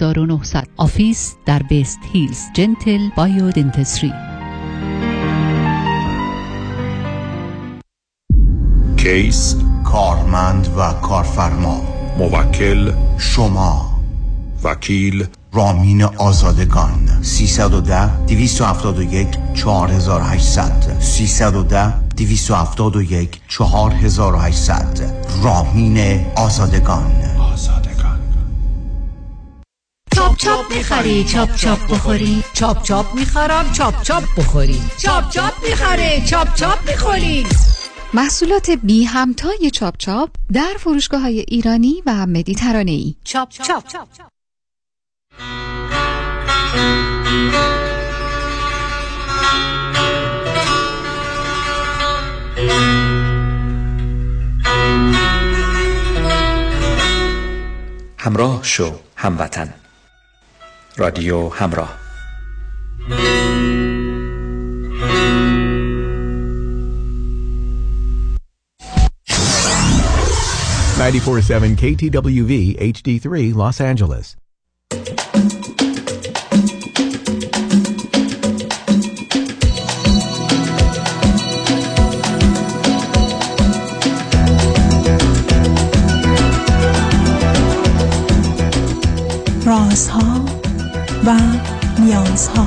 900 آفیس در بیست هیلز جنتل بایو دنتسری کیس کارمند و کارفرما. موکل شما. وکیل رامین آزادگان. 310 271 4800 310 271 4800 رامین آزادگان. چاپ چاپ می‌خری چاپ چاپ بخوری. چاپ چاپ می‌خرم چاپ چاپ بخوری. چاپ چاپ می‌خره چاپ چاپ می‌خوری محصولات بی همتای چاپ چاپ در فروشگاه های ایرانی و مدیترانه ای چاپ چاپ. همراه شو هموطن. رادیو همراه 947 KTWV HD3 Los Angeles. رازها و نیازها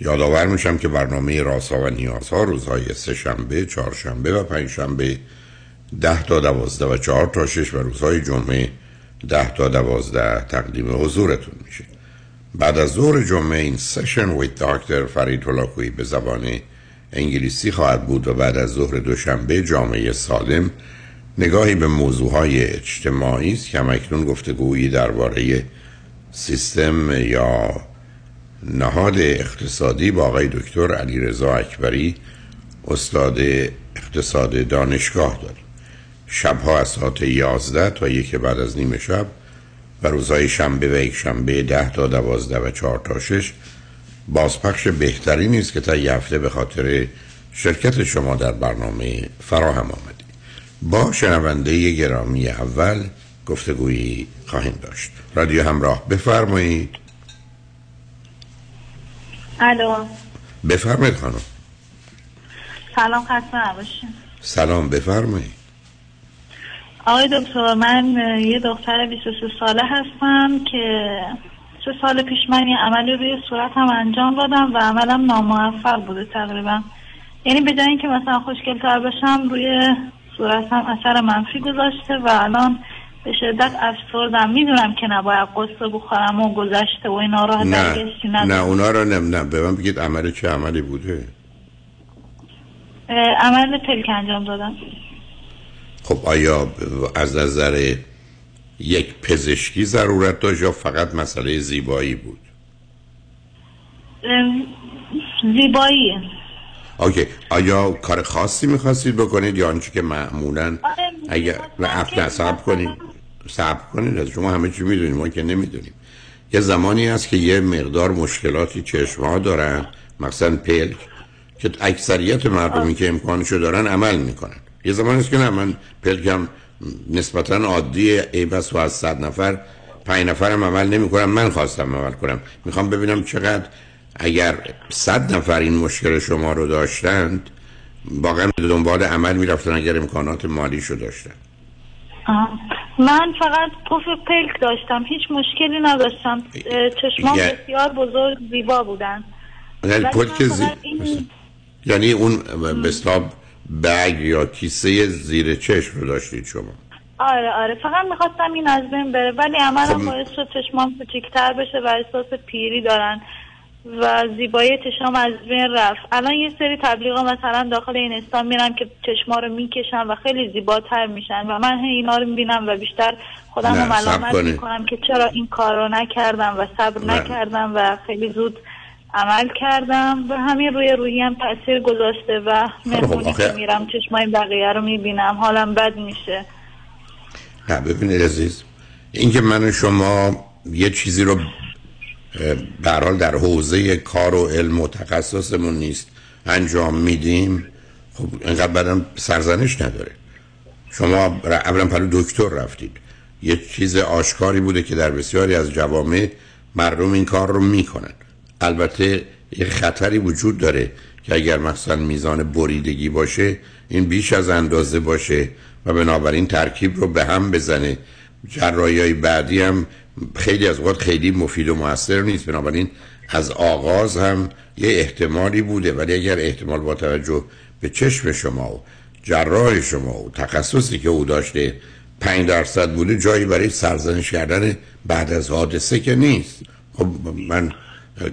یادآور میشم که برنامه راسا و نیازها روزهای سه شنبه، چهارشنبه و پنجشنبه ده تا دوازده و چهار تا شش و روزهای جمعه ده تا دوازده تقدیم حضورتون میشه. بعد از ظهر جمعه این سشن ویت داکتر فرید هلاکویی به زبان انگلیسی خواهد بود و بعد از ظهر دوشنبه جامعه سالم نگاهی به موضوعهای اجتماعی است که همکنون گفتگویی درباره سیستم یا نهاد اقتصادی با آقای دکتر علی رضا اکبری استاد اقتصاد دانشگاه داریم شبها از ساعت 11 تا یک بعد از نیمه شب و روزهای شنبه و یک شنبه 10 تا 12 و 4 تا 6 بازپخش بهتری نیست که تا یه هفته به خاطر شرکت شما در برنامه فراهم آمدی. با شنونده گرامی اول گفتگویی خواهیم داشت. رادیو همراه بفرمایید. الو. بفرمایید خانم. سلام خسته نباشین. سلام بفرمایید. آقای دکتر من یه دختر 23 ساله هستم که سه سال پیش من یه عملی روی صورتم انجام دادم و عملم ناموفق بوده تقریبا. یعنی به جای اینکه مثلا خوشگل تر بشم روی صورتم اثر منفی گذاشته و الان به شدت افسردم می‌دونم که نباید قصه بخورم و گذشته و اینا راه نه نه اونا رو نه نه به من بگید عمل چه عملی بوده؟ عمل پلک انجام دادم. خب آیا از نظر یک پزشکی ضرورت داشت یا فقط مسئله زیبایی بود؟ اه، زیباییه اوکی. آیا کار خاصی می‌خواستید بکنید یا آنچه که معمولا اگر و صبر کنید؟ صبر کنید از شما همه چی می‌دونیم ما که نمی‌دونیم. یه زمانی هست که یه مقدار مشکلاتی چشم ها دارن مثلا پلک که اکثریت مردمی که امکانشو دارن عمل می‌کنن. یه زمانی هست که نه من پلکم نسبتا عادی ای بس و از صد نفر پنج نفرم عمل نمی‌کنم من خواستم عمل کنم. می‌خوام ببینم چقدر اگر صد نفر این مشکل شما رو داشتند واقعا دنبال عمل می‌رفتن اگر امکانات مالیشو داشتن. آه. من فقط پف پلک داشتم هیچ مشکلی نداشتم. چشمام یه- بسیار بزرگ زیبا بودن. یعنی پلک زی... این- یعنی اون اصطلاح بگ یا کیسه زیر چشم رو داشتید شما؟ آره آره. فقط می‌خواستم این از بین بره. ولی عملا خب. باعث شد چشمام کوچیک‌تر بشه و احساس پیری دارن. و زیبایی چشمام از بین رفت الان یه سری تبلیغا مثلا داخل این استان میرن که چشما رو می‌کشن و خیلی زیباتر میشن و من اینا رو می‌بینم و بیشتر خودم رو ملامت. می‌کنم که چرا این کار رو نکردم و صبر نه. نکردم و خیلی زود عمل کردم و همین روی روحیم تاثیر گذاشته و مهمونی آخه- که میرم چشمای بقیه رو می‌بینم حالم بد میشه نه ببینید عزیز اینکه من و شما یه چیزی رو به حال در حوزه کار و علم و تخصصمون نیست. انجام میدیم. خب اینقدر بعدم سرزنش نداره. شما اولا پلو دکتر رفتید. یه چیز آشکاری بوده که در بسیاری از جوامع مردم این کار رو می‌کنن. البته یه خطری وجود داره که اگر مثلا میزان بریدگی باشه این بیش از اندازه باشه و بنابراین ترکیب رو به هم بزنه. جراحی بعدی هم خیلی از اوقات خیلی مفید و موثر نیست بنابراین از آغاز هم یه احتمالی بوده. ولی اگر احتمال با توجه به چشم شما و جراح شما و تخصصی که او داشته پنج درصد بوده جایی برای سرزنش کردن بعد از حادثه که نیست. خب من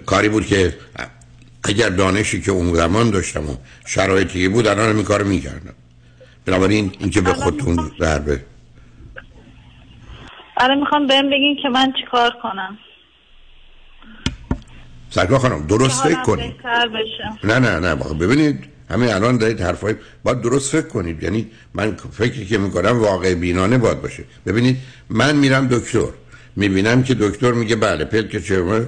کاری بود که اگر دانشی که اون زمان داشتم و شرایطی بود الان این کارو می‌کردم. بنابراین اینکه به خودتون ضربه الان می‌خوام بهم بگین که من چیکار کنم. سرکار خانم درست فکر کنید. نه نه نه ببینید همین الان دارید حرفای باید درست فکر کنید. یعنی من فکری که می‌کنم واقع بینانه باید باشه. ببینید من میرم دکتر. می‌بینم که دکتر میگه بله پلک چرمه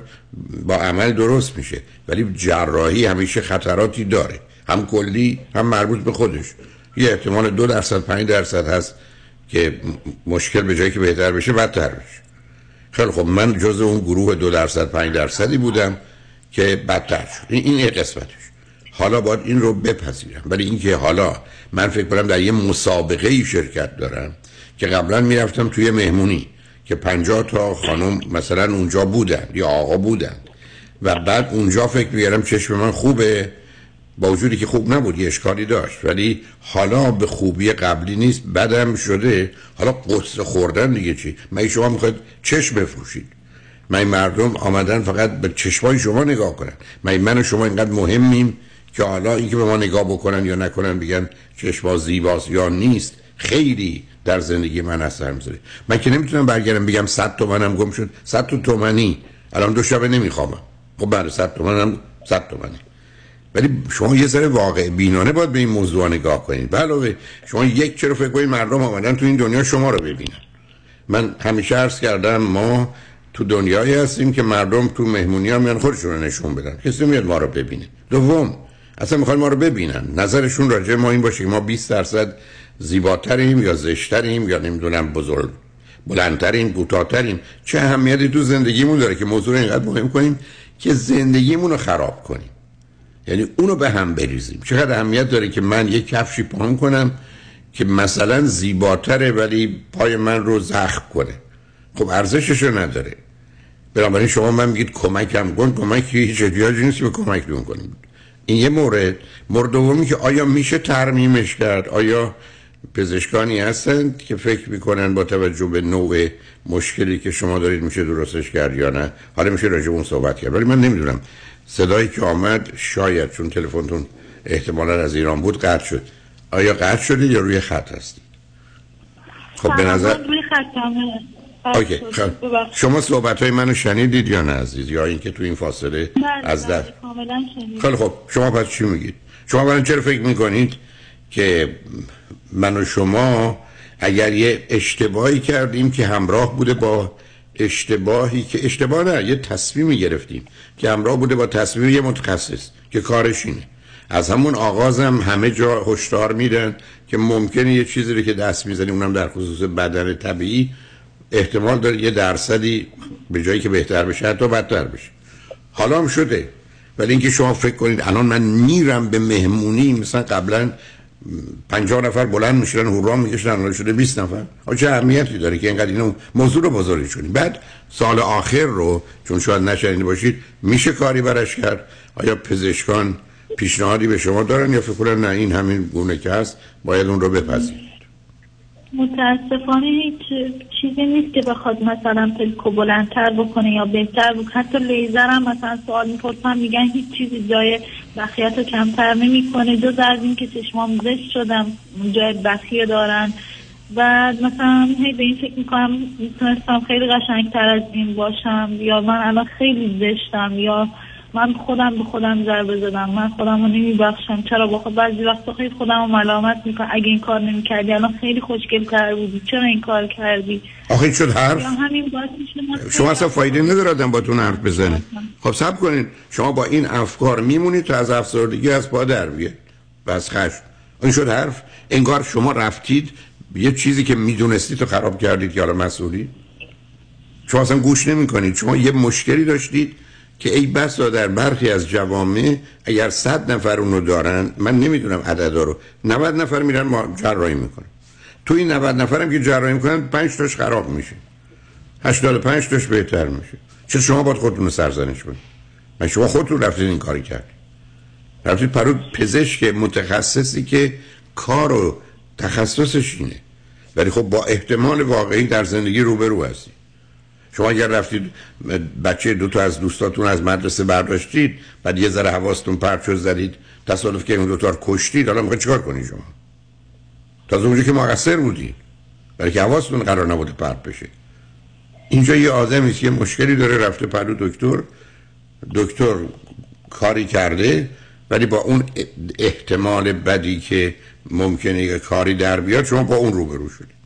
با عمل درست میشه. ولی جراحی همیشه خطراتی داره. هم کلی هم مربوط به خودش. یه احتمال دو درصد پنج درصد هست. که مشکل به جایی که بهتر بشه بدتر بشه. خیلی خب من جز اون گروه دو درصد پنج درصدی بودم که بدتر شد. این یه قسمتش. حالا باید این رو بپذیرم. ولی اینکه حالا من فکر کنم در یه مسابقه ای شرکت دارم که قبلا می‌رفتم توی مهمونی که پنجاه تا خانم مثلا اونجا بودن یا آقا بودن و بعد اونجا فکر می‌کردم چشم من خوبه. با وجودی که خوب نبود یه اشکالی داشت. ولی حالا به خوبی قبلی نیست بدم شده. حالا قصه خوردن دیگه چی؟ من شما می‌خواید چشم بفروشید؟ من مردم آمدن فقط به چشمای شما نگاه کنن؟ من من و شما اینقدر مهمیم که حالا اینکه به ما نگاه بکنن یا نکنن بگن چشما زیباست یا نیست؟ خیلی در زندگی من اثر می‌ذاره. من که نمی‌تونم برگردم بگم 100 تومنم گم شد. 100 تو تومنی الان دو شبه نمیخوابم. خب بعد 100 تومنم 100 تومنی ولی شما یه ذره واقع بینانه باید به این موضوع نگاه کنید. علاوه شما یک چرا فکر کنید مردم آمدن تو این دنیا شما رو ببینن. من همیشه عرض کردم ما تو دنیایی هستیم که مردم تو مهمونی ها میان خودشون رو نشون بدن. کسی میاد ما رو ببینه. دوم اصلا می‌خوان ما رو ببینن. نظرشون راجع ما این باشه که ما 20 درصد زیباتریم یا زشتریم یا نمی‌دونم بزرگ بلندترین کوتاهترین چه اهمیتی تو زندگیمون داره که موضوع اینقدر مهم کنیم که زندگیمون رو خراب کنیم. یعنی اونو به هم بریزیم. چقدر اهمیت داره که من یک کفشی پاهم کنم که مثلا زیباتره ولی پای من رو زخم کنه. خب ارزشش رو نداره. بنابراین شما من میگید کمکم کن کمکی هیچ احتیاجی نیست به کمک بیون کنیم این یه مورد. مورد دومی که آیا میشه ترمیمش کرد؟ آیا پزشکانی هستند که فکر می‌کنن با توجه به نوع مشکلی که شما دارید میشه درستش کرد یا نه؟ حالا میشه راجع اون صحبت کرد. ولی من نمی‌دونم. صدایی که آمد شاید چون تلفنتون احتمالا از ایران بود قطع شد. آیا قطع شده یا روی خط هستید؟ خب به نظر روی اوکی خب. شما صحبت های منو شنیدید یا نه عزیز؟ یا اینکه تو این فاصله از دست کاملا شنیدم. خیلی خب شما پس چی میگید؟ شما برای چرا فکر می‌کنید که من و شما اگر یه اشتباهی کردیم که همراه بوده با اشتباهی که اشتباه نه یه تصمیمی گرفتیم که همراه بوده با تصمیم یه متخصص که کارش اینه. از همون آغازم همه جا هشدار میدن که ممکنه یه چیزی رو که دست می‌زنی اونم در خصوص بدن طبیعی احتمال داره یه درصدی به جایی که بهتر بشه حتی بدتر بشه. حالا هم شده. ولی اینکه شما فکر کنید الان من میرم به مهمونی مثلا قبلا 50 نفر بلند می‌شدن هورا می‌کشن الان شده 20 نفر. آ چه اهمیتی داره که اینقدر اینو موضوع رو بزرگش کنید بعد سال آخر رو چون شاید نشنیده باشید میشه کاری برش کرد؟ آیا پزشکان پیشنهادی به شما دارن یا فکر نه این همین گونه که هست باید اون رو بپذیرید متاسفانه هیچ چیزی نیست که بخواد مثلا پلکو بلندتر بکنه یا بهتر بکنه. حتی لیزر هم مثلا سوال می‌پرسن میگن هیچ چیزی جای بخیت رو کمتر نمی‌کنه. جز از این که چشمام زشت شدم جای بخیه دارن. و مثلا هی به این فکر می‌کنم می‌تونستم خیلی قشنگتر از این باشم یا من الان خیلی زشتم یا من خودم به خودم ضربه زدم. من خودم رو نمیبخشم. چرا؟ با خود بعضی وقتا خیلی خودم رو ملامت می‌کنم. اگه این کار نمی‌کردی الان خیلی خوشگل تر بودی. چرا این کار کردی؟ آخه این شد حرف. یا همین باعث میشه شما اصلا فایده نداره آدم باتون حرف بزنه. خب سب کنید. شما با این افکار میمونید تا از افسردگی از پا در و از خشم. این شد حرف. انگار شما رفتید یه چیزی که می‌دونستید تو خراب کردید که حالا مسئولی. شما اصلا گوش نمی کنید شما یه مشکلی داشتید. که ای بسا در برخی از جوامع اگر صد نفر اونو دارن من نمی‌دونم عددا رو. 90 نفر میرن ما جراحی می‌کنن. تو این 90 نفرم که جراحی می‌کنن 5 تاش خراب میشه. 85 تاش بهتر میشه. چه شما باید خودتون سرزنش کنید؟ من شما خودتون رفتید این کاری کرد رفتید پرو پزشک متخصصی که کار و تخصصش اینه. ولی خب با احتمال واقعی در زندگی روبرو هستید شما اگر رفتید بچه دو تا از دوستاتون از مدرسه برداشتید بعد یه ذره حواستون پرت شد زدید تصادف که اون دو تا رو کشتید حالا می‌خواید چیکار کنید شما؟ تا اونجا که مقصر بودید برای که حواستون قرار نبوده پرت بشه. اینجا یه آدمی که مشکلی داره رفته پرو دکتر. دکتر کاری کرده ولی با اون احتمال بدی که ممکنه کاری در بیاد شما با اون روبرو شدید.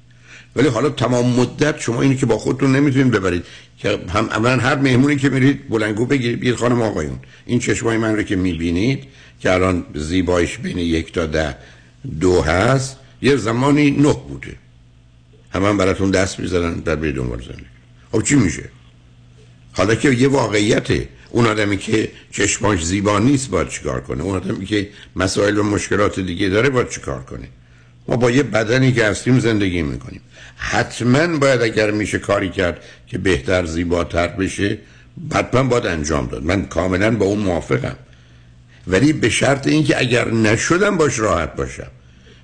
ولی حالا تمام مدت شما اینی که با خودتون نمی‌تونید ببرید. که هم اولا هر مهمونی که میرید بلنگو بگیرید بگید خانم آقایون. این چشمای من رو که می‌بینید که الان زیبایش بین یک تا ده دو هست یه زمانی نه بوده. همه هم براتون دست می‌زنن در به دنبال زندگی. خب چی میشه؟ حالا که یه واقعیته اون آدمی که چشماش زیبا نیست باید چیکار کنه؟ اون آدمی که مسائل و مشکلات دیگه داره باید چیکار کنه؟ ما با یه بدنی که هستیم زندگی می‌کنیم. حتما باید اگر میشه کاری کرد که بهتر زیباتر بشه حتما باید انجام داد. من کاملا با اون موافقم. ولی به شرط اینکه اگر نشدم باش راحت باشم.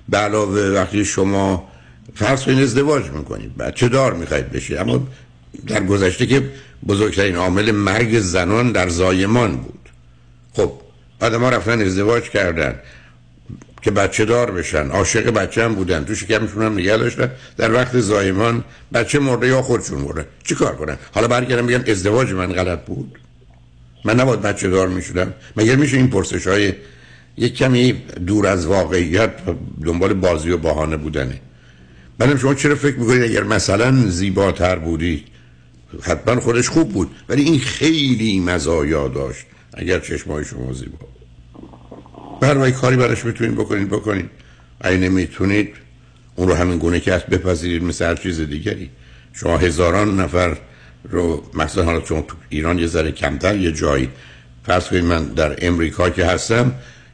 به علاوه وقتی شما فرض کنید ازدواج می‌کنید بچه دار می‌خواید بشه اما در گذشته که بزرگترین عامل مرگ زنان در زایمان بود. خب آدم ها رفتن ازدواج کردن. که بچه دار بشن. عاشق بچه هم بودن. تو شکمشون هم نگه داشتن. در وقت زایمان بچه مرده یا خودشون مرده. چی کار کنن؟ حالا برگردم بگن ازدواج من غلط بود. من نباید بچه دار می‌شدم. مگر میشه این پرسش های یک کمی دور از واقعیت دنبال بازی و بهانه بودنه؟ بعدم شما چرا فکر می‌کنید اگر مثلا زیباتر بودی حتما خودش خوب بود ولی این خیلی مزایا داشت. اگر چشمای شما زیبا برای کاری براش می‌تونید بکنید بکنید. اگه نمی‌تونید اون رو همین گونه که هست بپذیرید مثل هر چیز دیگری. شما هزاران نفر رو مثلا حالا چون تو ایران یه ذره کمتر یه جایی. فرض کنید من در امریکا که هستم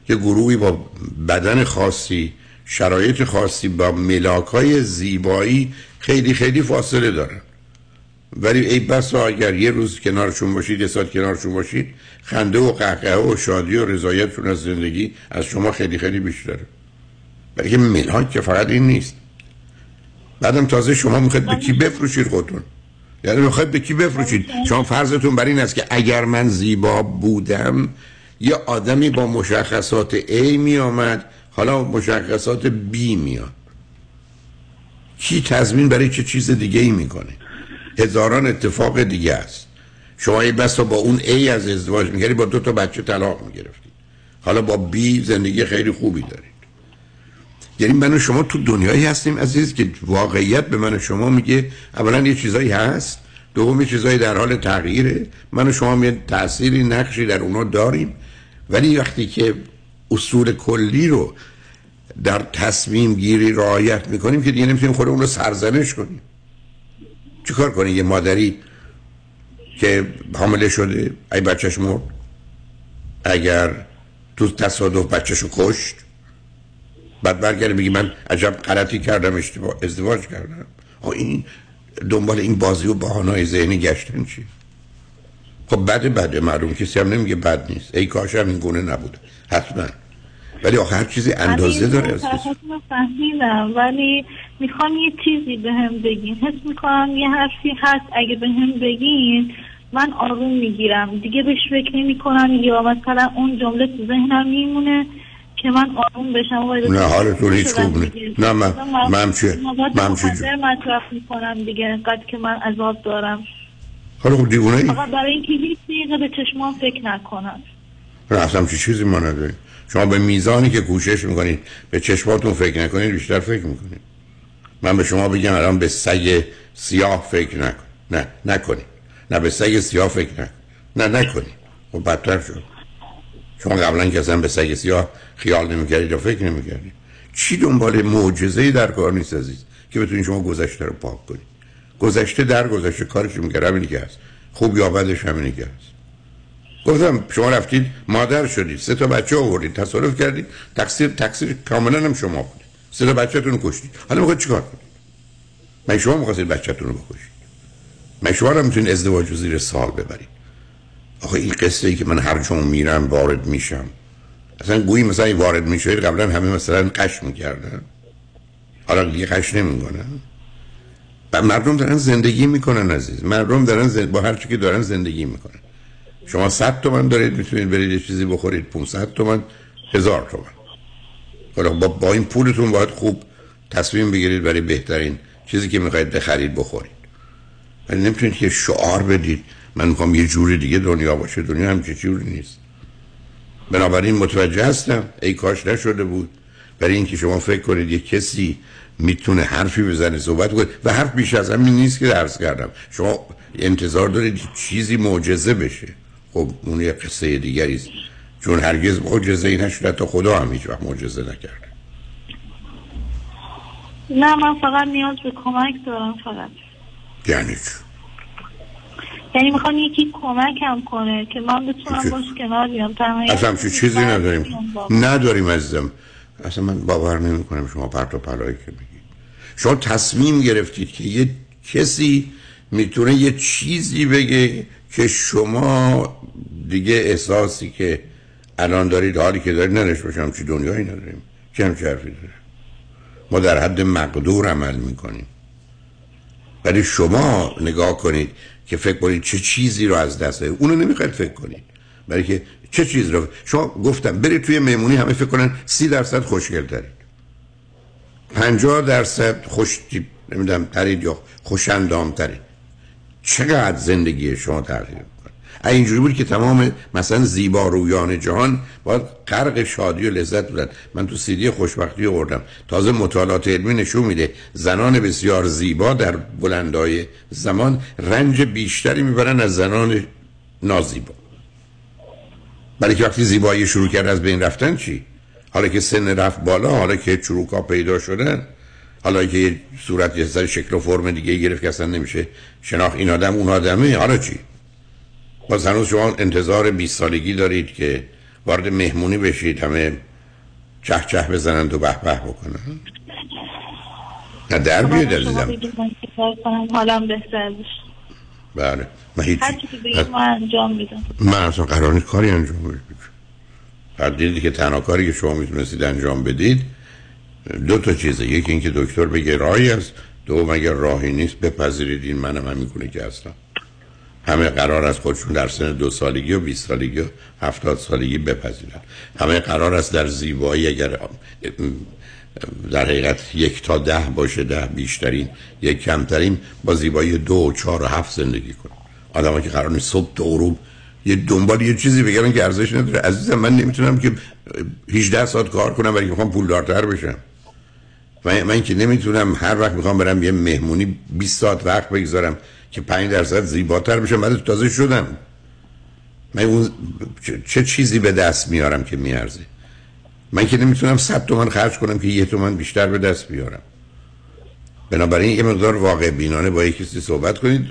یه گروهی با بدن خاصی شرایط خاصی با ملاک های زیبایی خیلی خیلی فاصله دارن. ولی ای بسا اگر یه روز کنارشون باشید یه ساعت کنارشون باشید خنده و قهقه و شادی و رضایتشون از زندگی از شما خیلی خیلی بیشتره. برای که ملاک که فقط این نیست. بعدم تازه شما می‌خواید به کی بفروشید خودتون؟ یعنی می‌خواید به کی بفروشید؟ شما فرضتون بر این است که اگر من زیبا بودم یه آدمی با مشخصات A می آمد حالا مشخصات B میاد. کی تضمین برای چه چیز دیگه ای می‌کنه؟ هزاران اتفاق دیگه است. شما یه بس با اون A از ازدواج میگردی با دو تا بچه طلاق می‌گرفتید حالا با B زندگی خیلی خوبی دارید. یعنی من و شما تو دنیایی هستیم عزیز که واقعیت به من و شما میگه اولا یه چیزایی هست دوم یه چیزایی در حال تغییره. من و شما یه تأثیری نقشی در اونا داریم. ولی وقتی که اصول کلی رو در تصمیم گیری رعایت می‌کنیم که دیگه نمی‌تونیم خود اون رو سرزنش کنیم. چیکار کنه یه مادری که حامله شده ای بچهش مرد اگر تو تصادف بچهشو کشت بعد برگرده بگی من عجب غلطی کردم اشتباه ازدواج کردم. آه این دنبال این بازی و بهانه‌های ذهنی گشتن چی؟ خب بده بده معلوم کسی هم نمیگه بد نیست. ای کاش هم این گونه نبود. حتما. ولی آخه هر چیزی اندازه داره از فهمیدم. ولی می‌خوام یه چیزی به هم بگین. حس می‌کنم یه حرفی هست. اگه به هم بگین من آروم می‌گیرم. دیگه بهش فکر نمی کنم یا مثلا اون جمله تو ذهنم میمونه که من آروم بشم. نه حالتون هیچ خوب نه نه من من چه من چه مصرف می‌کنم دیگه. انقدر که من عذاب دارم. حالا خب دیوونه ای. فقط برای اینکه هیچ دقیقه به چشمان فکر نکنم. نه اصلا چه چیزی ما نداریم. شما به میزانی که کوشش می‌کنید به چشماتون فکر نکنید بیشتر فکر می‌کنید. من به شما بگم الان به سگ سیاه فکر نکن. نه نکنید. نه به سگ سیاه فکر نکن. نه نکنید. خب بدتر شد. شما قبلا که اصلا به سگ سیاه خیال نمی‌کردید یا فکر نمی‌کردید. چی دنبال معجزه‌ای در کار نیست عزیز؟ که بتونید شما گذشته رو پاک کنید. گذشته در گذشته کارش می‌کرد همینی که هست. خوب یا بدش همینی که هست. گفتم شما رفتید مادر شدید. سه تا بچه آوردید تصادف کردید. تقصیر تقصیر کاملا هم شما بود. سه تا بچه‌تون کشتید. حالا می‌خواید چیکار کنید؟ من شما می‌خواستید بچه‌تون رو بکشید؟ من شما رو می‌تونید ازدواج رو زیر سال ببرید؟ آخه این قصه ای که من هر جا میرم وارد میشم. اصلا گویی مثلا وارد میشه قبلا همه مثلا قش می‌کردن. حالا دیگه قش نمی‌کنن. و مردم دارن زندگی می‌کنن عزیز. مردم دارن زند... با هر چی که دارن زندگی می‌کنن. شما 100 تومن دارید می‌تونید برید یه چیزی بخورید. 500 تومن هزار تومن. حالا با, با این پولتون باید خوب تصمیم بگیرید برای بهترین چیزی که می‌خواید بخرید بخورید. ولی نمی‌تونید که شعار بدید من می‌خوام یه جوری دیگه دنیا باشه. دنیا هم چه جوری نیست. بنابراین متوجه هستم ای کاش نشده بود. برای اینکه شما فکر کنید یه کسی می‌تونه حرفی بزنه صحبت کنه. و حرف بیش از همین نیست که درس کردم. شما انتظار دارید چیزی معجزه بشه. خب اون یه قصه دیگری است. چون هرگز معجزه ای نشده تا خدا هم هیچ وقت معجزه نکرده. نه من فقط نیاز به کمک دارم فقط. یعنی؟ یعنی می‌خوام یکی کمکم کنه که من بتونم باش کنار بیام اصلا چی چیزی نداریم؟ نداریم عزیزم. اصلا من باور نمی کنم شما پرت و پلایی که بگید شما تصمیم گرفتید که یه کسی می‌تونه یه چیزی بگه که شما دیگه احساسی که الان دارید حالی که دارید نداشت باشم چی دنیایی نداریم. چه هم حرفی داره؟ ما در حد مقدور عمل می‌کنیم. ولی شما نگاه کنید که فکر کنید چه چیزی رو از دست دارید اونو نمی‌خواید فکر کنید. برای که چه چیز رو؟ شما گفتم برید توی مهمونی همه فکر کنن سی درصد خوشگل دارید پنجاه درصد خوش نمی‌دونم ترید یا خوشندام ترید چقدر زندگی شما تغییر می‌کنه؟ اینجوری بود که تمام مثلا زیبا رویان جهان باید غرق شادی و لذت بودن. من تو سیدی خوشبختی آوردم. تازه مطالعات علمی نشون میده زنان بسیار زیبا در بلندای زمان رنج بیشتری می‌برن از زنان نازیبا. برای که وقتی زیبایی شروع کرد از بین رفتن چی؟ حالا که سن رفت بالا حالا که چروکا پیدا شدن حالا که یه صورت یه سر شکل و فرم دیگه گرفت که اصلا نمیشه شناخت این آدم اون آدمه حالا چی؟ باز هنوز شما انتظار 20 سالگی دارید که وارد مهمونی بشید همه چه چه بزنند و به به بکنن. نه در بیاد عزیزم. حالم بهتر بله من هیچ هر چیزی ما انجام میدم. من اصلا قرار نیست کاری انجام بدید هر دیدی که تنها کاری که شما می‌تونستید انجام بدید دو تا چیزه یکی اینکه دکتر بگه راهی است. دو اگر راهی نیست بپذیرید. این منم هم می‌کنه که هستم. همه قرار است خودشون در سن دو سالگی و 20 سالگی و هفتاد سالگی بپذیرن. همه قرار است در زیبایی اگر در حقیقت یک تا ده باشه ده بیشترین یک کمترین با زیبایی دو و چهار و هفت زندگی کنن. آدم که قرار نیست صبح تا غروب یه دنبال یه چیزی بگم که ارزش نداره. عزیزم من نمی‌تونم که 18 ساعت کار کنم که می‌خوام پولدارتر بشم. من, من که نمی‌تونم هر وقت می‌خوام برم یه مهمونی 20 ساعت وقت بگذارم که 5 درصد زیباتر بشم بعد تازه شدم. من اون چه چیزی به دست میارم که میارزه؟ من که نمی‌تونم 100 تومن خرج کنم که یه تومن بیشتر به دست بیارم. بنابراین یه مقدار واقع بینانه با یک کسی صحبت کنید.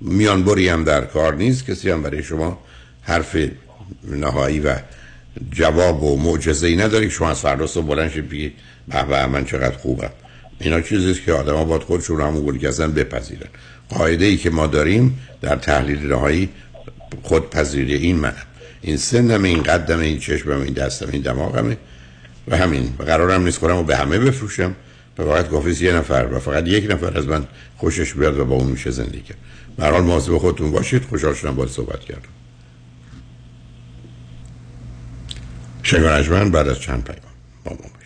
میانبری هم در کار نیست. کسی هم برای شما حرف نهایی و جواب و معجزه ای نداری شما از فردا صبح بلند شید به به من چقدر خوبم. اینا چیزیست که آدم ها باید خودشون که هستن بپذیرن. قاعده ای که ما داریم در تحلیل نهایی خودپذیری این من این سنم این قدم این چشمم این دستم این دماغمه و همین. قرارم نیست کنم و به همه بفروشم. و فقط گافیز یه نفر و فقط یک نفر از من خوشش بیاد و با اون میشه زندگی کرد. به هر حال مواظب خودتون باشید. خوشحال شدم باید صحبت کردم. شنگ بعد از چند پیام. با ما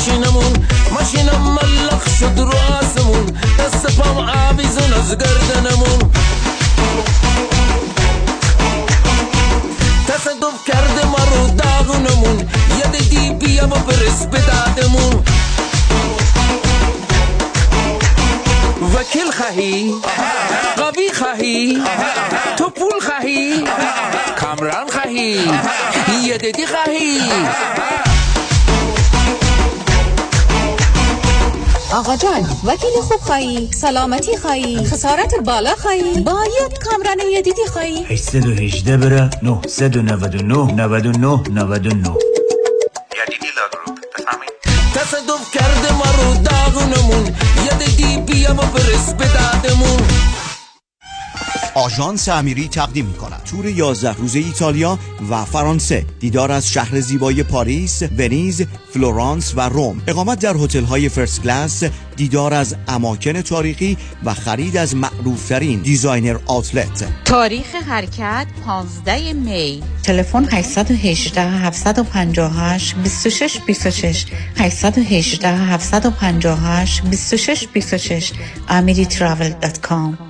ماشینمون ماشینم ملخ شد رو آسمون. دست پام آویزون از گردنمون. تصدف کرده ما رو داغونمون. یه دیگی بیا و برس به دادمون. وکیل خواهی؟ قوی خواهی؟ تو پول خواهی؟ کامران خواهی؟ یه دیدی خواهی؟ آقا جان وکیل خوب خواهی سلامتی خواهی خسارت بالا خواهی باید کامران یه دیدی خواهی 818 بره 999 99 99 تصدف کرده ما رو داغونمون. یه دیگی بیا و برس به دادمون. آژانس امیری تقدیم می کند تور 11 روزه ایتالیا و فرانسه دیدار از شهر زیبای پاریس، ونیز، فلورانس و روم. اقامت در هتل های first class دیدار از اماکن تاریخی و خرید از معروفترین designer outlet. تاریخ حرکت 15 می. تلفن 818 758 26 26 818 758 26 26 amiritravel.com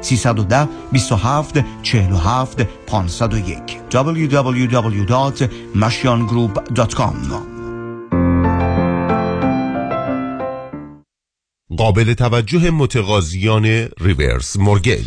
310 27 47 501 www.mashiangroup.com قابل توجه متقاضیان ریورس مورگیج.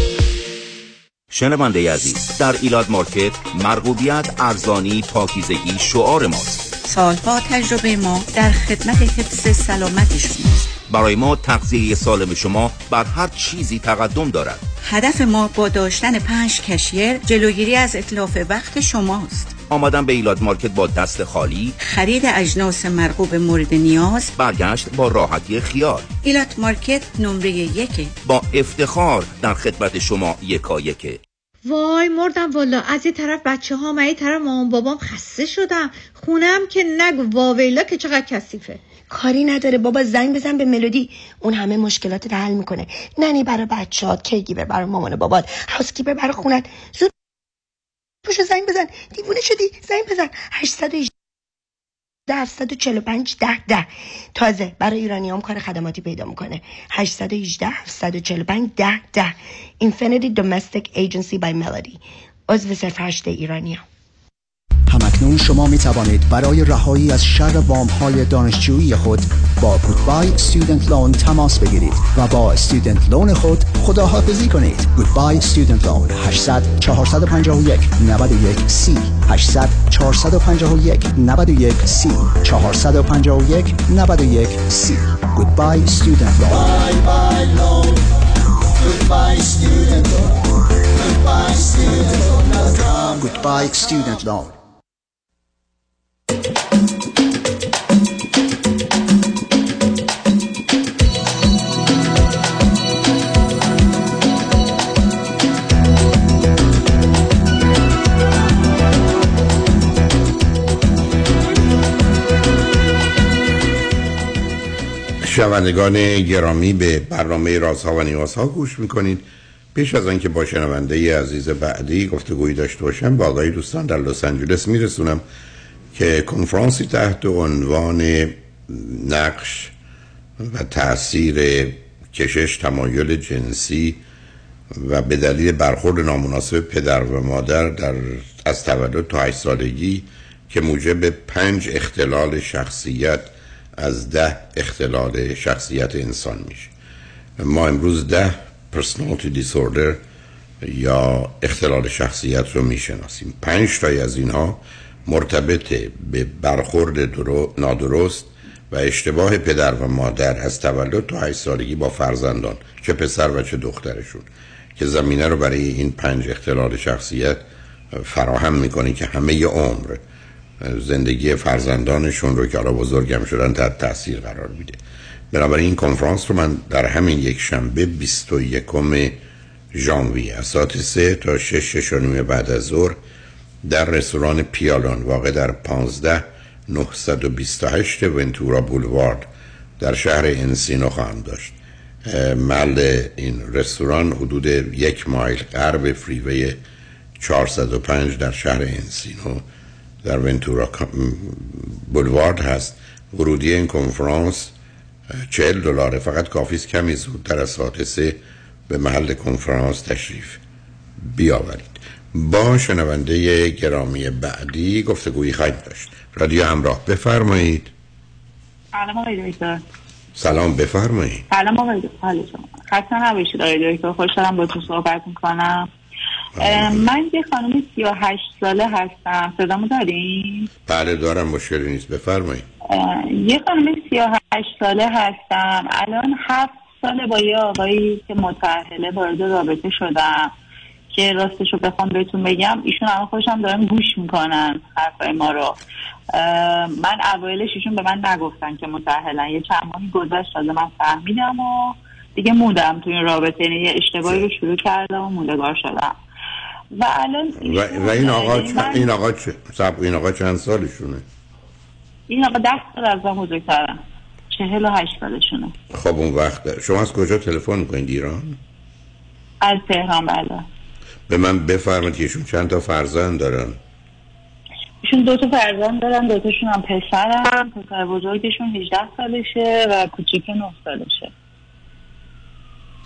شنونده عزیز در ایلاد مارکت مرغوبیت ارزانی پاکیزگی شعار ماست. سالها تجربه ما در خدمت حفظ سلامت شماست برای ما تغذیه سالم شما بر هر چیزی تقدم دارد. هدف ما با داشتن پنج کشیر جلوگیری از اطلاف وقت شماست. آمدن به ایلات مارکت با دست خالی. خرید اجناس مرغوب مورد نیاز. برگشت با راحتی خیال. ایلات مارکت نمره یک. با افتخار در خدمت شما یکا یکه وای مردم والا از یه طرف بچه ها من یه طرف مامان بابام خسته شدم. خونم که نگو واویلا که چقدر کثیفه. کاری نداره بابا زنگ بزن به ملودی. اون همه مشکلات حل می‌کنه. nanny برای بچه‌هات caregiver برای مامان و بابات. housekeeper برای خونت. زود پوشو زنگ بزن. دیوونه شدی. زنگ بزن. 818 745 ده ده تازه برای ایرانی هم کار خدماتی پیدا می‌کنه. 818 745 ده ده. Infinity Domestic Agency by Melody. عضو صرف هشت ایرانی هم. اکنون شما می توانید برای رهایی از شر وام های دانشجویی خود با گودبای استودنت لون تماس بگیرید و با استودنت لون خود خداحافظی کنید. گودبای استودنت لون 800 451 91 سی. 800 451 91 سی. 451 91 سی. گودبای استودنت لون Bye bye loan. Goodbye student loan. Goodbye student loan.com. Goodbye student loan. شنوندگان گرامی به برنامه رازها و نیازها گوش می‌کنید. پیش از آنکه با شنونده عزیز بعدی گفتگویی داشته باشم با آقای دوستان در لس آنجلس میرسونم که کنفرانسی تحت عنوان نقش و تاثیر کشش تمایل جنسی و به دلیل برخورد نامناسب پدر و مادر در از تولد تا 8 سالگی که موجب پنج اختلال شخصیت از ده اختلال شخصیت انسان میشه. ما امروز ده personality disorder یا اختلال شخصیت رو می‌شناسیم. پنج تای از اینها مرتبط به برخورد درو نادرست و اشتباه پدر و مادر از تولد تا 8 سالگی با فرزندان چه پسر و چه دخترشون که زمینه رو برای این پنج اختلال شخصیت فراهم می‌کنه که همه عمر زندگی فرزندانشون رو که حالا بزرگم شدن تحت تاثیر قرار میده. بنابراین این کنفرانس رو من در همین یک شنبه 21 ژانویه از ساعت 3 تا 6 6 بعد از ظهر در رستوران پیالون واقع در 15 928 ونتورا بولوارد در شهر انسینو خواهم داشت. محل این رستوران حدود یک مایل غرب فریوی 405 در شهر انسینو در ونتورا بولوارد هست. ورودی این کنفرانس چهل دلاره. فقط کافی است کمی زودتر از ساعت سه به محل کنفرانس تشریف بیاورید. با شنونده گرامی بعدی گفتگویی خواهید داشت. رادیو همراه بفرمایید. سلام آقای دکتر. سلام بفرمایید. سلام آقای دکتر. خسته نباشید آقای دکتر. خوشحالم با تو صحبت می‌کنم. من یه خانم 38 ساله هستم. صدامو دارین؟ بله دارم. مشکلی نیست. بفرمایید. یه خانم 38 ساله هستم. الان هفت ساله با یه آقایی که متأهله وارد رابطه شدم که راستشو بخوام بهتون بگم ایشون همه خوشم دارن گوش می‌کنن حرفای ما رو. من اوایلش ایشون به من نگفتن که متأهلن یه چند ماهی گذشت تازه من فهمیدم و دیگه موندم تو این رابطه. یعنی یه اشتباهی رو شروع کردم و موندگار شدم. و الان و, و این آقا چ... این آقا چ... سب... این آقا چند سالشونه؟ این آقا ده سال از من بزرگترم چهل و هشت سالشونه. خب اون وقت شما از کجا تلفن می‌کنید؟ ایران؟ از تهران بله. به من بفرمایید که ایشون چند تا فرزند دارن. ایشون دو تا فرزند دارن دو تاشون هم پسرن. پسر بزرگشون 18 سالشه و کوچیک 9 سالشه.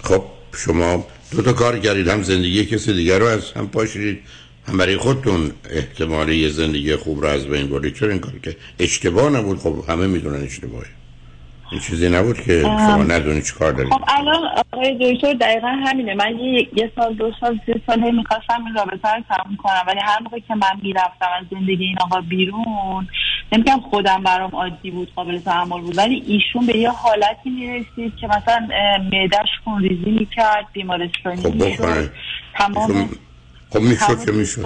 خب شما دو تا کار کردید هم زندگی کسی دیگر رو از هم پاشید هم برای خودتون احتمالی یه زندگی خوب رو از بین برید چرا این کار که اشتباه نبود؟ خب همه می‌دونن اشتباهه. این چیزی نبود که شما ندونی چی کار دارید. خب الان آقای دکتر دقیقا همینه. من یه, یه سال دو سال سه سال هی می‌خواستم این رابطه رو تموم کنم ولی هر موقع که من می‌رفتم از زندگی این آقا بیرون نمیگم خودم برام عادی بود قابل تحمل بود ولی ایشون به یه حالتی می‌رسید که مثلا معدش خونریزی می‌کرد بیمارستانی خب می‌شد. تمام خب می‌شد که می‌شد.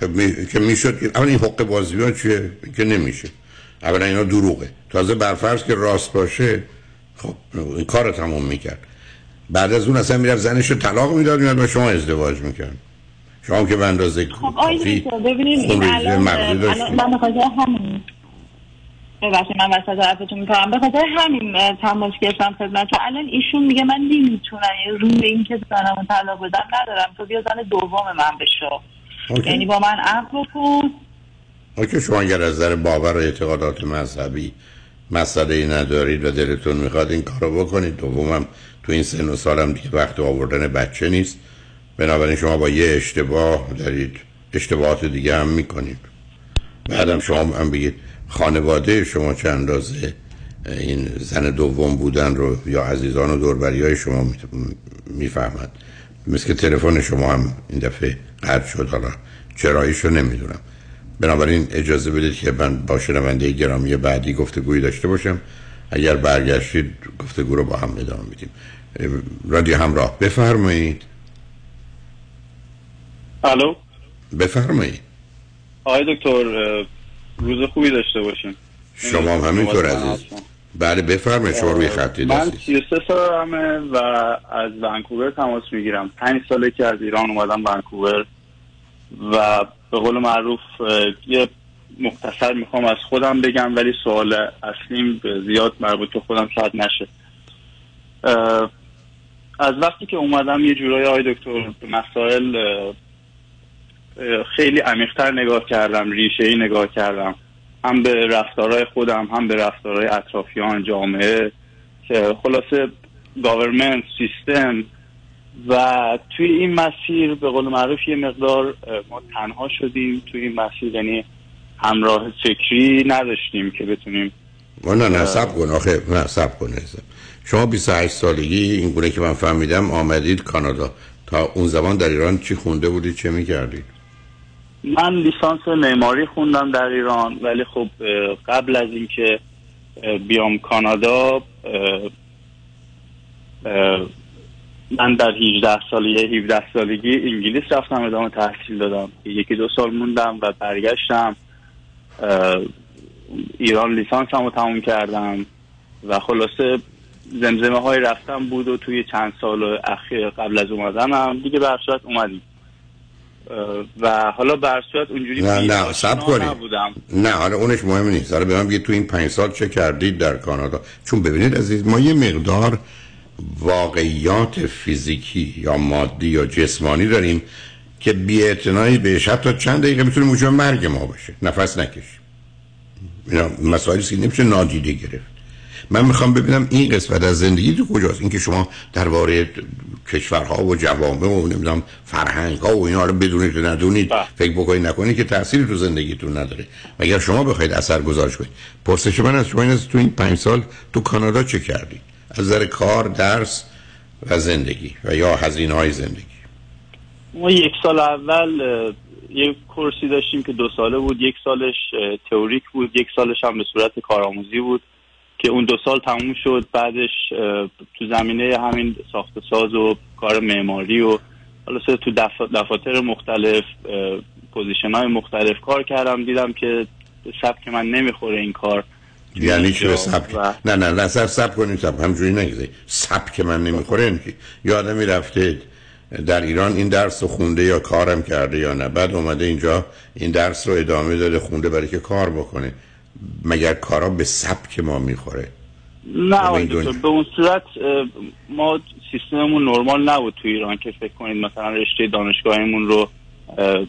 خب می... که می‌شد. که اول این حق بازی ها چیه؟ که نمیشه. اولا اینا دروغه. تازه برفرض که راست باشه خب این کار تموم می‌کرد. بعد از اون اصلا می‌رفت زنش رو طلاق می‌داد میاد با شما ازدواج می‌کرد. شما که به اندازه خب آیدی ببینیم این الان, من بخاطر همین ببخشید من وسط حرفتون می‌کنم. به خاطر همین تماس گرفتم خدمت الان ایشون میگه من نمی‌تونم روی این که زنمو طلاق بدم ندارم. تو بیا زن دوم من بشو. یعنی با من عقل بکن. که شما اگر از نظر باور و اعتقادات مذهبی مسئله ندارید و دلتون می‌خواد این کارو بکنید دومم تو این سن و سالم دیگه وقت آوردن بچه نیست. بنابراین شما با یه اشتباه دارید. اشتباهات دیگه هم می‌کنید. بعدم شما هم بگید خانواده شما چه اندازه این زن دوم بودن رو یا عزیزان و دوربری های شما می‌فهمند مثل که تلفن شما هم این دفعه قطع شد. حالا چراییش رو نمی‌دونم. بنابراین اجازه بدید که من با شنونده گرامی بعدی گفتگویی داشته باشم. اگر برگشتید گفتگو رو با هم ادامه میدیم. رادیو همراه. بفرمایید. الو؟ بفرمایید آقای دکتر روز خوبی داشته باشیم شما هم همینطور عزیز. بله بفرمایید شما روی خطی من هستید 33 سالمه و از ونکوور تماس می‌گیرم. پنج ساله که از ایران اومدم ونکوور و به قول معروف یه مختصر می‌خوام از خودم بگم ولی سوال اصلیم زیاد مربوط به خودم شاید نشه. از وقتی که اومدم یه جورای آقای دکتر مسائل خیلی عمیقتر نگاه کردم ریشه ای نگاه کردم. هم به رفتارهای خودم هم به رفتارهای اطرافیان جامعه که خلاصه گاورمنت سیستم و توی این مسیر به قول معروف یه مقدار ما تنها شدیم توی این مسیر یعنی همراه فکری نداشتیم که بتونیم نه نه سب کن آخه نه سب کن. شما 28 سالگی این گونه که من فهمیدم آمدید کانادا. تا اون زمان در ایران چی خونده بودید چه می‌کردید من لیسانس معماری خوندم در ایران ولی خب قبل از اینکه بیام کانادا من در 18 سالی 17 سالگی انگلیس رفتم ادامه تحصیل دادم. یکی دو سال موندم و برگشتم. ایران لیسانسم رو تموم کردم و خلاصه زمزمه های رفتم بود و توی چند سال اخیر قبل از اومدنم دیگه به صورت اومدیم. و حالا به هر صورت اونجوری نه نه سب کنید نبودم. نه حالا اونش مهم نیست. حالا به من بگید تو این پنج سال چه کردید در کانادا. چون ببینید عزیز ما یه مقدار واقعیات فیزیکی یا مادی یا جسمانی داریم که بی بهش حتی چند دقیقه می‌تونه موجب مرگ ما باشه. نفس نکشیم اینا مسائلی که نمیشه نادیده گرفت. من می‌خوام ببینم این قسمت از زندگی تو کجاست؟ اینکه شما درباره کشورها و جوامع و نمی‌دونم فرهنگ ها و اینا رو بدونید و ندونید فکر بکنید نکنید که تأثیری تو زندگیتون نداره. مگر شما بخواید اثر گذارش کنید؟ پرسش من از شما این است تو این پنج سال تو کانادا چه کردید از نظر کار درس و زندگی و یا هزینه های زندگی؟ ما یک سال اول یک کورسی داشتیم که دو ساله بود. یک سالش تئوریک بود یک سالش هم به صورت کارآموزی بود. که اون دو سال تموم شد بعدش تو زمینه همین ساخت و ساز و کار معماری و حالا تو دف- دفاتر مختلف position های مختلف کار کردم. دیدم که سبک من نمی‌خوره این کار. یعنی چی به سبک؟ و- نه نه نه سب سب کنید سب همجوری نگذارید سبک من نمی‌خوره یعنی آدمی رفته در ایران این درس رو خونده یا کارم کرده یا نه. بعد اومده اینجا این درس رو ادامه داده خونده برای که کار بکنه. مگر کارا به سبک ما می‌خوره؟ نه آقای دنیا- دکتر به اون صورت ما سیستممون نرمال نبود تو ایران که فکر کنید مثلا رشته دانشگاهیمون رو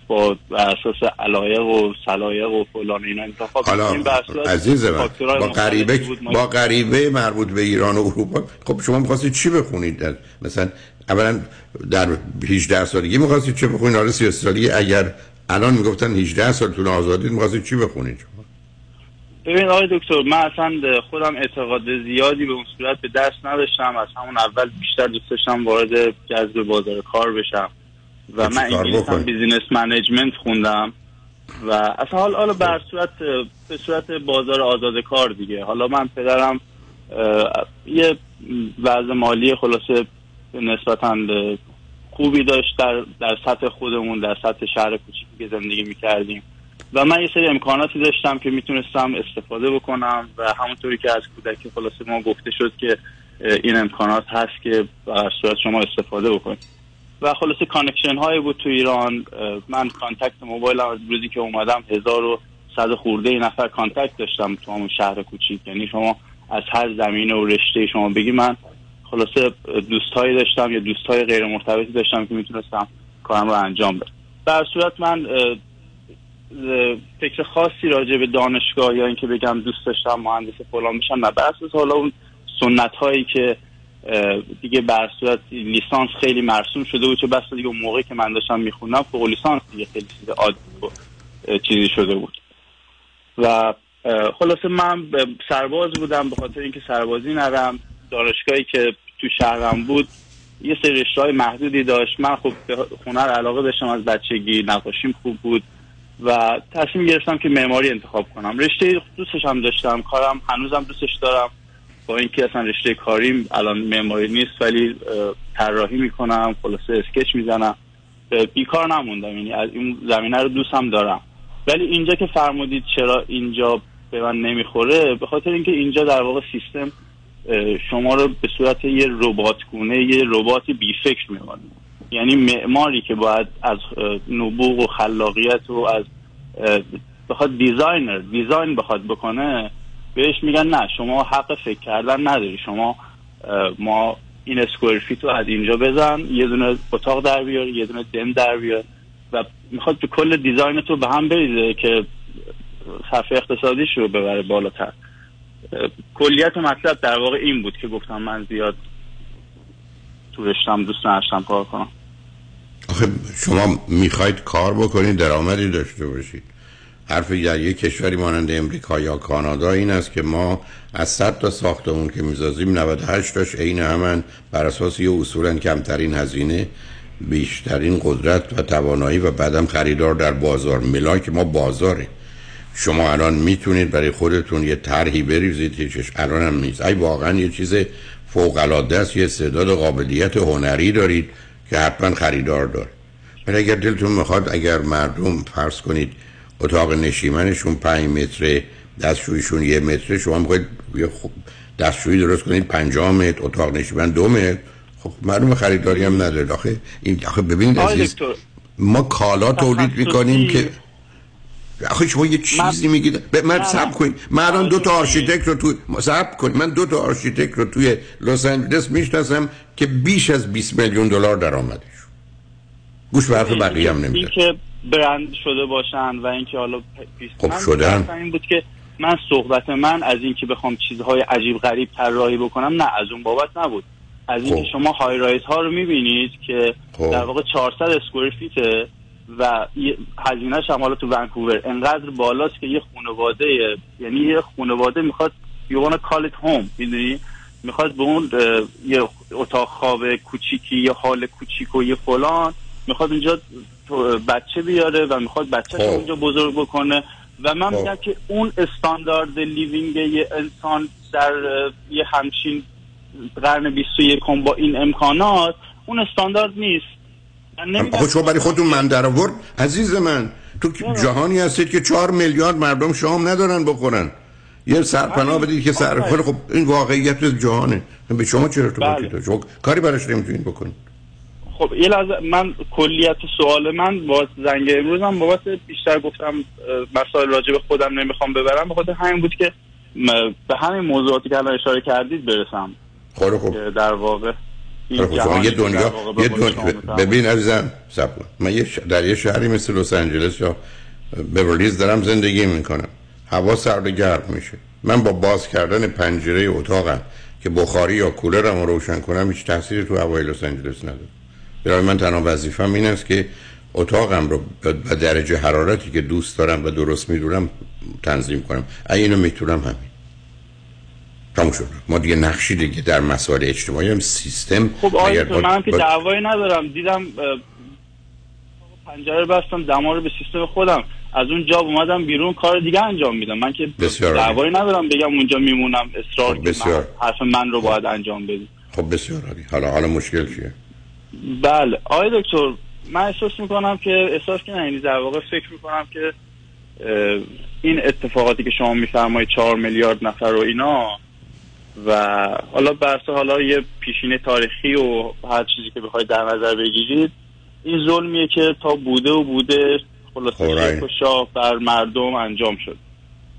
با اساس علایق و سلایق و فلان اینا انتخاب حالا عزیز من با غریبه با غریبه مربوط به ایران و اروپا خب شما می‌خواستید چی بخونید؟ در مثلا اولا در 18 سالگی می‌خواستید چه بخونید؟ حالا 30 سالگی اگر الان می‌گفتن 18 سالتون آزادید می‌خواستید چی بخونید؟ شما ببین آقای دکتر من اصلا خودم اعتقاد زیادی به اون صورت به دست نداشتم. از همون اول بیشتر دوست داشتم وارد جذب بازار کار بشم. و خب من انگلیس هم؟ business management خوندم. و اصلا حالا حالا به صورت به صورت بازار آزاد کار دیگه. حالا من پدرم یه وضع مالی خلاصه نسبتا خوبی داشت. در, در سطح خودمون در سطح شهر کوچیکی که زندگی می‌کردیم. و من یه سری امکاناتی داشتم که می‌تونستم استفاده بکنم و همونطوری که از کودکی خلاصه ما گفته شد که این امکانات هست که در صورت شما استفاده بکنید و خلاصه connection هایی بود تو ایران. من contact موبایلم از روزی که اومدم هزار و صد خورده نفر contact داشتم تو همون شهر کوچیک. یعنی شما از هر زمینه و رشته شما بگی من خلاصه دوستایی داشتم یا دوستای غیر مرتبطی داشتم که می‌تونستم کارم رو انجام بدم. در صورت من فکر خاصی راجع به دانشگاه یا اینکه بگم دوست داشتم مهندس فلان بشم نه اساس حالا اون سنت هایی که دیگه بر صورت لیسانس خیلی مرسوم شده بود چه بس دیگه اون موقعی که من داشتم میخوندم فوق لیسانس دیگه خیلی چیز عادی اه، چیزی شده بود. و خلاصه من سرباز بودم به خاطر اینکه سربازی نرم دانشگاهی که تو شهرم بود یه سری رشته محدودی داشت. من خب هنر علاقه داشتم از بچگی نقاشیم خوب بود. و تصمیم گرفتم که معماری انتخاب کنم. رشته دوستش هم داشتم کارم هنوزم دوستش دارم. با اینکه اصلا رشته کاریم الان معماری نیست ولی طراحی می‌کنم خلاصه اسکچ می‌زنم. بیکار نموندم یعنی از این زمینه رو دوستم دارم. ولی اینجا که فرمودید چرا اینجا به من نمی‌خوره به خاطر اینکه اینجا در واقع سیستم شما رو به صورت یه ربات گونه یه ربات بی فکر می‌کنه. یعنی معماری که باید از نبوغ و خلاقیت و از بخواد designer design بخواد بکنه بهش میگن نه شما حق فکر کردن نداری. شما ما این square feet رو از اینجا بزن یه دونه اتاق در بیار یه دونه دم در بیار و می‌خواد به کل design تو به هم بریزه که صفحه اقتصادیش رو ببره بالاتر. کلیت مطلب در واقع این بود که گفتم من زیاد تو رشتم دوست نداشتم کار کنم. شما می‌خواید کار بکنید درآمدی داشته باشید. حرف در یک کشوری مانند امریکا یا کانادا این است که ما از 100 تا ساختمون که می‌سازیم 98 تاش عین همن بر اساس یه اصولا کمترین هزینه بیشترین قدرت و توانایی و بعدم خریدار در بازار. ملاک ما بازاره. شما الان می‌تونید برای خودتون یه طرحی بریزید هیچش الان هم نیست. ای واقعا یه چیز فوق العاده است یه استعداد قابلیت هنری دارید. که حتما خریدار داره. ولی اگر دلتون می‌خواد اگر مردم فرض کنید اتاق نشیمنشون پنج متره دستشویشون یه متره شما می‌خواید یه خوب دستشویی درست کنید پنجاه متر اتاق نشیمن دو متر. خب معلوم خریداری هم نداره آخه این آخه ببینید ما کالا تولید می‌کنیم که آخه شما یه چیزی میگید به من سب. کنید من الان دو تا architect رو تو سب کنید من دو تا architect رو توی لس آنجلس می‌شناسم که بیش از 20 میلیون دلار درآمدش گوش به حرف بقیه هم نمیده که برند شده باشن و اینکه حالا خب شدن. این بود که من صحبت من از اینکه بخوام چیزهای عجیب غریب طراحی بکنم نه از اون بابت نبود از اینکه خب. شما های رایت ها رو می‌بینید که خب. در واقع 400 اسکوئر فیته و هزینه‌ش هم حالا تو ونکوور. انقدر بالاست که یه خانواده یعنی یه خانواده می‌خواد you wanna call it home می‌دونی؟ می‌خواد به اون یه اتاق خواب کوچیکی یه حال کوچیک و یه فلان. می‌خواد اونجا بچه بیاره و می‌خواد بچه خب. اونجا بزرگ بکنه. و من خب. میگم که اون استاندارد لیوینگ یه انسان در یه همچین قرن 21 با این امکانات اون استاندارد نیست. آخه شما برای خودتون من در آورد؟ عزیز من تو جهانی هستید که چهار میلیارد مردم شام ندارن بخورن. یه سرپناه بدید که سر خب این واقعیت جهانه. به شما چه ارتباطی بله. شما کاری براش نمی‌تونید بکنید. خب یه لحظه من کلیت سوال من با زنگ امروزم بابت بیشتر گفتم مسائل راجع به خودم نمی‌خوام ببرم. به خاطر همین بود که به همین موضوعاتی که الان اشاره کردید برسم. خب خب. در واقع یه دنیا یه دنیا. ببین عزیزم کن. من یه ش- در یه شهری مثل لس آنجلس یا بورلیز دارم زندگی می‌کنم. هوا سرد و گرم میشه. من با باز کردن پنجره اتاقم که بخاری یا کولرم رو روشن کنم هیچ تاثیری تو هوای لس آنجلس نداره. برای من تنها وظیفم این است که اتاقم رو به درجه حرارتی که دوست دارم و درست می‌دونم تنظیم کنم. اینو می‌تونم همین. تموم شد. ما دیگه نقشی دیگه در مسائل اجتماعی هم سیستم خب آقای با- من که دعوایی ندارم. دیدم پنجره بستم دما رو به سیستم خودم. از اون جا اومدم بیرون کار دیگه انجام میدم. من که. دعوایی ندارم بگم اونجا میمونم اصرار خب، بسیار. من حرف من رو باید انجام بدید خب بسیار عالی. حالا حالا مشکل چیه؟ بله. آقای دکتر من احساس می‌کنم که احساس که نه یعنی در واقع فکر می‌کنم که این اتفاقاتی که شما میفرمایید چهار میلیارد نفر و اینا و حالا بحث حالا یه پیشینه تاریخی و هر چیزی که بخواید در نظر بگیرید این ظلمیه که تا بوده و بوده خلاصه و شاه بر مردم انجام شد.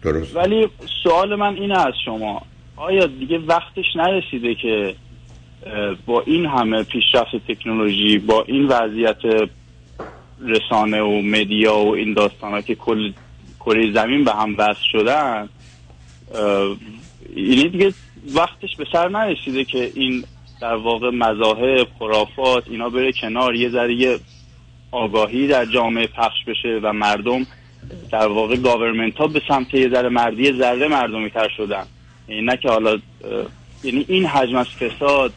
درست. ولی سوال من اینه از شما آیا دیگه وقتش نرسیده که با این همه پیشرفت تکنولوژی با این وضعیت رسانه و مدیا و این داستان که کل کره زمین به هم وصل شدن اه، یعنی دیگه وقتش به سر نرسیده که این در واقع مذاهب خرافات اینا بره کنار یه ذره یه آگاهی در جامعه پخش بشه و مردم در واقع گاورمنت ها به سمت یه ذره مردی ذره مردمی تر شدن. یعنی نه که حالا یعنی این حجم از فساد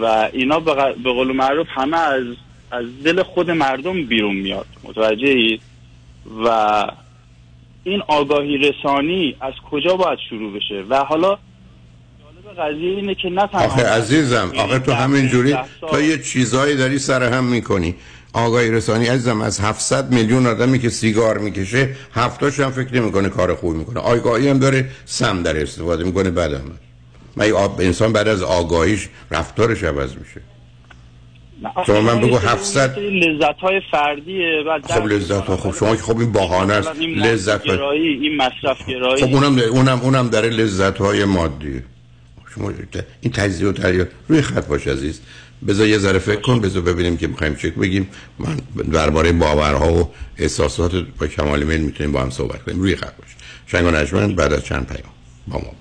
و اینا به قول معروف همه از از دل خود مردم بیرون میاد. متوجه اید و این آگاهی رسانی از کجا باید شروع بشه؟ و حالا قضیه اینه که نه آخه عزیزم آخه تو همینجوری تو یه چیزایی داری سر هم می‌کنی. آقای رسانی عزیزم از 700 میلیون آدمی که سیگار می‌کشه هفتاش هم فکر نمی‌کنه کار خوبی می‌کنه. آگاهی هم داره سم در استفاده می‌کنه بعد هم. من آب انسان بعد از آگاهیش رفتارش عوض میشه. شما من بگو 700 لذت های فردیه و خب لذت ها خب شما که خب این بهانه است. لذت این مصرف گرایی خب اونم اونم اونم در لذت های مادی شما این تجزیه و تحلیل روی خط باش عزیز. بذار یه ذره فکر کن بذار ببینیم که می‌خوایم چک بگیم. من درباره باورها و احساسات با کمال میل می‌تونیم با هم صحبت کنیم. روی خط باش. شنگ و نجمن بعد از چند پیام. با ما باش.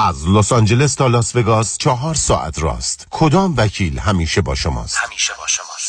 از لس آنجلس تا لاس وگاس چهار ساعت راست. کدام وکیل همیشه با شماست؟ همیشه با شماست.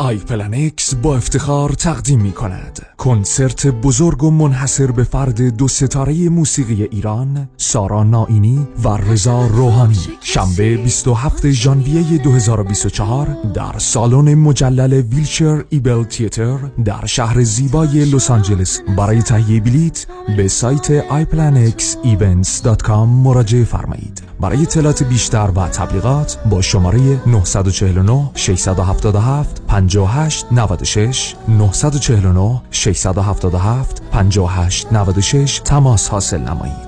آی پلنکس با افتخار تقدیم می کند کنسرت بزرگ و منحصر به فرد دو ستاره موسیقی ایران سارا نائینی و رضا روحانی. شنبه 27 ژانویه 2024 در سالن مجلل ویلشر ایبل تیتر در شهر زیبای لس آنجلس. برای تهیه بلیت به سایت iPlanexEvents.com مراجعه فرمایید. برای اطلاعات بیشتر و تبلیغات با شماره 949 677 58 96 949 677 58 96 تماس حاصل نمایید.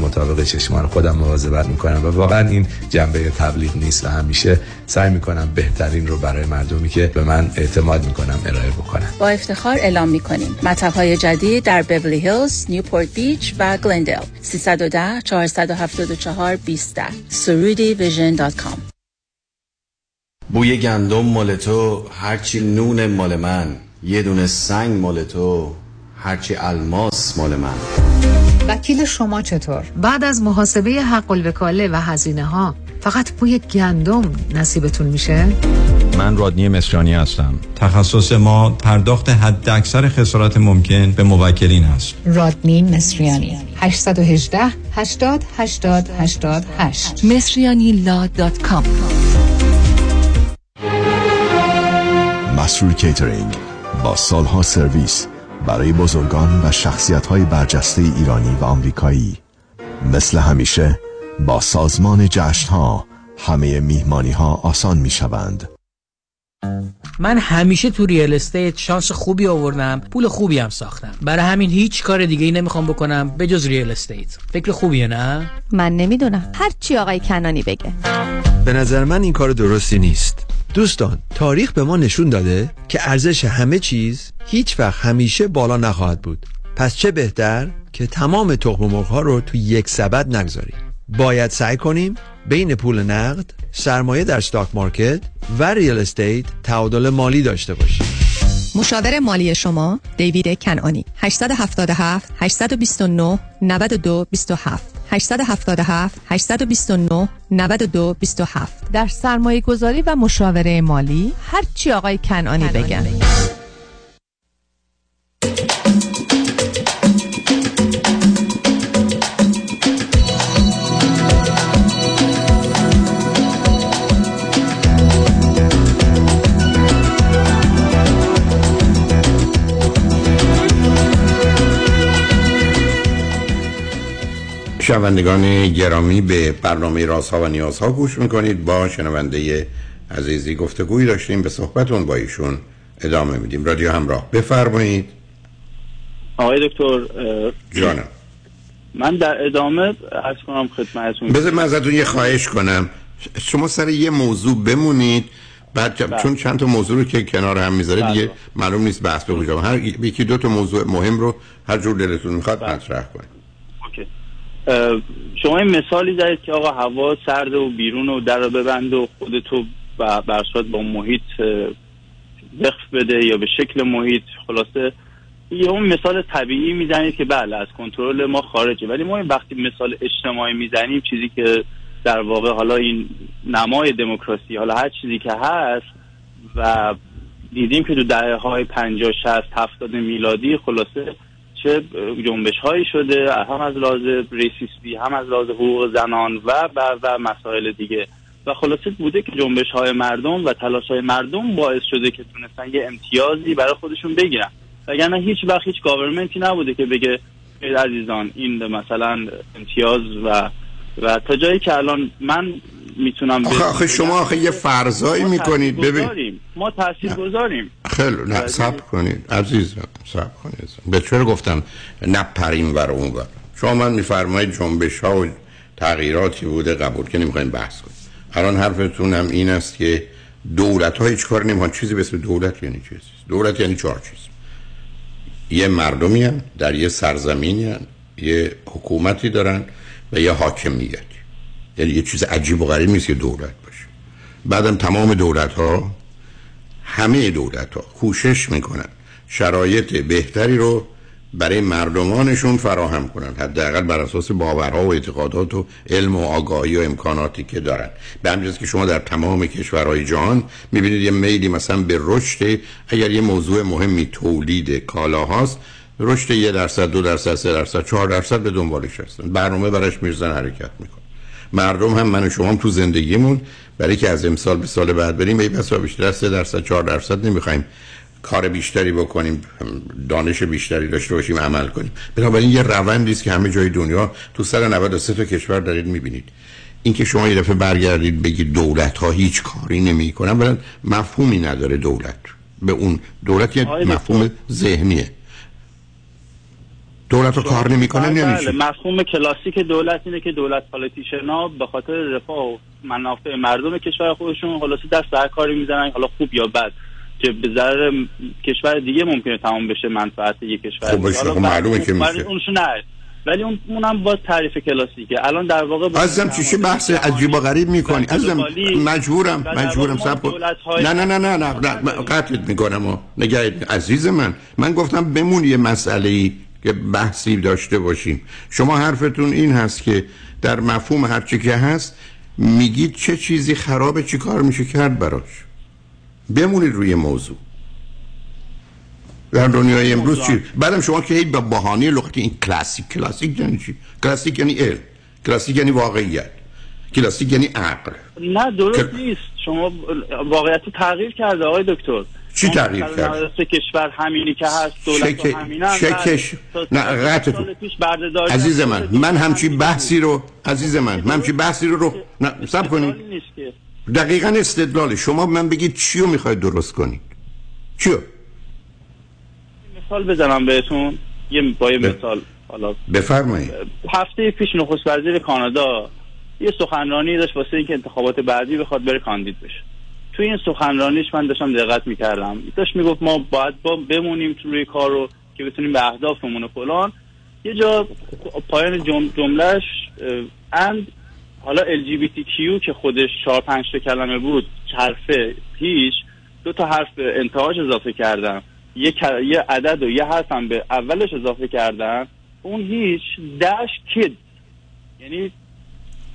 مطابق چشمان خودم مواظبت می‌کنم و واقعا این جنبه تبلیغ نیست و همیشه سعی می‌کنم بهترین رو برای مردمی که به من اعتماد می‌کنم ارائه بکنم. با افتخار اعلام می‌کنیم. مطب های جدید در بورلی هیلز، نیوپورت بیچ و گلندل 310 474 20 سرودی ویژن dot com. بوی گندم مال تو هرچی نون مال من. یه دونه سنگ مال تو. هرچی الماس مال من. وکیل شما چطور؟ بعد از محاسبه حق الوکاله و هزینه ها فقط بوی گندم نصیبتون میشه؟ من رادنی مصریانی هستم. تخصص ما پرداخت حد اکثر خسارت ممکن به موکلین است. رادنی مصریانی. 818 80 80 88 مصریانی law dot com. مسرور کیترینگ با سالها سرویس برای بزرگان و شخصیت های برجسته ایرانی و آمریکایی. مثل همیشه با سازمان جشن ها همه میهمانی ها آسان می شوند من همیشه تو real estate شانس خوبی آوردم پول خوبی هم ساختم. برای همین هیچ کار دیگه ای نمی‌خوام بکنم به جز real estate. فکر خوبیه نه؟ من نمی‌دونم. هر چی آقای کنانی بگه. به نظر من این کار درستی نیست. دوستان تاریخ به ما نشون داده که ارزش همه چیز هیچ وقت همیشه بالا نخواهد بود. پس چه بهتر که تمام تخم مرغ ها رو تو یک سبد نگذاریم. باید سعی کنیم بین پول نقد سرمایه در استاک مارکت و ریال استیت تعادل مالی داشته باشیم. مشاور مالی شما دیوید کنانی 877 829 92 27 877 829 92 27 در سرمایه گذاری و مشاوره مالی هرچی آقای کنانی, کنانی بگن, بگن. شنوندگان گرامی به برنامه رازها و نیازها گوش می‌کنید. با شنونده عزیزی گفتگویی داشتیم به صحبتون با ایشون ادامه میدیم. رادیو همراه بفرمایید. آقای دکتر جانم. من در ادامه از کنم خدمتتون. بذار من ازتون یه خواهش کنم. شما سر یه موضوع بمونید بعد بله. چون چند تا موضوع رو که کنار هم می‌ذاره دیگه بله. معلوم نیست بحث به کجا. هر یکی دو تا موضوع مهم رو هر جور دلتون می‌خواد بله. مطرح کنید. شما این مثالی زدید که آقا هوا سرد و بیرون و در ببند و خودتو برصورت با محیط وقف بده یا به شکل محیط خلاصه. یه اون مثال طبیعی می‌زنید که بله از کنترل ما خارجه. ولی ما وقتی مثال اجتماعی می‌زنیم چیزی که در واقع حالا این نمای دموکراسی حالا هر چیزی که هست و دیدیم که تو دهه های 50 60 70 میلادی خلاصه چه جنبش هایی شده هم از لحاظ ریسیستی هم از لحاظ حقوق زنان و و و مسائل دیگه. و خلاصه بوده که جنبش های مردم و تلاش های مردم باعث شده که تونستن یه امتیازی برای خودشون بگیرن. وگرنه هیچ وقت هیچ گاورمنتی نبوده که بگه عزیزان این مثلا امتیاز و و تا جایی که الان من می‌تونم آخه, آخه شما آخه یه فرضایی می‌کنید ببین. ما تاثیر گذاریم خیلی نه سب کنید عزیزم سب کنید. به چرا گفتم نپریم ور اون ور؟ شما من میفرمایید جنبش ها و تغییراتی بوده قبول که نمی‌خوایم بحث کنیم. الان حرفتون هم این است که دولت ها هیچ کار نمی‌خوان. چیزی به اسم دولت یعنی چیزی دولت یعنی چهار چیز. یه مردمی هم در یه سرزمینی هم. یه حکومتی دارن. و یه حاکمیت یعنی یه چیز عجیب و غریب نیست که دولت باشه. بعدم تمام دولت ها همه دولت ها کوشش می‌کنن شرایط بهتری رو برای مردمانشون فراهم کنن. حداقل بر اساس باورها و اعتقادات و علم و آگاهی و امکاناتی که دارن. به همجاز که شما در تمام کشورهای جهان می‌بینید یه میلی مثلا به رشد اگر یه موضوع مهمی تولید کالاهاست رشد یه درصد دو درصد سه درصد چهار درصد به دنبالش هستن. برنامه براش میرزن حرکت میکن مردم هم من و شما هم تو زندگیمون برای که از امسال به سال بعد بریم ای بسا بیشتر از 3 درصد 4 درصد نمی‌خوایم کار بیشتری بکنیم دانش بیشتری داشته باشیم عمل کنیم. بنابراین یه روندی است که همه جای دنیا تو 193 تا کشور دارید می‌بینید. اینکه شما یه دفعه برگردید بگید دولت ها هیچ کاری نمی‌کنن ولی مفهومی نداره دولت. به اون دولت یه مفهوم ذهنیه. دولت رو کار نمی‌کنن یعنی بله. مفهوم کلاسیک دولت اینه که دولت ها به خاطر رفاه و منافع مردم کشور خودشون خلاصی دست در کاری می‌زنن حالا خوب یا بد که به ضرر کشور دیگه ممکنه تمام بشه منفعت یک کشور خب حالا معلومه که میشه. نه ولی اون اونم باز تعریف کلاسیکه. الان در واقع عزیزم چیشه بحث عجیب و غریب می‌کنی؟ عزیزم مجبورم مجبورم سب نه نه نه نه نه قطعت می‌کنم و نگه عزیز من من گفتم بمون یه مسئله که بحثی داشته باشیم. شما حرفتون این هست که در مفهوم هرچی که هست میگید چه چیزی خرابه چی کار میشه کرد براش. بمونید روی موضوع. در دنیای امروز چی؟ بعدم شما که با بهانه لغتی این کلاسیک کلاسیک یعنی چی؟ کلاسیک یعنی علم. کلاسیک یعنی واقعیت. کلاسیک یعنی عقل. نه درست نیست. شما واقعیت تغییر کرده آقای دکتر. چی تغییر کرد؟ کشور همینی که هست دولت چه همینن چه کش نه قطع عزیز من من همچی بحثی رو عزیز من من همچی بحثی رو رو نه سب کنید دقیقا استدلال شما من بگید چی رو می‌خواید درست کنید؟ چیو؟ مثال بزنم بهتون. یه با یه مثال حالا. بفرمایید. هفته پیش نخست وزیر کانادا یه سخنرانی داشت واسه اینکه انتخابات بعدی بخواد بره کاندید بشه. توی این سخنرانیش من داشتم دقت می‌کردم. داشت می‌گفت ما باید با بمونیم روی کار رو که بتونیم به اهدافمون و فلان. یه جا پایان جم جملهش اند حالا LGBTQ که خودش چهار پنج تا کلمه بود حرفه پیش دو تا حرف انتهاش اضافه کردم یه, یه عدد و یه حرف هم به اولش اضافه کردم اون هیچ داش کید. یعنی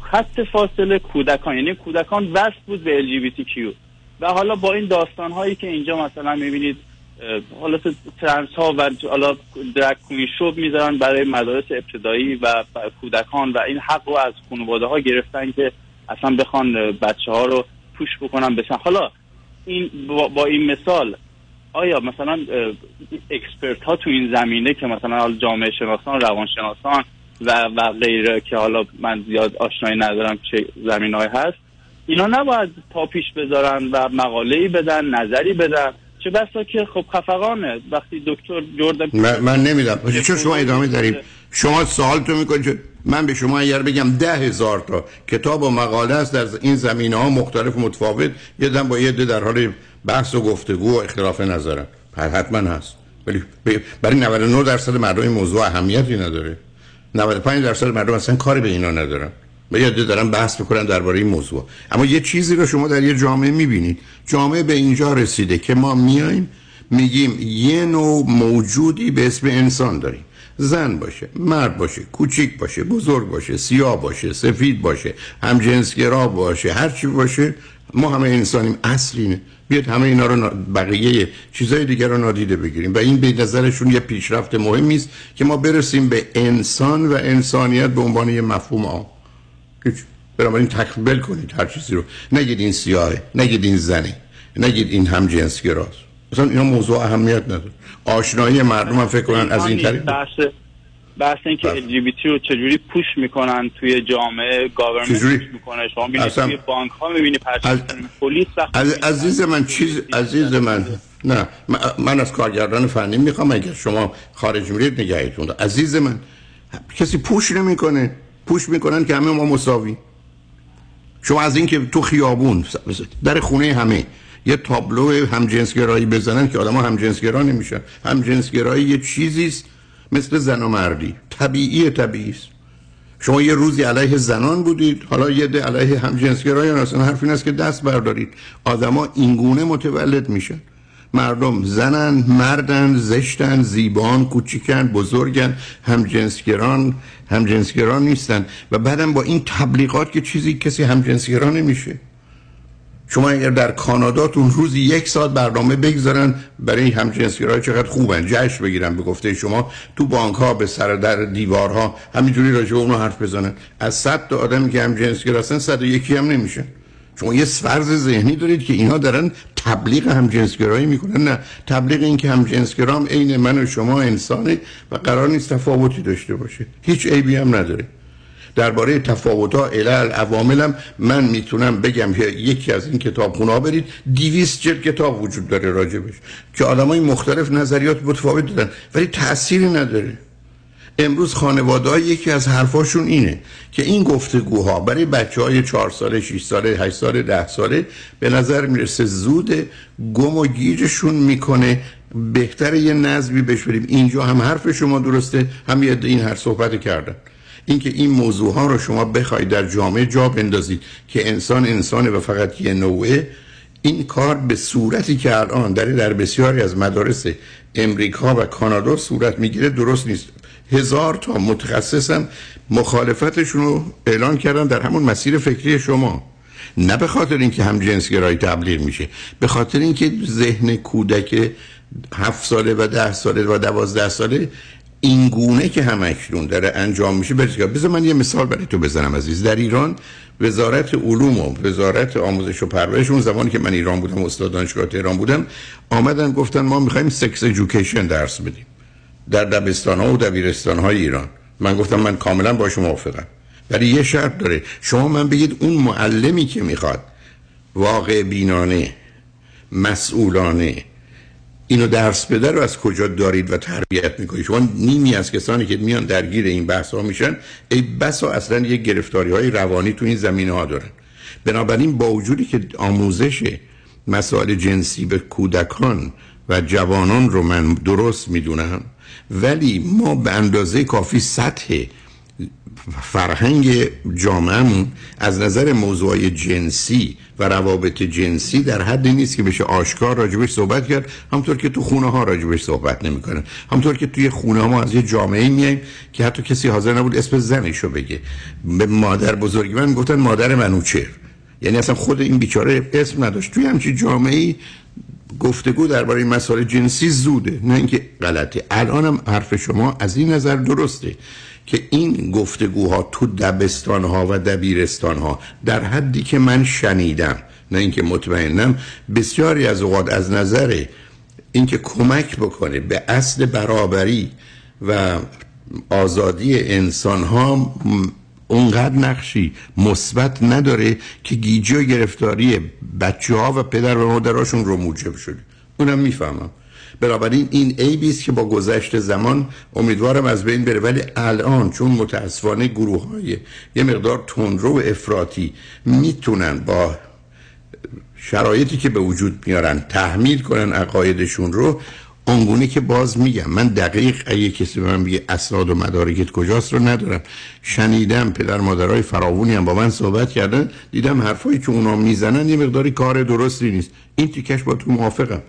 خط فاصله کودکان یعنی کودکان وصل بود به LGBTQ و حالا با این داستان هایی که اینجا مثلا می‌بینید حالا ترنس ها و حالا درک شوب می‌ذارن برای مدارس ابتدایی و کودکان و این حق رو از خانواده ها گرفتن که اصلا بخوان بچه ها رو پوش بکنن بشن. حالا این با, با این مثال آیا مثلا اکسپرت ها تو این زمینه که مثلا جامعه شناسان روانشناسان و و غیره که حالا من زیاد آشنایی ندارم چه زمین هست اینا نباید پا پیش بذارن و مقاله بدن نظری بدن. چه بسا که خب خفقانه. وقتی دکتر جردن من, من نمیدم چون شما ادامه داریم. شما سوال تو می‌کنید من به شما اگر بگم ده هزار تا کتاب و مقاله است در این زمینه ها مختلف و متفاوت یه دم با یه ده در حال بحث و گفتگو و اختلاف نظرم. حتما هست. ولی برای 99 درصد مردم این موضوع اهمیتی نداره. 95 درصد مردم اصلا کاری به اینا ندارن. یه عده دارن بحث می‌کنن درباره این موضوع. اما یه چیزی رو شما در یه جامعه می‌بینید. جامعه به اینجا رسیده که ما میایم میگیم یه نوع موجودی به اسم انسان داریم. زن باشه مرد باشه کوچیک باشه بزرگ باشه سیاه باشه سفید باشه هم جنسگرا باشه هر چی باشه ما همه انسانیم. اصل اینه. بیاد همه اینا رو بقیه چیزای دیگر رو نادیده بگیریم. و این به نظرشون یه پیشرفت مهمی است که ما برسیم به انسان و انسانیت به عنوان یه مفهوم عام. هیچ. بنابراین تقبل کنید هر چیزی رو. نگید این سیاهه نگید این زنه نگید این هم جنسگراست مثلا اینا موضوع اهمیت نداره. آشنایی مردم هم فکر کنن از این طریق بحث بحث این که LGBT رو چجوری پوش می‌کنن توی جامعه گاورمنت چجوری؟ پوش می‌کنه. شما می‌بینید توی بانک ها می‌بینی از- پلیس از عزیز من چیز عزیز من. نه من- از کارگردان فنی می‌خوام اگر شما خارج میرید نگهتون. دارم. عزیز من کسی پوش نمی‌کنه. پوش می‌کنن که همه ما مساوی. شما از اینکه تو خیابون در خونه همه یه تابلو همجنسگرایی بزنن که آدم همجنسگرا نمیشن. همجنسگرایی یه چیزی است مثل زن و مردی. طبیعی طبیعی است. شما یه روزی علیه زنان بودید حالا یه ده علیه همجنسگرایان اصلا حرف این است که دست بردارید. آدما اینگونه متولد میشن. مردم زنن مردن زشتن زیبان کوچیکن بزرگن همجنسگران همجنسگران نیستن و بعدم با این تبلیغات که چیزی کسی همجنسگران نمیشه. شما اگر در کاناداتون روزی یک ساعت برنامه بگذارن برای همجنسگرای چقدر خوبن. جشن بگیرن به گفته شما. تو بانک ها به سر در دیوارها همینجوری راجع به اونو حرف بزنن. از صد تا آدمی که همجنسگر هستن صد و یکی هم نمیشن. شما یه فرض ذهنی دارید که اینا دارن تبلیغ همجنسگرایی می‌کنن. نه تبلیغ این که همجنسگرام عین من و شما انسانه و قرار نیست تفاوتی داشته باشه. هیچ عیبی هم نداره. درباره تفاوت ها علل عواملم من می‌تونم بگم که یکی از این کتاب ها برید. 200 جلد کتاب وجود داره راجبش. که آدمای مختلف نظریات متفاوت دارن ولی تأثیری نداره. امروز خانواده ها یکی از حرفاشون اینه که این گفتگوها برای بچه های 4 ساله 6 ساله 8 ساله 10 ساله به نظر می‌رسه زود گم و گیجشون می‌کنه. بهتر یه نظمی بهش اینجا هم حرف شما درسته. هم یه این هر صحبت کردن. اینکه این موضوع ها رو شما بخواید در جامعه جا بندازید که انسان انسانه و فقط یه نوعه این کار به صورتی که الان در در بسیاری از مدارس امریکا و کانادا صورت می‌گیره درست نیست. هزار تا متخصصم مخالفتشون رو اعلان کردن در همون مسیر فکری شما. نه به خاطر اینکه هم جنسگرایی تبلیغ میشه به خاطر اینکه ذهن کودک هفت ساله و ده ساله و دوازده ساله این گونه که همکنون داره انجام میشه. بذار من یه مثال برای تو بزنم عزیز. در ایران وزارت علوم و وزارت آموزش و پرورش اون زمانی که من ایران بودم استاد دانشگاه تهران بودم آمدن گفتن ما می‌خوایم سکس ایژوکیشن درس بدیم. در دبستان ها و دبیرستان های ایران. من گفتم من کاملا با شما موافقم. ولی یه شرط داره. شما من بگید اون معلمی که می‌خواد واقع بینانه مسئولانه اینو درس بده رو از کجا دارید و تربیت می‌کنید؟ شما نیمی از کسانی که میان درگیر این بحث ها میشن ای بسا اصلا یه گرفتاری های روانی تو این زمینه ها دارن. بنابراین با وجودی که آموزش مسائل جنسی به کودکان و جوانان رو من درست می‌دونم ولی ما به اندازه کافی سطح فرهنگ جامعهمون از نظر موضوع جنسی و روابط جنسی در حدی نیست که بشه آشکار راجبش صحبت کرد. همطور که تو خونه ها راجبش صحبت نمی‌کنن همطور که توی خونه ما از یه جامعه میایم که حتی کسی حاضر نبود اسم زنشو بگه. به مادر بزرگی من گفتن مادر منوچر یعنی اصلا خود این بیچاره اسم نداشت. توی همچین جامعه گفتگو درباره این مسائل جنسی زوده نه اینکه غلطه. الانم حرف شما از این نظر درسته که این گفتگوها تو دبستان ها و دبیرستان ها در حدی که من شنیدم نه اینکه مطمئنم بسیاری از اوقات از نظر اینکه کمک بکنه به اصل برابری و آزادی انسان ها اونقدر نقشی مثبت نداره که گیجی و گرفتاری بچه ها و پدر و مادراشون رو موجب شده. اونم می‌فهمم. بنابراین این عیبی است که با گذشت زمان امیدوارم از بین بره. ولی الان چون متاسفانه گروه های یه مقدار تندرو و افراطی می‌تونن با شرایطی که به وجود میارن تحمیل کنن عقایدشون رو اونگونه که باز میگم. من دقیق اگه کسی به من بگه اسناد و مدارکت کجاست رو ندارم. شنیدم پدر مادرای فراوونی هم با من صحبت کردن. دیدم حرفایی که اونا می‌زنن یه مقداری کار درستی نیست. این تیکش با تو موافقم.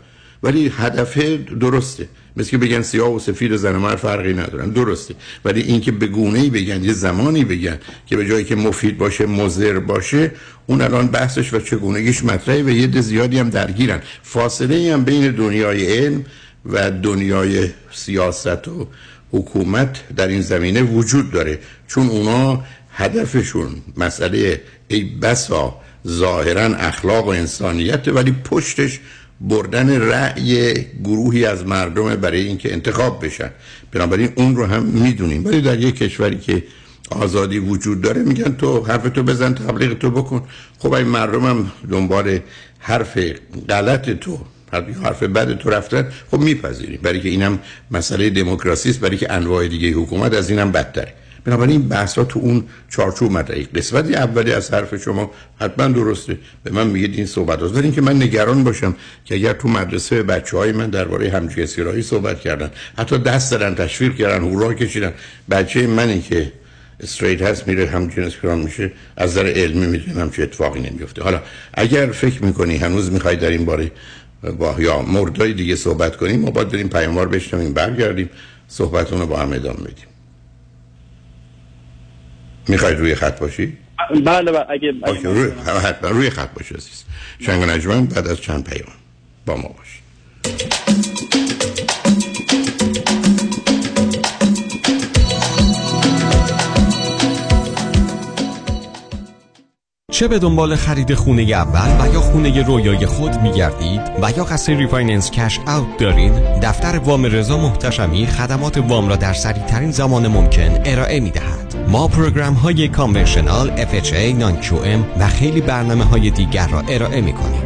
ولی هدف درسته. مثل که بگن سیاه و سفید و زن و مرد فرقی ندارن. درسته. ولی اینکه به گونه ای بگن یه زمانی بگن که به جایی که مفید باشه مضر باشه اون الان بحثش و چگونگیش مطرحه و یه زیادی هم درگیرن. فاصله هم بین دنیای علم و دنیای سیاست و حکومت در این زمینه وجود داره. چون اونا هدفشون مسئله ای بسا ظاهرا اخلاق و انسانیت ولی پشتش بردن رأی گروهی از مردم برای اینکه انتخاب بشن. بنابراین اون رو هم می‌دونیم. ولی در یک کشوری که آزادی وجود داره میگن تو حرف تو بزن تبلیغ تو بکن. خب این مردم هم دنبال حرف غلط تو. حرف بد تو رفتن خب میپذیریم. برای که اینم مسئله دموکراسی است برای که انواع دیگه حکومت از اینم بدتره. بنابراین بحث ها تو اون چارچوب مطرحه قسمتی اولی از حرف شما حتما درسته. به من میگید این صحبت هست که من نگران باشم که اگر تو مدرسه بچه های من درباره همجنسی راهی صحبت کردن حتی دست دادن تشویق کردن هورا کشیدن بچه منی که استریت هست میره هم جنس میشه از نظر علمی می‌دونم چه اتفاقی نمیفته حالا اگر فکر می‌کنی هنوز می‌خوای در این باره با یا موردهای دیگه صحبت کنیم ما باید بریم پیاموار بشنویم برگردیم صحبتون رو با هم ادامه بدیم. می‌خواید روی خط باشی؟ بله بله اگه, اگه روی, روی خط باشی عزیز. شنگ نجمن بعد از چند پیام با ما باشید چه به دنبال خرید خونه اول و یا خونه رویایی خود میگردید و یا قصد refinance cash out دارید؟ دفتر وام رضا محتشمی خدمات وام را در سریع ترین زمان ممکن ارائه می دهد ما program های conventional FHA non و خیلی برنامه های دیگر را ارائه می کنیم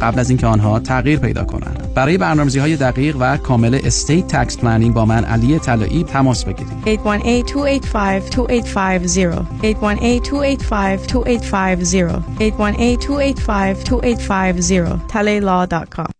قبل از اینکه آنها تغییر پیدا کنند. برای برنامه‌ریزی های دقیق و کامل estate tax planning با من علی طلایی تماس بگیرید. 818-285-2850 818-285-2850 talaylaw.com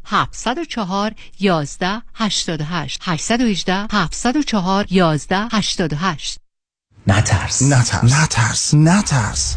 704 11 88 818 704 11 88 نترس. نترس. نترس نترس.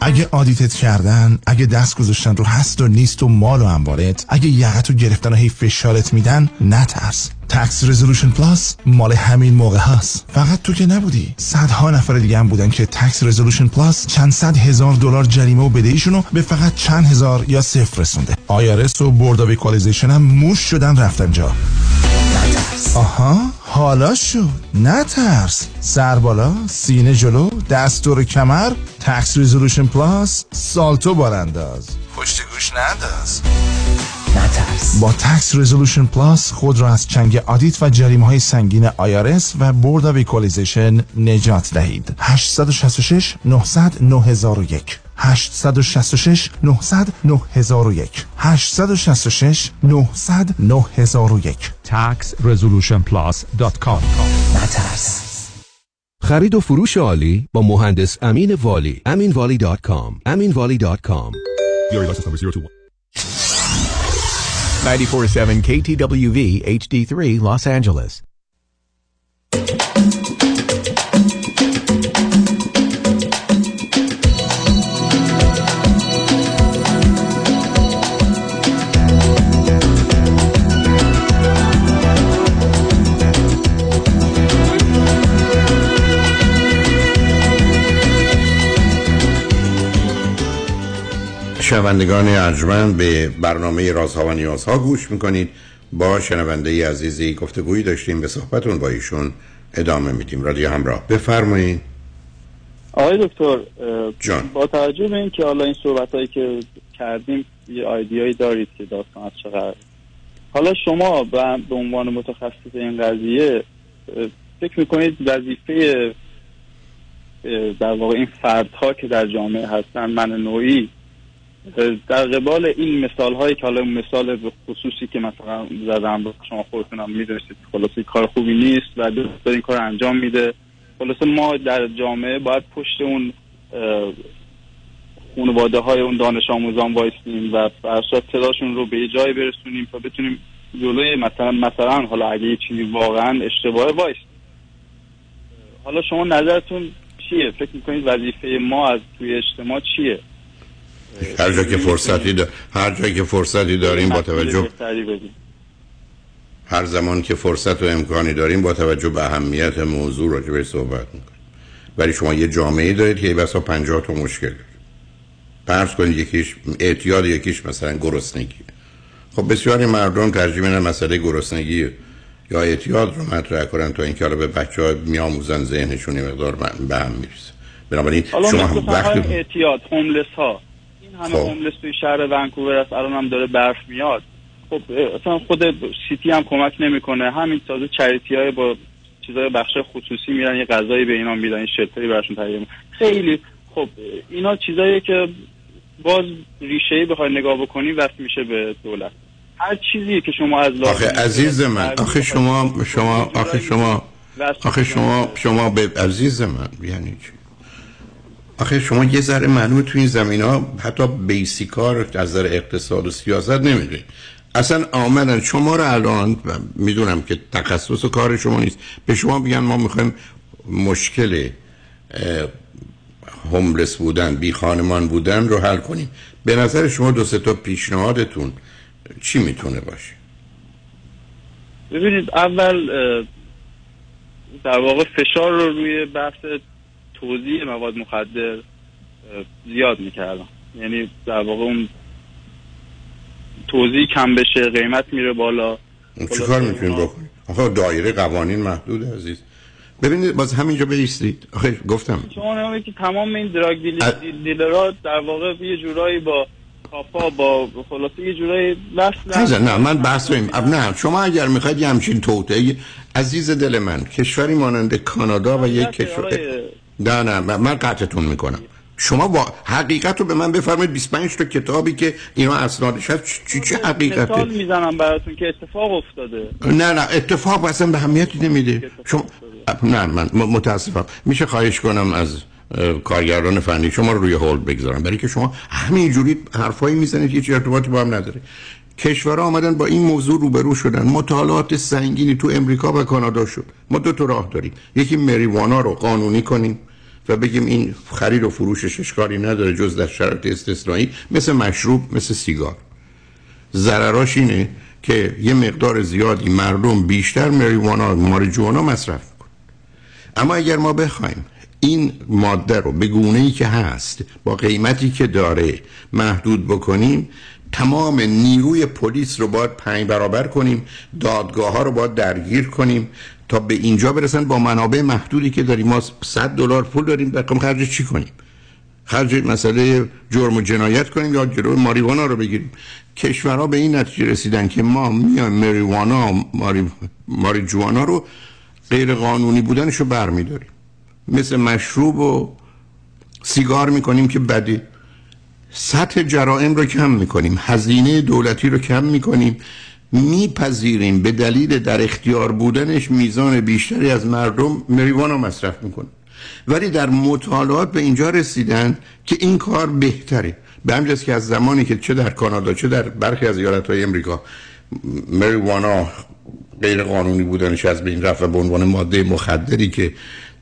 اگه audit ت کردن اگه دست گذاشتن رو هست و نیست و مال و اموالت اگه یقت رو گرفتن و هی فشارت میدن نترس. Tax Resolution Plus مال همین موقع هست فقط تو که نبودی. صدها نفر دیگه هم بودن که Tax Resolution Plus چند صد هزار دلار جریمه و بدهیشون رو به فقط چند هزار یا صفر رسونده. IRS و Board of هم موش شدن رفتن جا. آها حالا شد نترس. سر بالا سینه جلو دستور کمر Tax Resolution Plus سالتو بارانداز. پشت گوش ننداز. نترس. با Tax Resolution Plus خود را از چنگ audit و جریمه های سنگین IRS و Board of نجات دهید. 866 900 9001 866 900 9001 866 900 9001 taxresolutionplus.com نترس خرید و فروش عالی با مهندس امین والی aminvali.com aminvali.com 94.7 KTWV HD3 Los Angeles شنوندگان ارجمند به برنامه رازها و نیازها گوش می‌کنید. با شنونده عزیزی گفتگویی داشتیم به صحبتون با ایشون ادامه میدیم. رادیو همراه. بفرمایید. آقای دکتر جان. با توجه به اینکه حالا این صحبت هایی که کردیم یه آیدیایی دارید که داستان از چقدر حالا شما به عنوان متخصص این قضیه فکر می‌کنید وظیفه در واقع این فردها که در جامعه هستن من نوعی در قبال این مثال هایی که حالا مثال خصوصی که مثلا زدم شما خودتونم می‌دونستید خلاصه کار خوبی نیست و دوست این کار انجام میده. خلاصه ما در جامعه باید پشت اون خانواده های اون دانش آموزان وایستیم و فرشاد صداشون رو به یه جایی برسونیم تا بتونیم جلوی مثلا مثلا حالا اگه یه چیزی واقعا اشتباه وایست حالا شما نظرتون چیه؟ فکر می‌کنید وظیفه ما از توی اجتماع چیه؟ هر جا که فرصتی دا... هر جا که فرصتی داریم با توجه هر زمان که فرصت و امکانی داریم با توجه به اهمیت موضوع راجع به صحبت می‌کنیم. ولی شما یه جامعه دارید که بسا پنجاه تا مشکل فرض کنید یکیش اعتیاد یکیش مثلا گرسنگی. خب بسیاری مردم ترجیح میدن مسئله گرسنگی یا اعتیاد رو مطرح کنن تا اینکه حالا به بچه ها میآموزن ذهنشون مقدار به هم می‌رسه بنابراین شما هم وقتی اعتیاد هوملس ها. همه خب. هوملس توی شهر ونکوور است الان هم داره برف میاد. خب اصلا خود سیتی هم کمک نمی‌کنه. همین تازه چریتی های با چیزای بخش خصوصی میرن یه غذایی به اینا میدن این شتری براشون تهیه خیلی خب اینا چیزایی که باز ریشه ای بخوای نگاه بکنی وقت میشه به دولت. هر چیزی که شما از آخه عزیز من آخه شما شما آخه شما آخه شما شما به عزیز من یعنی چی؟ آخه شما یه ذره معلومه تو این زمین ها حتی بیسیکار از نظر اقتصاد و سیاست نمی‌دونید اصلا آمدن شما رو الان می‌دونم که تخصص و کار شما نیست. به شما بگن ما می‌خوایم مشکل هوملس بودن بی خانمان بودن رو حل کنیم. به نظر شما دو سه تا پیشنهادتون چی می‌تونه باشه؟ ببینید اول در واقع فشار رو روی بحث توضیح مواد مخدر زیاد می‌کردم. یعنی در واقع اون توضیح کم بشه قیمت میره بالا. چی کار می‌تونید بکنید آخه دایره قوانین محدود عزیز. ببینید باز همینجا بیستید آخه گفتم. شما که تمام این دراگ دیلرها در واقع یه جورایی با کافا با خلاصه یه جورایی بس نه من بحث رو نه شما اگر می‌خواید یه همچین توطعه عزیز دل من کشوری مانند کانادا و یک کشور نه نه من قطعتون می‌کنم. شما با حقیقت رو به من بفرمایید. 25 تا کتابی که اینا اسنادش هست چی چه حقیقته؟ مثال می‌زنم براتون که اتفاق افتاده. نه نه اتفاق اصلا به همیتی نمیده. شما نه من متاسفم. میشه خواهش کنم از کارگران فنی شما رو روی هولد بگذارم. برای که شما همینجوری حرفایی می‌زنید هیچ ارتباطی با هم نداره. کشورها آمدن با این موضوع روبرو شدن. مطالعات سنگینی تو امریکا و کانادا شد. ما دو تا راه داریم. یکی مریوانا رو قانونی کنیم و بگیم این خرید و فروشش اشکالی نداره جز در شرایط استثنایی مثل مشروب مثل سیگار. ضرراش اینه که یه مقدار زیادی مردم بیشتر مریوانا ماریجوانا مصرف میکن اما اگر ما بخوایم این ماده رو به گونه ای که هست با قیمتی که داره محدود بکنیم تمام نیروی پلیس رو باید پنج برابر کنیم دادگاه ها رو باید درگیر کنیم تا به اینجا برسن با منابع محدودی که داریم. ما 100 دلار پول داریم بخوام خرج چی کنیم؟ خرج مسئله جرم و جنایت کنیم یا جلو ماریوانا رو بگیریم؟ کشورها به این نتیجه رسیدن که ما میایم مریوانا ماری ماریجوانا رو غیر قانونی بودنش رو برمیداریم. مثل مشروب و سیگار می‌کنیم که بدی. سطح جرائم رو کم می‌کنیم هزینه دولتی رو کم می‌کنیم. میپذیریم به دلیل در اختیار بودنش میزان بیشتری از مردم مریوانا مصرف می‌کنن ولی در مطالعات به اینجا رسیدن که این کار بهتره. به همجاست که از زمانی که چه در کانادا چه در برخی از ایالت های امریکا مریوانا غیر قانونی بودنش از بین رفت و به عنوان ماده مخدری که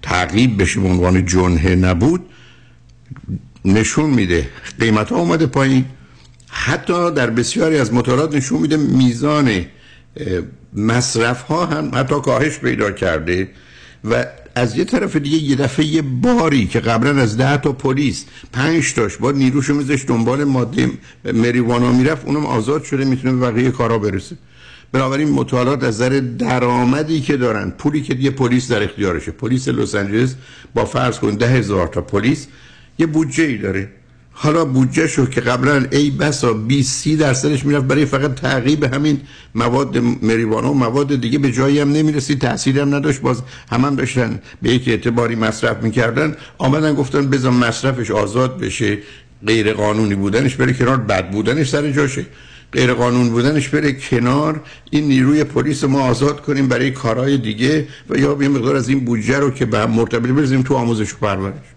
تعقیب بشه به عنوان جنه نبود نشون میده. قیمت ها اومده پایین. حتی در بسیاری از مطالعات نشون میده میزان مصرف ها هم حتی کاهش پیدا کرده. و از یه طرف دیگه یه دفعه یه باری که قبلا از ده تا پلیس پنج تاش با نیروشو میذاش دنبال ماده مریوانا می‌رفت اونم آزاد شده می‌تونه بقیه کارا برسه. بنابراین مطالعات از نظر درآمدی که دارن پولی که یه پلیس در اختیارشه. پلیس لس آنجلس با فرض کن ده هزار تا پلیس یه بودجه ای داره. حالا بودجه شو که قبلا ای بسا 20 30 درصدش می‌رفت برای فقط تعقیب همین مواد مریوانا و مواد دیگه به جایی هم نمی‌رسید تأثیری هم نداشت. باز هم, هم داشتن به یک اعتباری مصرف می‌کردن. آمدن گفتن بذار مصرفش آزاد بشه. غیر قانونی بودنش بره کنار بد بودنش سر جاشه. غیر قانون بودنش بره کنار. این نیروی پلیس ما آزاد کنیم برای کارهای دیگه و یا یه مقدار از این بودجه رو که به مرتبط بزنیم تو آموزش و پرورش.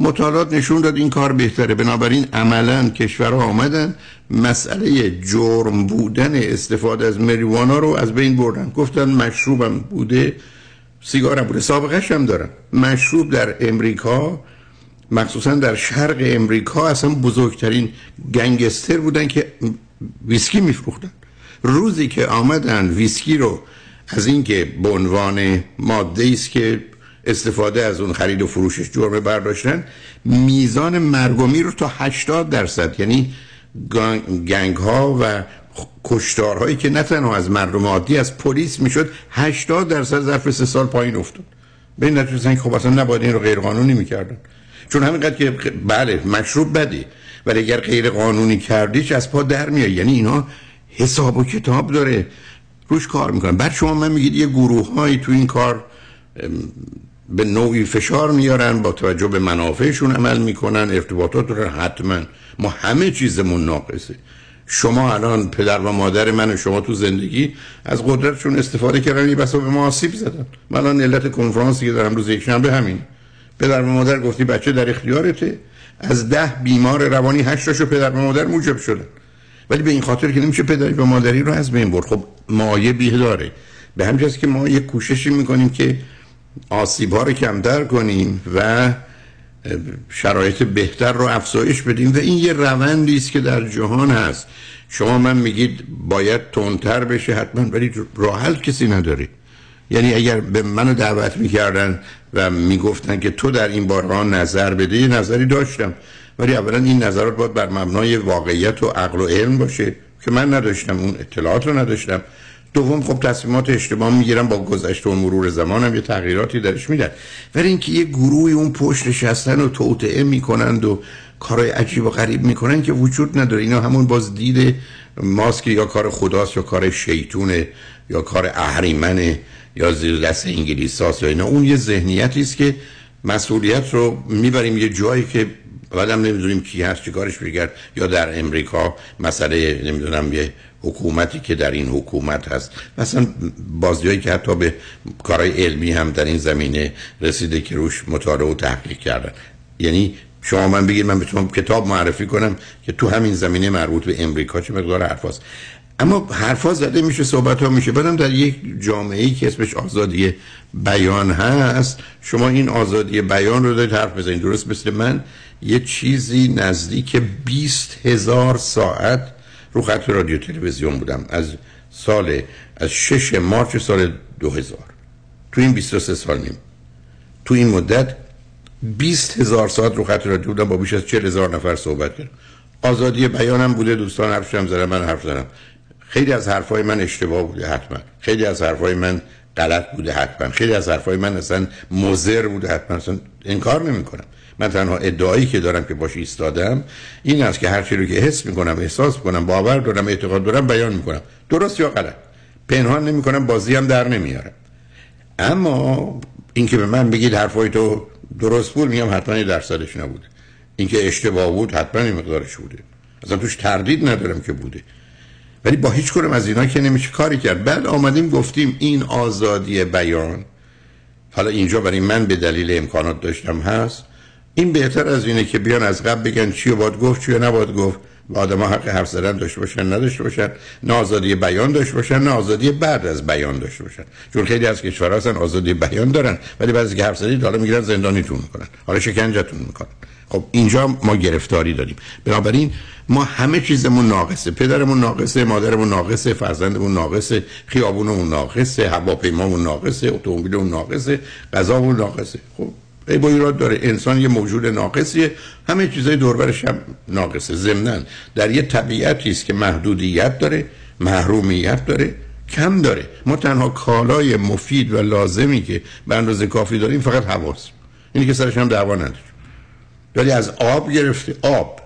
مطالعات نشون داد این کار بهتره. بنابراین عملا کشورها آمدن مسئله جرم بودن استفاده از مریوانا رو از بین بردن. گفتن مشروبم بوده سیگارم بوده. سابقش هم دارن. مشروب در امریکا مخصوصا در شرق امریکا اصلا بزرگترین گنگستر بودن که ویسکی میفروختن. روزی که آمدن ویسکی رو از اینکه به عنوان ماده است که استفاده از اون خرید و فروشش جرمه برداشتن میزان مرگومی رو تا 80 درصد. یعنی گنگ ها و کشتارهایی که نه تنها از مردم عادی از پلیس می‌شد 80 درصد ظرف سه سال پایین افتاد. به این نتیجه خب اصلا نباید این رو غیر قانونی می‌کردن. چون همینقدر که بله مشروب بدی ولی اگر غیر قانونی کردیش از پا در میاد یعنی اینا حساب و کتاب داره. روش کار می‌کنن. بعد شما من میگید یه گروه هایی تو این کار به نوعی فشار میارن با توجه به منافعشون عمل می‌کنن ارتباطات رو حتما ما همه چیزمون ناقصه. شما الان پدر و مادر من و شما تو زندگی از قدرتشون استفاده کردن بسا به ما آسیب زدن. من الان علت کنفرانسی که دارم روز یک شنبه همین پدر و مادر گفتی بچه در اختیارته. از ده بیمار روانی هشتاشو پدر و مادر موجب شدن. ولی به این خاطر که نمیشه پدری و مادری رو از بین برد. خب مایه داره به همین که ما یه کوششی می‌کنیم که آسیب ها رو کمتر کنیم و شرایط بهتر رو افزایش بدیم و این یه روندی است که در جهان هست. شما من میگید باید تندتر بشه حتما ولی راه کسی نداری یعنی اگر به منو دعوت می‌کردن و می‌گفتن که تو در این بارها نظر بده یه نظری داشتم. ولی اولا این نظرات باید بر مبنای واقعیت و عقل و علم باشه که من نداشتم اون اطلاعات رو نداشتم. دوم خب تصمیمات اشتباه می‌گیرم با گذشته و مرور زمانم یه تغییراتی درش میدن. ولی اینکه یه گروهی اون پشت نشستن و توطعه می‌کنند و کارهای عجیب و غریب می‌کنن که وجود نداره. اینا همون باز دید ماسک یا کار خداست یا کار شیطونه یا کار اهریمنه یا زیر دست انگلیس یا اینا. اون یه ذهنیتی است که مسئولیت رو می‌بریم یه جایی که بعدم نمی‌دونیم کی هست چیکارش بگرد یا در امریکا مسئله نمی‌دونم یه حکومتی که در این حکومت هست. مثلا بازیایی که حتی به کارهای علمی هم در این زمینه رسیده که روش مطالعه و تحقیق کردن. یعنی شما من بگید من شما کتاب معرفی کنم که تو همین زمینه مربوط به امریکا چه مقدار حرفاست اما حرفا زده میشه صحبت ها میشه. بعدم در یک جامعه ای که اسمش آزادی بیان هست شما این آزادی بیان رو دارید حرف بزنید. درست مثل من یه چیزی نزدیک 20 هزار ساعت رو خط رادیو تلویزیون بودم. از سال از 6 مارچ سال 2000 تو این 23 سال نیم. تو این مدت 20 هزار ساعت رو خط رادیو بودم با بیش از 40 هزار نفر صحبت کردم. آزادی بیانم بوده دوستان حرفشم زدن من حرف زدم. خیلی از حرفای من اشتباه بوده حتما. خیلی از حرفای من غلط بوده حتما. خیلی از حرفای من اصلا مضر بوده حتما. اصلا انکار نمی کنم من تنها ادعایی که دارم که باش ایستادم این است که هر چیزی رو که حس می‌کنم احساس می‌کنم باور دارم اعتقاد دارم بیان می‌کنم. درست یا غلط؟ پنهان نمی‌کنم بازی هم در نمیارم اما اینکه به من بگید حرفای تو درست بود میگم حتما درصدش نبوده. اینکه اشتباه بود حتما این مقدارش بوده. اصلا توش تردید ندارم که بوده. ولی با هیچ کنم از اینا که نمیشه کاری کرد. بعد آمدیم گفتیم این آزادی بیان. حالا اینجا برای من به دلیل امکانات داشتم هست. این بهتر از اینه که بیان از قبل بگن چی باید گفت چی نباید گفت. و آدم حق حرف زدن داشته باشن نداشته باشن. نه آزادی بیان داشته باشن نه آزادی بعد از بیان داشته باشن. چون خیلی از کشورها هستن آزادی بیان دارن ولی بعد از که حرف زدید حالا می‌گیرن زندانیتون می‌کنن. حالا شکنجتون می‌کنن. خب اینجا ما گرفتاری داریم. بنابراین ما همه چیزمون ناقصه. پدرمون ناقصه مادرمون ناقصه فرزندمون ناقصه خیابونمون ناقصه هواپیمامون ناقصه اتومبیلمون ناقصه غذامون ناقصه. خب ای با ایراد داره. انسان یه موجود ناقصیه. همه چیزای دوربرش هم ناقصه. ضمناً در یه طبیعتی است که محدودیت داره محرومیت داره کم داره. ما تنها کالای مفید و لازمی که به اندازه کافی داریم فقط هواست اینی که سرش هم دعوا نداره. ولی از آب گرفته. آب.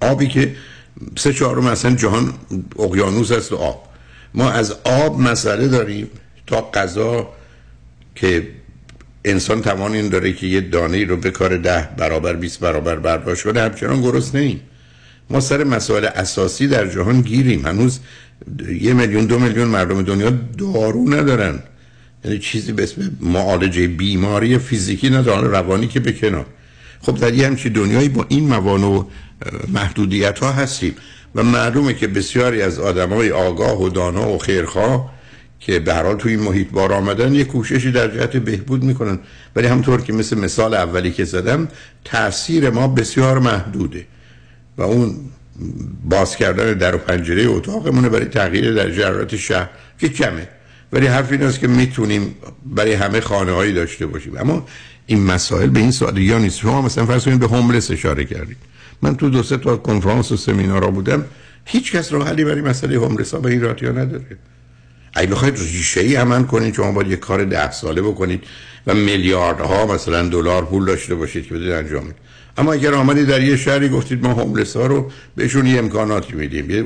آبی که سه چهارم مثلا جهان اقیانوس است و آب. ما از آب مسئله داریم تا غذا که انسان توان این داره که یه دانه رو به کار ده برابر 20 برابر برداشت کنه همچنان گرست نیم ما سر مسائل اساسی در جهان گیریم. هنوز یه میلیون دو میلیون مردم دنیا دارو ندارن. یعنی چیزی به اسم معالجه بیماری فیزیکی ندارن. روانی که به کنار. خب در یه همچی دنیایی با این موانع و محدودیت ها هستیم. و معلومه که بسیاری از آدم های آگاه و دانا و خیرخواه که به هر حال توی این محیط بار آمدن یه کوششی در جهت بهبود می‌کنن. ولی همطور که مثل مثال اولی که زدم تاثیر ما بسیار محدوده و اون باز کردن در و پنجره اتاقمونه برای تغییر در جرات شهر که کمه. ولی حرف این است که می‌تونیم برای همه خانه هایی داشته باشیم. اما این مسائل به این سادگی نیست؟ شما مثلا فرض کنید به هوملس اشاره کردید. من تو دو سه تا کنفرانس و سمینارا بودم هیچ کس راه حلی برای مسئله هوملس ها به این راتیا نداره. اگه بخواید ریشه ای عمل کنید شما باید یه کار ده ساله بکنید و میلیاردها مثلا دلار پول داشته باشید که بدید انجام اما اگر آمدید در یه شهری گفتید ما هوملس ها رو بهشون یه امکاناتی میدیم. یه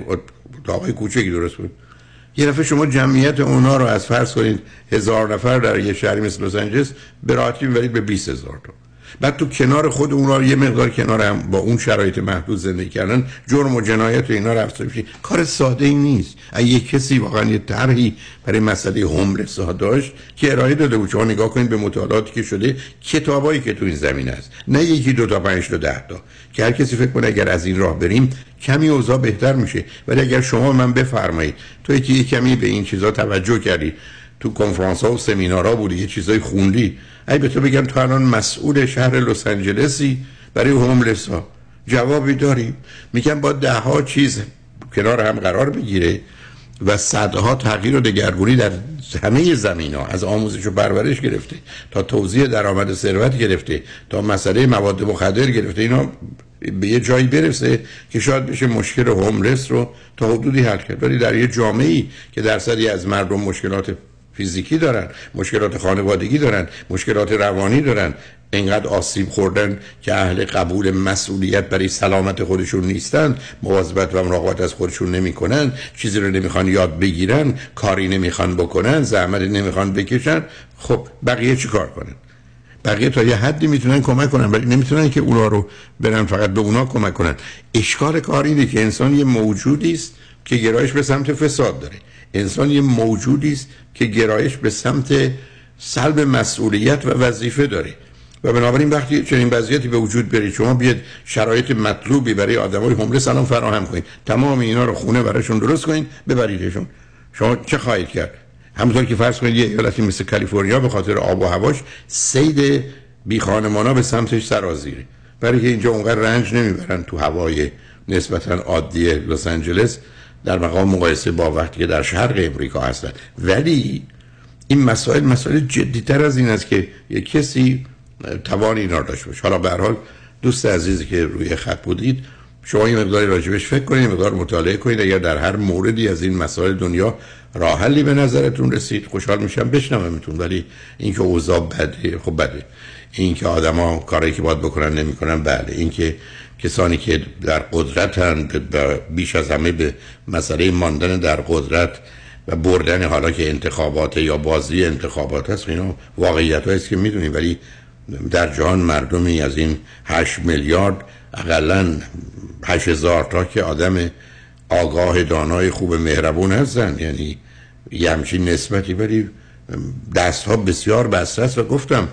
اتاقای کوچکی درست بود؟ یه دفعه شما جمعیت اونا رو از فرض کنید هزار نفر در یه شهری مثل لس آنجلس به راحتی به 20 هزار تا. بعد تو کنار خود اونا یه مقدار کنار هم با اون شرایط محدود زندگی کردن جرم و جنایت و اینا رفت کار ساده ای نیست. اگه کسی واقعا یه طرحی برای مسئله هوملس ها داشت که ارائه داده بود شما نگاه کنید به مطالعاتی که شده کتابایی که تو این زمین است نه یکی دو تا پنج تا ده تا. که هر کسی فکر کنه اگر از این راه بریم کمی اوضاع بهتر میشه. ولی اگر شما من بفرمایید تو یکی کمی به این چیزا توجه کردی. تو کنفرانس ها و سمینارها بودی یه چیزای خوندی. ای به تو بگم تو الان مسئول شهر لس آنجلسی برای هوملس جوابی داری میگم با ده ها چیز کنار هم قرار بگیره و صدها تغییر و دگرگونی در همه زمین ها از آموزش و پرورش گرفته تا توزیع درآمد ثروت گرفته تا مسئله مواد مخدر گرفته. اینا به یه جایی برسه که شاید بشه مشکل هوملس رو تا حدودی حل کرد. ولی در یه جامعه ای که درصدی از مردم مشکلات فیزیکی دارن مشکلات خانوادگی دارن مشکلات روانی دارن. انقدر آسیب خوردن که اهل قبول مسئولیت برای سلامت خودشون نیستن مواظبت و مراقبت از خودشون نمی‌کنن چیزی رو نمی‌خوان یاد بگیرن کاری نمی‌خوان بکنن زحمت نمی‌خوان بکشن. خب بقیه چی کار کنن؟ بقیه تا یه حدی می‌تونن کمک کنن ولی نمی‌تونن که اونا رو برن فقط به اونا کمک کنن. اشکال کار اینه که انسان یه موجودی است که گرایش به سمت فساد داره. انسان یه موجودی است که گرایش به سمت سلب مسئولیت و وظیفه داره. و بنابراین وقتی چنین وضعیتی به وجود برید شما بیاد شرایط مطلوبی برای آدمای هوملس سلام فراهم کنید. تمام اینا رو خونه براشون درست کنید ببریدشون. شما چه خواهید کرد؟ همونطور که فرض کنید یه ایالتی مثل کالیفرنیا به خاطر آب و هواش سید بی خانمانا به سمتش سرازیره برای که اینجا اونقدر رنج نمی‌برن تو هوای نسبتا عادی لس آنجلس در مقام مقایسه با وقتی که در شرق امریکا هستن ولی این مسائل مسائل جدیتر از این است که یک کسی توان اینا داشته باشه. حالا به حال دوست عزیزی که روی خط بودید شما یه مقداری راجبش فکر کنید یه مقدار مطالعه کنید. اگر در هر موردی از این مسائل دنیا راه حلی به نظرتون رسید خوشحال میشم بشنومتون. ولی اینکه اوضاع بده خب بده. اینکه آدما کاری که باید بکنن نمی‌کنن بله. اینکه کسانی که در قدرتن بیش از همه به مسئله ماندن در قدرت و بردن حالا که انتخابات یا بازی انتخابات هست اینا واقعیت هست که می‌دونیم. ولی در جهان مردمی از این 8 میلیارد اقلا 8 هزار تا که آدم آگاه دانای خوب مهربون هستن. یعنی یه همچین نسبتی. ولی دست ها بسیار بسته است و گفتم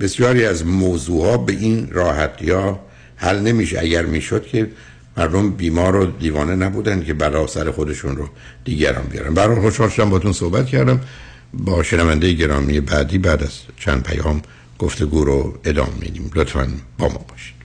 بسیاری از موضوع ها به این راحتی ها حل نمیشه. اگر می‌شد که مردم بیمار و دیوانه نبودن که بلا سر خودشون رو دیگران بیارن. برای خوشحال شدم باتون صحبت کردم. با شنونده گرامی بعدی بعد از چند پیام گفتگو رو ادامه میدیم. لطفا با ما باشید.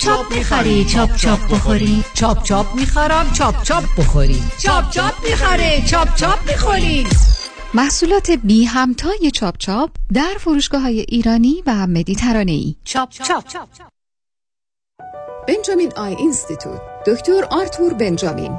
چاپ چاپ می‌خری چاپ چاپ بخوری. چاپ چاپ می‌خرم چاپ چاپ بخوری. چاپ چاپ می‌خره چاپ چاپ می‌خوری محصولات بی همتای چاپ چاپ در فروشگاه های ایرانی و مدیترانه ای چاپ چاپ. بنجامین Eye Institute. دکتر آرتور بنجامین.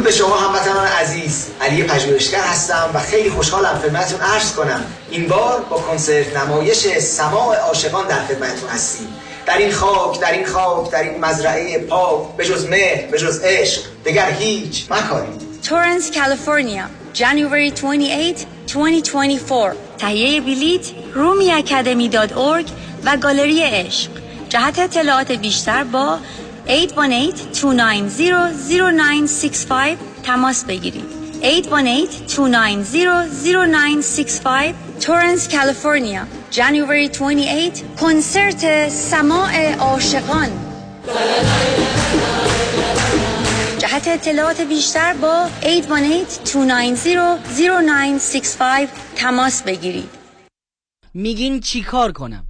درود به شما هموطنان عزیز. علی پژوهشگر هستم و خیلی خوشحالم خدمتتون عرض کنم. این بار با کنسرت نمایش سماع عاشقان در خدمتتون هستیم. در این خاک در این خاک در این مزرعه پاک به جز مهر به جز عشق دگر هیچ مکارید. تورنس کالیفرنیا January 28 2024 تهیه بلیت رومی اکادمی و گالری عشق. جهت اطلاعات بیشتر با 818-290-0965 تماس بگیرید. 818-290-0965 تورنس کالیفرنیا January 28 کنسرت سماع عاشقان. جهت اطلاعات بیشتر با 818-290-0965 تماس بگیرید. میگین چی کار کنم؟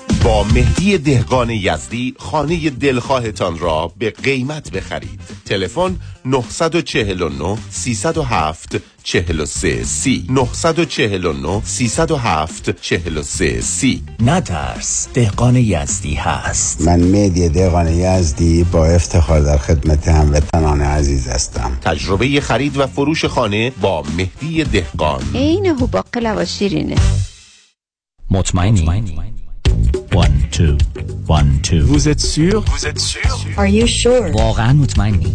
با مهدی دهقان یزدی خانه دلخواهتان را به قیمت بخرید. تلفن 949 307 43 سی. 949 307 43 سی. نترس دهقان یزدی هست. من مهدی دهقان یزدی با افتخار در خدمت هموطنان عزیز هستم. تجربه خرید و فروش خانه با مهدی دهقان. عین هو باقلا و شیرینه مطمئنی؟ One, two, one, two. Vous êtes sûr? Vous êtes sûr? Are you sure? واقعا مطمئنی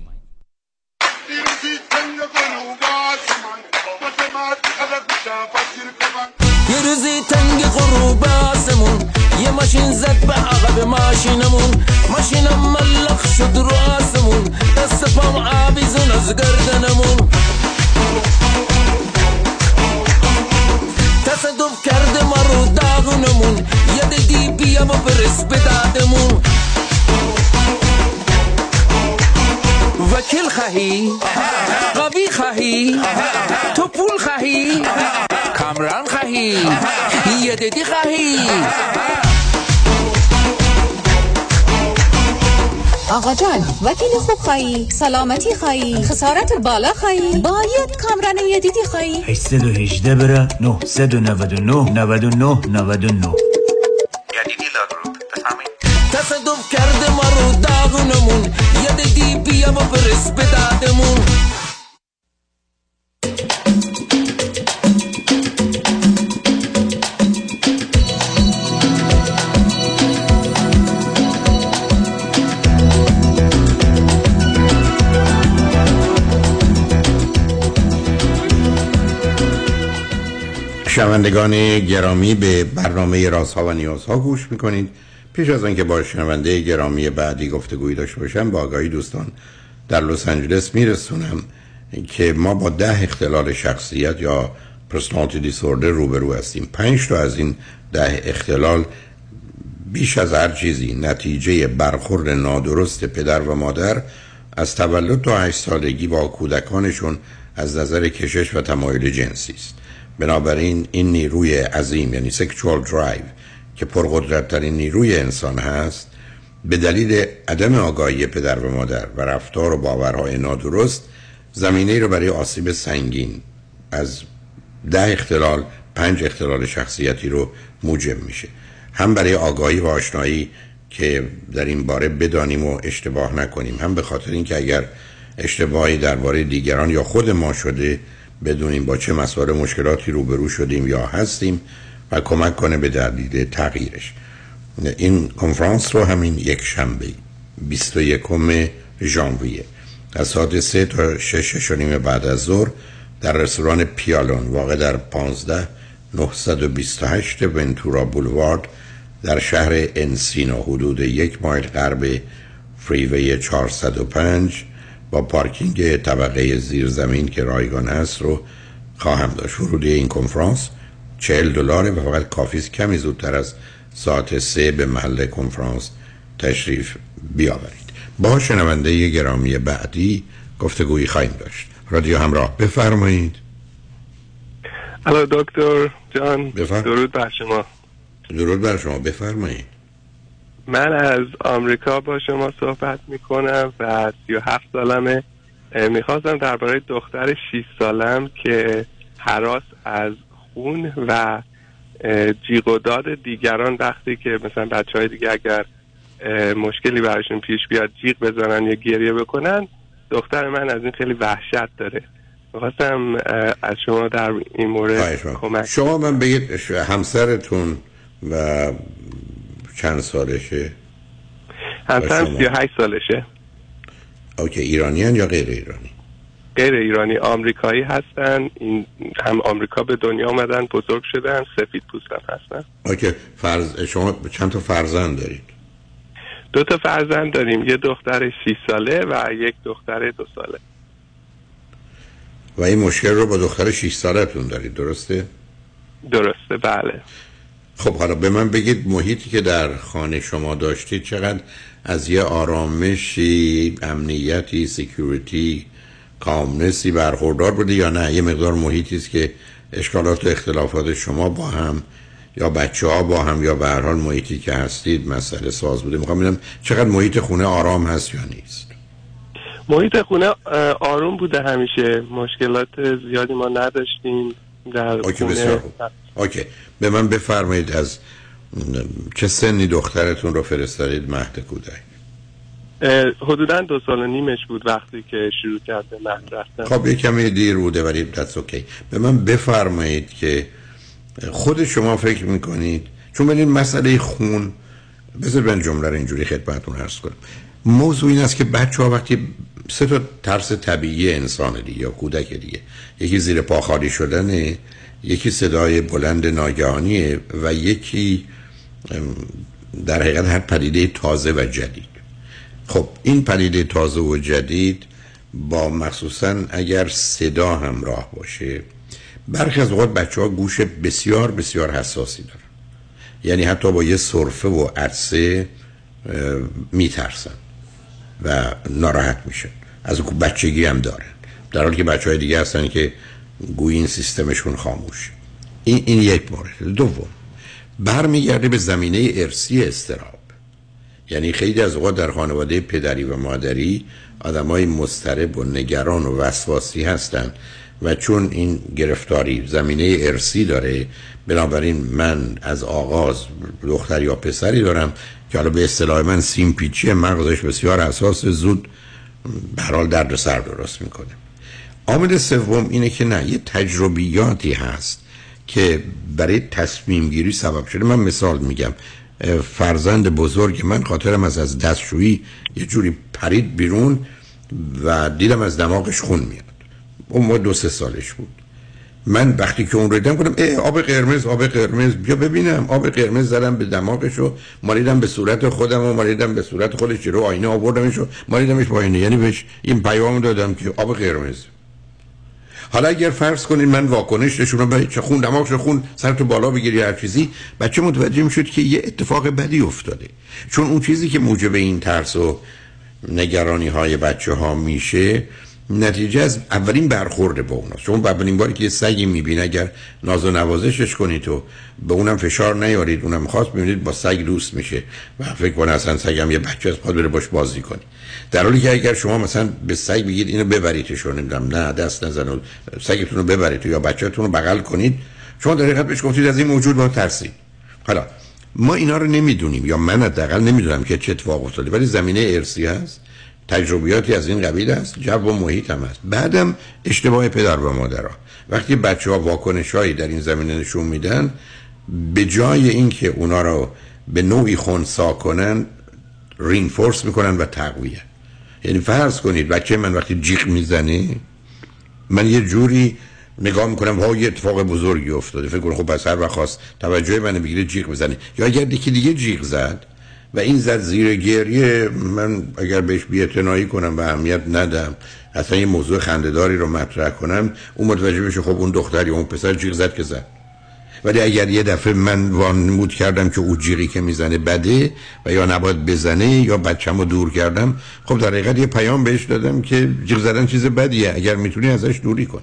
روزی تنگ غروب آسمون یه ماشین زد به عقب ماشینمون. ماشینم ملخ شد رو آسمون. دست پام آویزون از گردنمون. تصدف کرده ما رو داغونمون. یه دی بیا و برس به دادمون. وکیل خواهی؟ قوی خواهی؟ تو پول خواهی؟ یه دیدی خواهی؟ آقا جان وکیل خوب خواهی سلامتی خواهی خسارت بالا خواهی باید کامران یدیدی خواهی. 818 بره 999 99 99 تصدف کرده ما رو داغونمون. یه دیدی بیا و برس به دادمون. شنوندگان گرامی به برنامه رازها و نیازها گوش می‌کنید. پیش از آنکه با شنونده گرامی بعدی گفتگویی داشته باشم با آگاهی دوستان در لس آنجلس میرسونم که ما با ده اختلال شخصیت یا پرسنالتی دیسوردر روبرو هستیم. پنج تا از این ده اختلال بیش از هر چیزی نتیجه برخورد نادرست پدر و مادر از تولد تا هشت سالگی با کودکانشون از نظر کشش و تمایل جنسی است. بنابراین این نیروی عظیم یعنی سکشوال درایو که پرقدرتترین نیروی انسان هست به دلیل عدم آگاهی پدر و مادر و رفتار و باورهای نادرست زمینه رو برای آسیب سنگین از ده اختلال پنج اختلال شخصیتی رو موجب میشه. هم برای آگاهی و آشنایی که در این باره بدانیم و اشتباه نکنیم هم به خاطر اینکه اگر اشتباهی درباره دیگران یا خود ما شده بدونیم با چه مسائل مشکلاتی روبرو شدیم یا هستیم و کمک کنه به دلیل تغییرش. این کنفرانس رو همین یک شنبه 21 ژانویه از ساعت 3 تا 6 نیم بعد از ظهر در رستوران پیالون واقع در 15 928 ونتورا بولوارد در شهر انسینو حدود یک مایل غرب فریوی 405 با پارکینگ طبقه زیرزمین که رایگان هست رو خواهم داشت. ورودی این کنفرانس 40 دلاره و فقط کافی کمی زودتر از ساعت سه به محل کنفرانس تشریف بیاورید. با شنونده گرامی بعدی گفتگویی خواهیم داشت. رادیو همراه بفرمایید. الو دکتر جان بفرم. درود بر شما. درود بر شما. بفرمایید. من از آمریکا با شما صحبت می‌کنم و 37 سالمه می‌خواستم درباره دختر 6 سالم که حراس از خون و جیغ و داد دیگران وقتی که مثلا بچه های دیگه اگر مشکلی براشون پیش بیاد جیغ بزنن یا گریه بکنن دختر من از این خیلی وحشت داره می‌خواستم از شما در این مورد. کمک شما من بگید همسرتون و چند سالشه؟ همسرم شما؟ 38 سالشه. اوکی ایرانیان یا غیر ایرانی؟ غیر ایرانی آمریکایی هستن این هم آمریکا به دنیا آمدن بزرگ شدن سفید پوستم هستن. اوکی فرز شما چند تا فرزند دارید؟ دو تا فرزند داریم یه دختر 6 ساله و یک دختر دو ساله. و این مشکل رو با دختر 6 سالتون دارید درسته؟ درسته بله. خب حالا به من بگید محیطی که در خانه شما داشتید چقدر از یه آرامشی امنیتی security calmness ی برخوردار بوده یا نه؟ یه مقدار محیطی است که اشکالات و اختلافات شما با هم یا بچه ها با هم یا به هر حال محیطی که هستید مسئله ساز بوده. می‌خوام ببینم چقدر محیط خونه آرام هست یا نیست. محیط خونه آروم بوده همیشه. مشکلات زیادی ما نداشتیم. در OK بسیار OK. به من بفرمایید از چه سنی دخترتون رو فرستادید مهد کودک؟ حدودا دو سال و نیمش بود وقتی که شروع کرد به مهد رفتن. خب یه کمی دیر بوده ولی دست OK به من بفرمایید که خود شما فکر می‌کنید چون ببینید مسئله خون بذار من جمله رو اینجوری خدمتتون عرض کنم. موضوع این است که بچه ها وقتی سه تا ترس طبیعی انسان دیگه یا کودک دیگه. یکی زیر پا خالی شدنه یکی صدای بلند ناگهانیه و یکی در حقیقت هر پدیده تازه و جدید. خب این پدیده تازه و جدید با مخصوصا اگر صدا همراه باشه برخی از اوقات بچه ها گوش بسیار بسیار حساسی دارن. یعنی حتی با یه صرفه و عدسه میترسن. و ناراحت میشن. از اون بچگی هم دارن. در حالی که بچه های دیگه هستن که گویی این سیستمشون خاموش. این, این یک مورد دوم برمیگرده به زمینه ارسی استراب یعنی خیلی از اوقات در خانواده پدری و مادری آدمای مضطرب و نگران و وسواسی هستند و چون این گرفتاری زمینه ارسی داره بنابراین من از آغاز دختر یا پسری دارم که حالا به اصطلاح من سیم پیچی مغزش بسیار اساس زود به حال درد سر درست می‌کنه. عامل سوم اینه که نه یه تجربیاتی هست که برای تصمیم گیری سبب شده. من مثال میگم فرزند بزرگ من خاطرم از از دستشویی یه جوری پرید بیرون و دیدم از دماغش خون میاد. اون ما دو سه سالش بود. من وقتی که اون رو دیدم گفتم ای آب قرمز آب قرمز بیا ببینم. آب قرمز زدم به دماغش و مالیدم به صورت خودم و مالیدم به صورت خودش رو آینه آوردمش و مالیدمش با آینه. یعنی بهش این پیام دادم که آب قرمز. حالا اگر فرض کنید من واکنش نشونم به چه خون دماغش خون سر تو بالا بگیری هر چیزی بچه متوجه می‌شد که یه اتفاق بدی افتاده. چون اون چیزی که موجب این ترس و نگرانی های بچه ها میشه نتیجه از اولین برخورد با اوناست شما اولین باری که یه سگی می‌بینه اگر ناز و نوازشش کنید و به اونم فشار نیارید اونم خواست ببینید با سگ دوست میشه و فکر کنه اصلا سگم یه بچه از خواهد بره باش بازی کنی در حالی که اگر شما مثلا به سگ بگید اینو ببریدش نمی‌دونم نه دست نزن سگتون رو ببرید یا بچهتون رو بغل کنید شما در حقیقت بهش گفتید از این موجود با ترسید. حالا ما اینا رو نمی‌دونیم یا من حداقل نمی‌دونم که چه اتفاق افتاده ولی زمینه ارسی هست. تجربیاتی از این قبیل است جو و محیط هم هست بعدم اشتباه پدر و مادرها. وقتی بچه ها واکنش هایی در این زمینه نشون میدن به جای اینکه اونا رو به نوعی خونسا کنن رینفورس می‌کنن و تقویه. یعنی فرض کنید بچه من وقتی جیغ می‌زنه من یه جوری نگاه می‌کنم ها یه اتفاق بزرگی افتاده. فکر کنم خب پس هر وقت خواست توجه منو بگیره جیغ بزنه. یا اگر یکی دیگه جیغ زد و این زد زیر گریه. من اگر بهش بی‌اعتنایی کنم و اهمیت ندم اصلا یه موضوع خندهداری رو مطرح کنم اون متوجه بشه خب اون دختر یا اون پسر جیغ زد که زد. ولی اگر یه دفعه من وانمود کردم که او جیغی که می‌زنه بده و یا نباید بزنه یا بچم رو دور کردم خب در حقیقت یه پیام بهش دادم که جیغ زدن چیز بدیه اگر می‌تونی ازش دوری کن.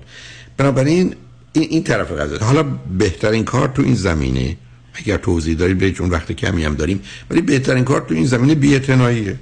بنابراین این, این طرف قضیه حالا بهترین کار تو این زمینه اگر توضیح دارید به چون وقت کمی هم داریم ولی بهترین کار تو این زمینه بی‌اعتناییه.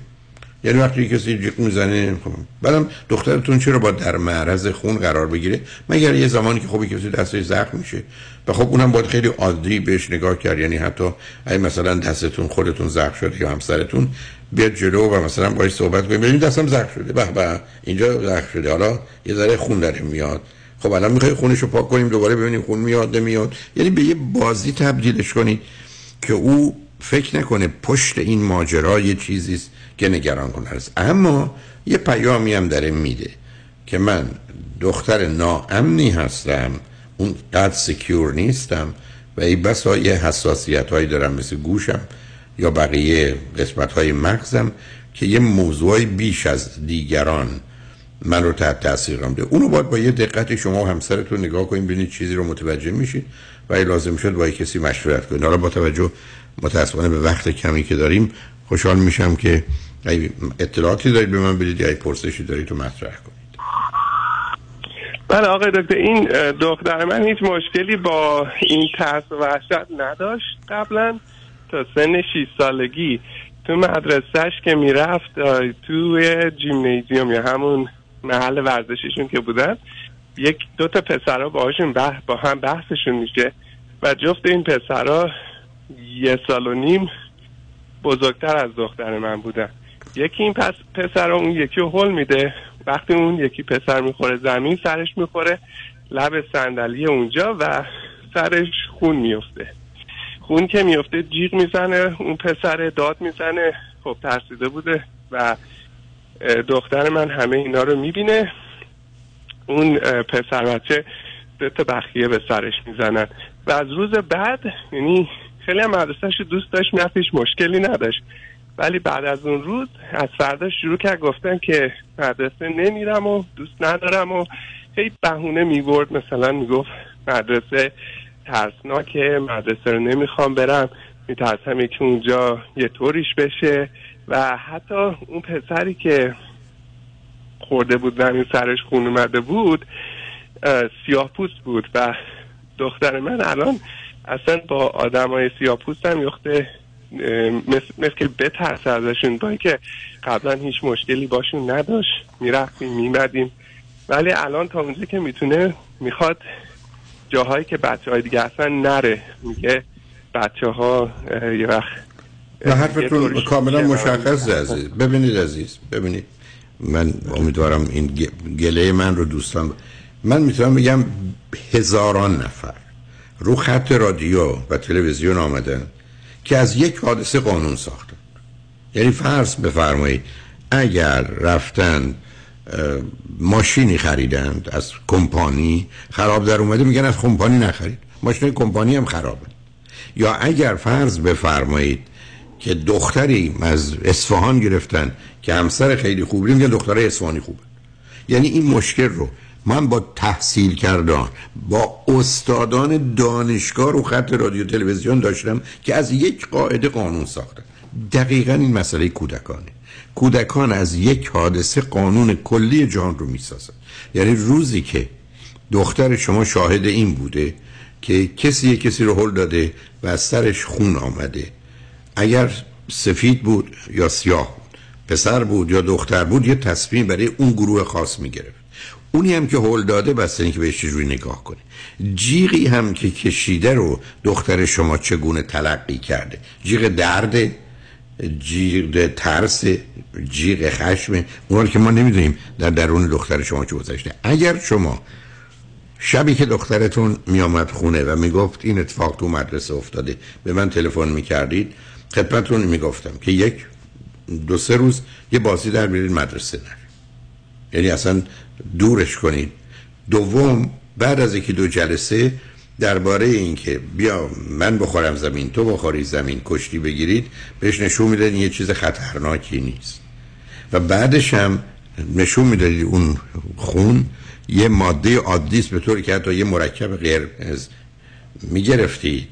یعنی وقتی کسی جیغ می‌زنه خب بعدم دخترتون چرا با در معرض خون قرار بگیره؟ مگر یه زمانی که خوبی کسی دستش زخم میشه و خب اونم باید خیلی عادی بهش نگاه کرد یعنی حتی اگه مثلا دستتون خودتون زخم شده یا همسرتون بیاد جلو و مثلا باهاش صحبت کنید ببینید دستم زخم شده. به به اینجا زخم شده. حالا یه ذره خون داره میاد. خب الان می‌خوای خونش رو پاک کنیم دوباره ببینیم خون میاد نمیاد. یعنی به یه بازی تبدیلش کنید که او فکر نکنه پشت این ماجرا یه چیزی که نگران کنه. است اما یه پیامی هم داره میده که من دختر ناامنی هستم اون قد سکیور نیستم و ای بسا یه حساسیت هایی دارم مثل گوشم یا بقیه قسمت های مغزم که یه موضوع بیش از دیگران من رو تحت تاثیر قرار میده. اونو باید با یه دقت شما و همسرتون نگاه کنید ببینید چیزی رو متوجه میشید. و ای لازم شد با کسی مشورت کنید. حالا با توجه متاسفانه به وقت کمی که داریم خوشحال میشم که اطلاعاتی دارید به من بدید یا پرسشی دارید تو مطرح کنید. بله آقای دکتر این دختر من هیچ مشکلی با این ترس و وحشت نداشت قبلا تا سن 6 سالگی. تو مدرسهش که می‌رفت تو جیمنیزیوم یا همون محل ورزشیشون که بودن یک دو تا پسرها باهاشون بح... با هم بحثشون میشه و جفت این پسرها یه سال و نیم بزرگتر از دختر من بودن. یکی این پس پسر اون یکی رو حل میده. وقتی اون یکی پسر می‌خوره زمین سرش می‌خوره لب صندلی اونجا و سرش خون میفته. خون که میفته جیغ می‌زنه اون پسر داد می‌زنه. خب ترسیده بوده و دختر من همه اینا رو می‌بینه. اون پسر بچه تا بخیه به سرش می‌زنن. و از روز بعد یعنی خیلی هم مدرسهش دوست داشت مشکلی نداشت. ولی بعد از اون روز از فردا شروع کرد گفتن که مدرسه نمیرم و دوست ندارم و خیلی بهونه می‌برد. مثلا می‌گفت مدرسه ترسناکه مدرسه رو نمی‌خوام برم. میترسم که اونجا یه طوریش بشه. و حتی اون پسری که خورده بود زمین سرش خون اومده بود سیاه پوست بود و دختر من الان اصلا با آدم های سیاه پوست هم یخته مثل, مثل که بترسه ازشون با که قبلا هیچ مشکلی باشون نداشت. می‌رفتیم میمدیم ولی الان تا اونجا که می‌تونه می‌خواد جاهایی که بچه های دیگه اصلا نره. میگه بچه ها یه وقت و حرفتون کاملا مشخص عزیز. ببینید عزیز ببینید. من امیدوارم این گله من رو دوستان من می‌تونم بگم هزاران نفر رو خط رادیو و تلویزیون آمدن که از یک حادثه قانون ساختن. یعنی فرض بفرمایید اگر رفتن ماشینی خریدند از کمپانی خراب در اومده میگن از کمپانی نخرید. ماشین کمپانی هم خرابه یا اگر فرض بفرمایید که دختری از اصفهان گرفتن که همسر خیلی خوبی میگن دختر اصفهانی خوبه. یعنی این مشکل رو من با تحصیل کردن با استادان دانشگاه رو خط رادیو تلویزیون داشتم که از یک قاعده قانون ساختن. دقیقا این مسئله کودکانه. کودکان از یک حادثه قانون کلی جهان رو می‌سازن. یعنی روزی که دختر شما شاهد این بوده که کسی کسی رو هل داده و از سرش خون آمده اگر سفید بود یا سیاه بود پسر بود یا دختر بود یه تصمیم برای اون گروه خاص می‌گرفت. اونی هم که هول داده بسته اینکه بهش چجوری نگاه کنه. جیغی هم که کشیده رو دختر شما چگونه تلقی کرده؟ جیغ درد جیغ ترس جیغ خشم اون که ما نمی‌دونیم در درون دختر شما چه گذشته. اگر شما شبی که دخترتون میامد خونه و می‌گفت این اتفاق تو مدرسه افتاده به من تلفن می‌کردید خدمتتون می‌گفتم که یک دو سه روز یه بازی در بیرید مدرسه نرید یعنی اصلا دورش کنید. دوم بعد از یکی دو جلسه درباره اینکه بیا من بخورم زمین تو بخوری زمین کشتی بگیرید بهش نشون می‌دادید یه چیز خطرناکی نیست. و بعدش هم نشون می‌دادید اون خون یه ماده عادی است به طوری که حتی یه مرکب قرمز می‌گرفتید.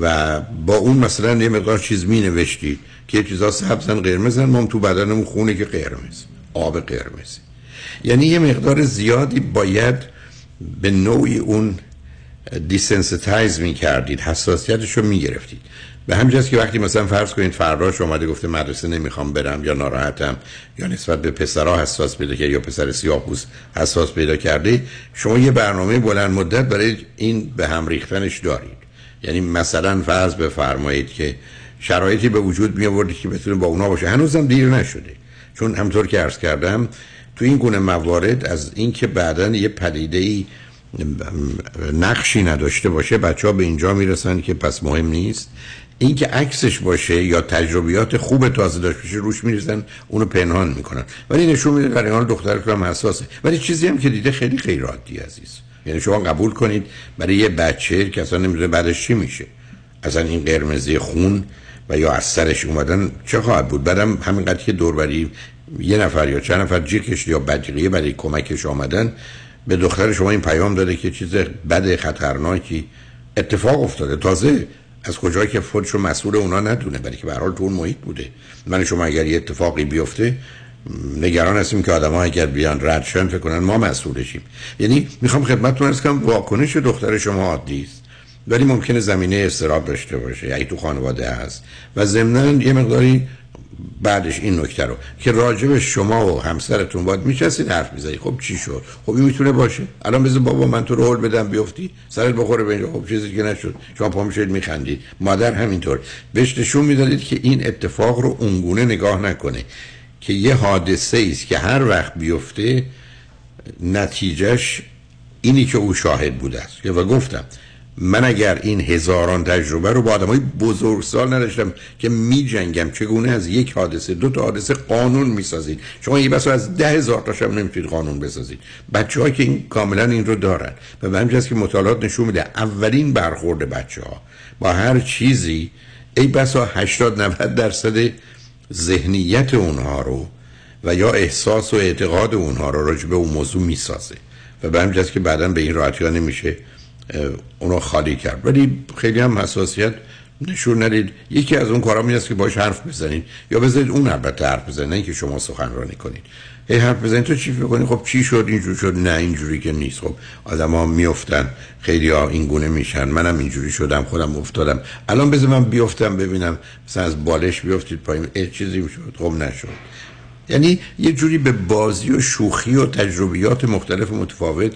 و با اون مثلا یه مقدار چیز می نوشتید که یه چیزا سبزن قرمزن ما تو بدنمون خونه که قرمز آب قرمز. یعنی یه مقدار زیادی باید به نوعی اون desensitize می کردید حساسیتش رو می گرفتید به همجاست که وقتی مثلا فرض کنید فراش اومده گفته مدرسه نمی‌خوام برم یا ناراحتم یا نسبت به پسرها حساس پیدا کرده یا پسر سیاه حساس پیدا کرده شما یه برنامه بلند مدت برای این به هم ریختنش دارید. یعنی مثلا فرض بفرمایید که شرایطی به وجود می آوردید که بتونه با اونا باشه. هنوزم دیر نشده. چون همطور که عرض کردم تو این گونه موارد از اینکه بعدا یه پدیده ای نقشی نداشته باشه بچه ها به اینجا می‌رسن که پس مهم نیست. اینکه عکسش باشه یا تجربیات خوب تازه داشته باشه روش میریزن اونو پنهان می‌کنن. ولی نشون میده برای حال دختر هم حساسه. ولی چیزی هم که دیده خیلی غیر عادی عزیز. یعنی شما قبول کنید برای یه بچه که اصلا نمی‌دونه بعدش چی میشه. اصلا این قرمزی خون و یا از سرش اومدن چه خواهد بود؟ بعدم همینقدر که دوربری یه نفر یا چند نفر جیر کشید یا بدقیه برای کمکش آمدن به دختر شما این پیام داده که چیز بد خطرناکی اتفاق افتاده. تازه از کجایی که خودشو مسئول اونا ندونه برای که به تو اون محیط بوده. من شما اگر یه اتفاقی بیفته نگران هستیم که آدم ها اگر بیان رد شن فکر کنن ما مسئولشیم. یعنی می‌خوام خدمتتون ارز کنم واکنش دختر شما عادی است ولی ممکنه زمینه استراب داشته باشه یعنی تو خانواده هست. و ضمنا یه مقداری بعدش این نکته رو که راجب شما و همسرتون باید میشستید حرف می‌زنی خب چی شد؟ خب این می‌تونه باشه. الان بذار بابا من تو رو هول بدم بیفتی سرت بخوره به اینجا. خب چیزی که نشد شما پا میشید میخندید. مادر همینطور. بهش نشون می‌دادید که این اتفاق رو اونگونه نگاه نکنه. که یه حادثه است که هر وقت بیفته نتیجهش اینی که او شاهد بوده است. و گفتم من اگر این هزاران تجربه رو با آدم های بزرگسال نداشتم که می جنگم چگونه از یک حادثه دو تا حادثه قانون می سازید شما یه بس از ده هزار تاشم نمی‌تونید قانون بسازید. بچه که این کاملا این رو دارن. و به همجاست که مطالعات نشون میده اولین برخورد بچه ها با هر چیزی ای بسا 80 90 درصد ذهنیت اونها رو و یا احساس و اعتقاد اونها رو راجع به اون موضوع می‌سازه. و به همجاست که بعدا به این راحتی ها نمیشه اونو خالی کرد. ولی خیلی هم حساسیت نشون ندید. یکی از اون کارا است که باش حرف بزنید. یا بذارید اون البته حرف بزنه که شما سخنرانی کنید. هی حرف بزنید تو چی فکر خب چی شد؟ اینجوری شد؟ نه اینجوری که نیست. خب آدما میافتن. خیلی ها این گونه میشن. منم اینجوری شدم خودم افتادم. الان بذار من بیفتم ببینم. مثلا از بالش بیفتید پایین. چیزی می‌شد خب نشد. یعنی یه جوری به بازی و شوخی و تجربیات مختلف متفاوت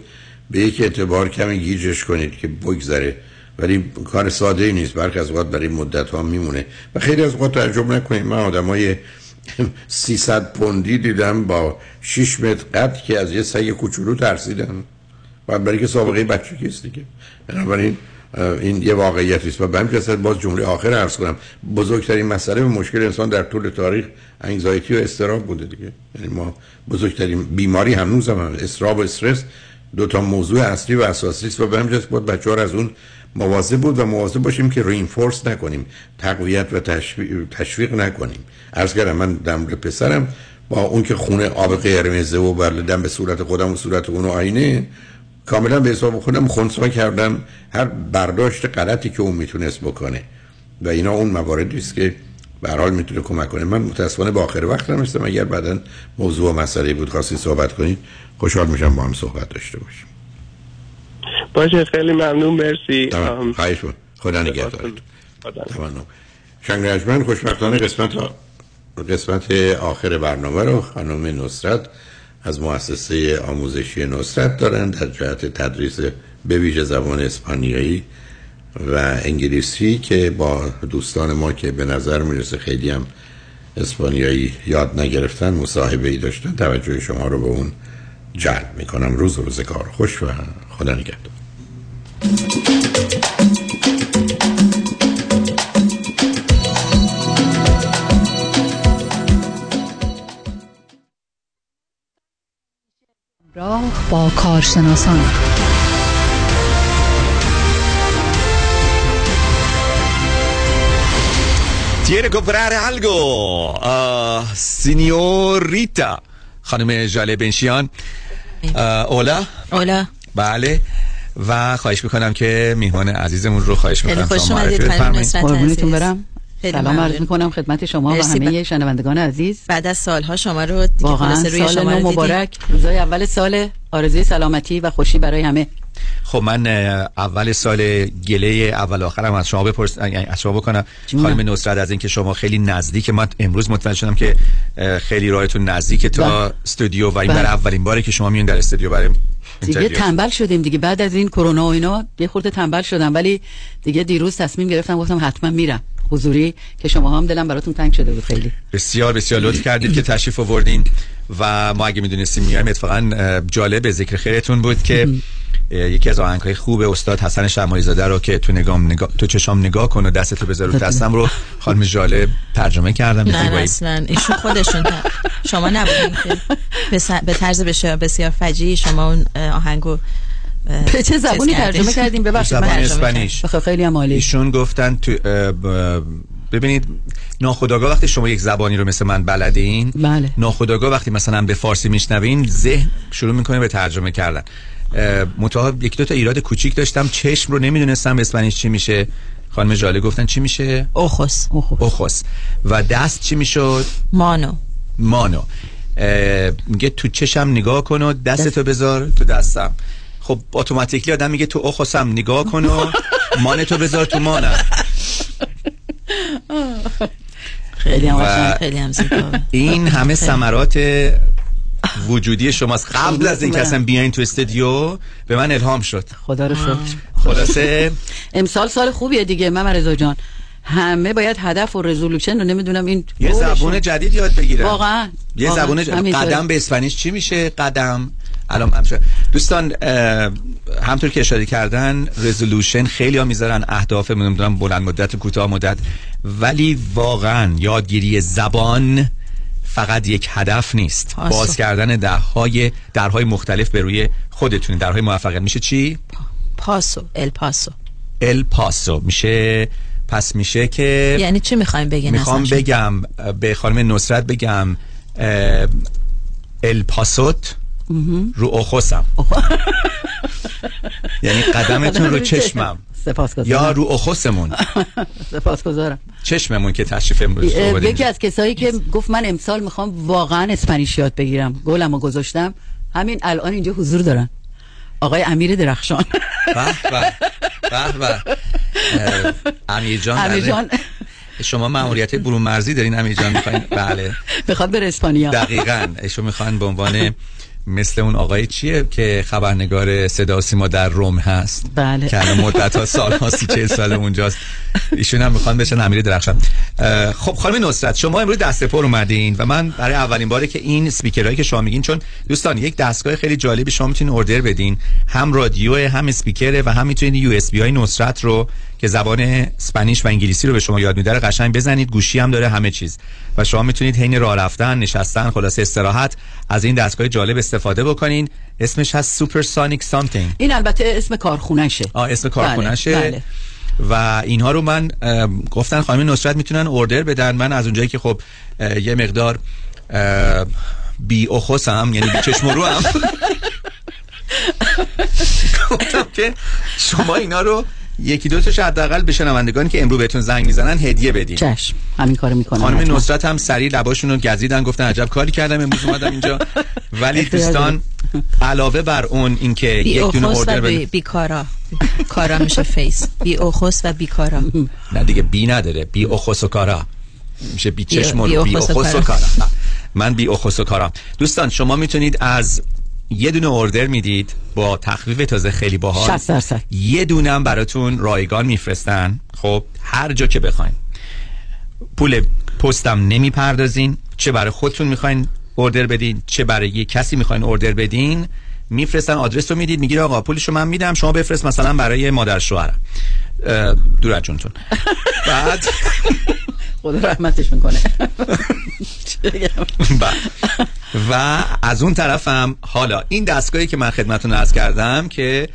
به یک اعتبار کمی گیجش کنید که بگذره. ولی کار ساده ای نیست. برخی از اوقات برای مدت ها میمونه. و خیلی از اوقات تعجب نکنید. من آدم های 300 پوندی دیدم با 6 متر قد که از یه سگ کوچولو ترسیدن و برای که سابقه بچه کیست دیگه. بنابراین این یه واقعیت است. و به همین باز جمله آخر عرض کنم. بزرگترین مسئله و مشکل انسان در طول تاریخ انگزایتی و استراب بوده دیگه. یعنی ما بزرگترین بیماری هنوز هم, استراب و استرس دو تا موضوع اصلی و اساسی است. و به همین باید بچه ها از اون مواظب بود و مواظب باشیم که رینفورس نکنیم تقویت و تشویق, نکنیم. عرض کردم من دم پسرم با اون که خونه آب قرمزه و بردم به صورت خودم و صورت اون آینه کاملا به حساب خودم خونسا کردم هر برداشت غلطی که اون می‌تونست بکنه. و اینا اون مواردی است که به حال می‌تونه کمک کنه. من متاسفانه با آخر وقت نمیستم اگر بعدا موضوع و مسئله بود خواستی صحبت کنید خوشحال میشم با هم صحبت داشته باشیم. باشه خیلی ممنون مرسی. خواهش بود. خدا نگهدارت شنگ خوشبختانه قسمت قسمت آخر برنامه رو خانم نصرت از مؤسسه آموزشی نصرت دارن در جهت تدریس به ویژه زبان اسپانیایی و انگلیسی که با دوستان ما که به نظر می‌رسه خیلی هم اسپانیایی یاد نگرفتن مصاحبه ای داشتن توجه شما رو به اون جلب می‌کنم. روز روز کار خوش و خدا نگهدار. راه با کارشناسان. Tiene comprare algo سینیوریتا خانم جاله بنشیان. اولا؟ اولا. بله. و خواهش می‌کنم که میهمان عزیزمون رو خواهش می‌کنم خوش اومدید برم خیلی سلام. عرض می‌کنم خدمت شما و همه شنوندگان عزیز بعد از سالها شما رو دیگه واقعا روی سال شما رو. مبارک روزای اول سال آرزوی سلامتی و خوشی برای همه خب من اول سال گله اول آخرم از شما بپرس یعنی از شما بکنم. خانم نصرت از اینکه شما خیلی نزدیک من امروز متوجه شدم که خیلی راهتون نزدیک تا بله. استودیو و این بله. برای اولین باره که شما میون در استودیو برای دیگه. تنبل شدیم دیگه. بعد از این کرونا و اینا یه خورده تنبل شدم. ولی دیگه دیروز تصمیم گرفتم گفتم حتما میرم. حضوری که شما هم دلم براتون تنگ شده بود خیلی. بسیار بسیار لطف کردید که تشریف آوردین. و ما اگه می‌دونستیم میایم اتفاقا جالب ذکر خیرتون بود که یکی از آهنگهای خوب استاد حسن شمالی زاده رو که تو نگام نگاه تو چشام نگاه کن و دستتو بذار رو دستم رو خانم جاله ترجمه کردم. نه. اصلا. ایشون خودشون شما نبودین که. به طرز بسیار بسیار فجیعی شما اون آهنگو به چه زبونی. ترجمه کردیم؟ ببخشید من اسپانیش. خیلی هم عالی. ایشون گفتن تو ببینید ناخداگاه وقتی شما یک زبانی رو مثل من بلدین بله. ناخداگاه وقتی مثلا به فارسی میشنوین ذهن شروع می‌کنه به ترجمه کردن. منتها یک دو تا ایراد کوچیک داشتم چشم رو نمی‌دونستم اسپانیش چی میشه. خانم جاله گفتن چی میشه؟ اوخوس. اوخوس. و دست چی می‌شد؟ مانو. مانو. میگه تو چشم نگاه کن و دستتو بذار تو دستم. خب اتوماتیکلی آدم میگه تو اخوسم نگاه کن و مانتو بذار تو مانم. خیلی هم و خیلی هم این همه. ثمرات وجودی شماست. قبل از اینکه اصلا بیاین تو استودیو به من الهام شد. خدا رو شکر. خلاصه امسال سال خوبیه دیگه مم رضا جان. همه باید هدف و رزولوشن رو نمی‌دونم این یه. زبون جدید یاد بگیرم. واقعا. یه. زبون. قدم به اسپانیش چی میشه؟ قدم. الان من شد. دوستان همطور که اشاره کردن رزولوشن خیلی ها می‌ذارن اهداف نمی‌دونم بلند مدت و کوتاه مدت. ولی واقعا یادگیری زبان فقط یک هدف نیست. پاسو. باز کردن درهای درهای مختلف به روی خودتون درهای موفقیت میشه چی؟ پاسو. ال پاسو. ال پاسو. میشه پس میشه که یعنی چی می‌خوایم بگین می‌خوام؟ بگم به خانم نصرت بگم ال پاسوت رو اخوسم یعنی قدمتون رو چشمم. یا رو اخوسمون سپاسگزارم. چشممون که تشریف امروز. یکی از کسایی که گفت من امسال می‌خوام واقعا اسپانیش یاد بگیرم. گلم رو گذاشتم. همین الان اینجا حضور دارن. آقای امیر درخشان. به به. به به. اه، امیر جان امیر بله. جان. شما مأموریت برون مرزی دارین امیر جان می‌خواین؟ بله. بخواد بره اسپانیا. دقیقا. ایشون می‌خوان به عنوان مثل اون آقای چیه که خبرنگار صدا سیما در روم هست؟ بله. که الان مدت ها سال ها سی چه سال اونجاست. ایشون هم می‌خوان بشن امیر درخشان. خب خانم نصرت شما امروز دست پر اومدین و من برای اولین باره که این اسپیکرهایی که شما میگین چون دوستان یک دستگاه خیلی جالبی شما می‌تونین order بدین. هم رادیو هم اسپیکره و هم می‌تونید USB های نصرت رو که زبان Spanish و انگلیسی رو به شما یاد میده رو قشنگ بزنید گوشی هم داره همه چیز. و شما می‌تونید حین راه رفتن نشستن خلاصه استراحت از این دستگاه جالب استفاده بکنین. اسمش هست Supersonic something این البته اسم کارخونشه. آه اسم کارخونشه. بله, بله. و اینها رو من گفتن خانم نصرت می‌تونن order بدن. من از اونجایی که خب یه مقدار بی ojos م یعنی بی چشم و روام گفتم که شما اینا رو یکی دو تاش حداقل به شنوندگانی که امروز بهتون زنگ می‌زنن هدیه بدین. چشم. همین کارو می‌کنم. خانم نصرت هم سریع لباشون رو گزیدن گفتن عجب کاری کردم امروز اومدم اینجا. ولی دوستان علاوه بر اون اینکه یک دونه order بی, بی cara. cara میشه face بی ojos و بی cara. نه دیگه بی نداره. بی ojos و cara. میشه بی چشم و بی ojos و cara. من بی ojos و cara دوستان شما می‌تونید از یه دونه order می‌دید با تخفیف تازه خیلی باحال. 60 درصد. یه دونه هم براتون رایگان میفرستن. خب هر جا که بخواین. پول پستم نمی‌پردازین. چه برای خودتون می‌خواین اوردر بدین چه برای یه کسی می‌خواین اوردر بدین میفرستن آدرس رو می‌دید میگید آقا پولشو من میدم شما بفرست مثلا برای مادر شوهرم. دور از جونتون بعد خدا رحمتشون کنه و, از اون طرفم حالا این دستگاهی که من خدمتون عرض کردم که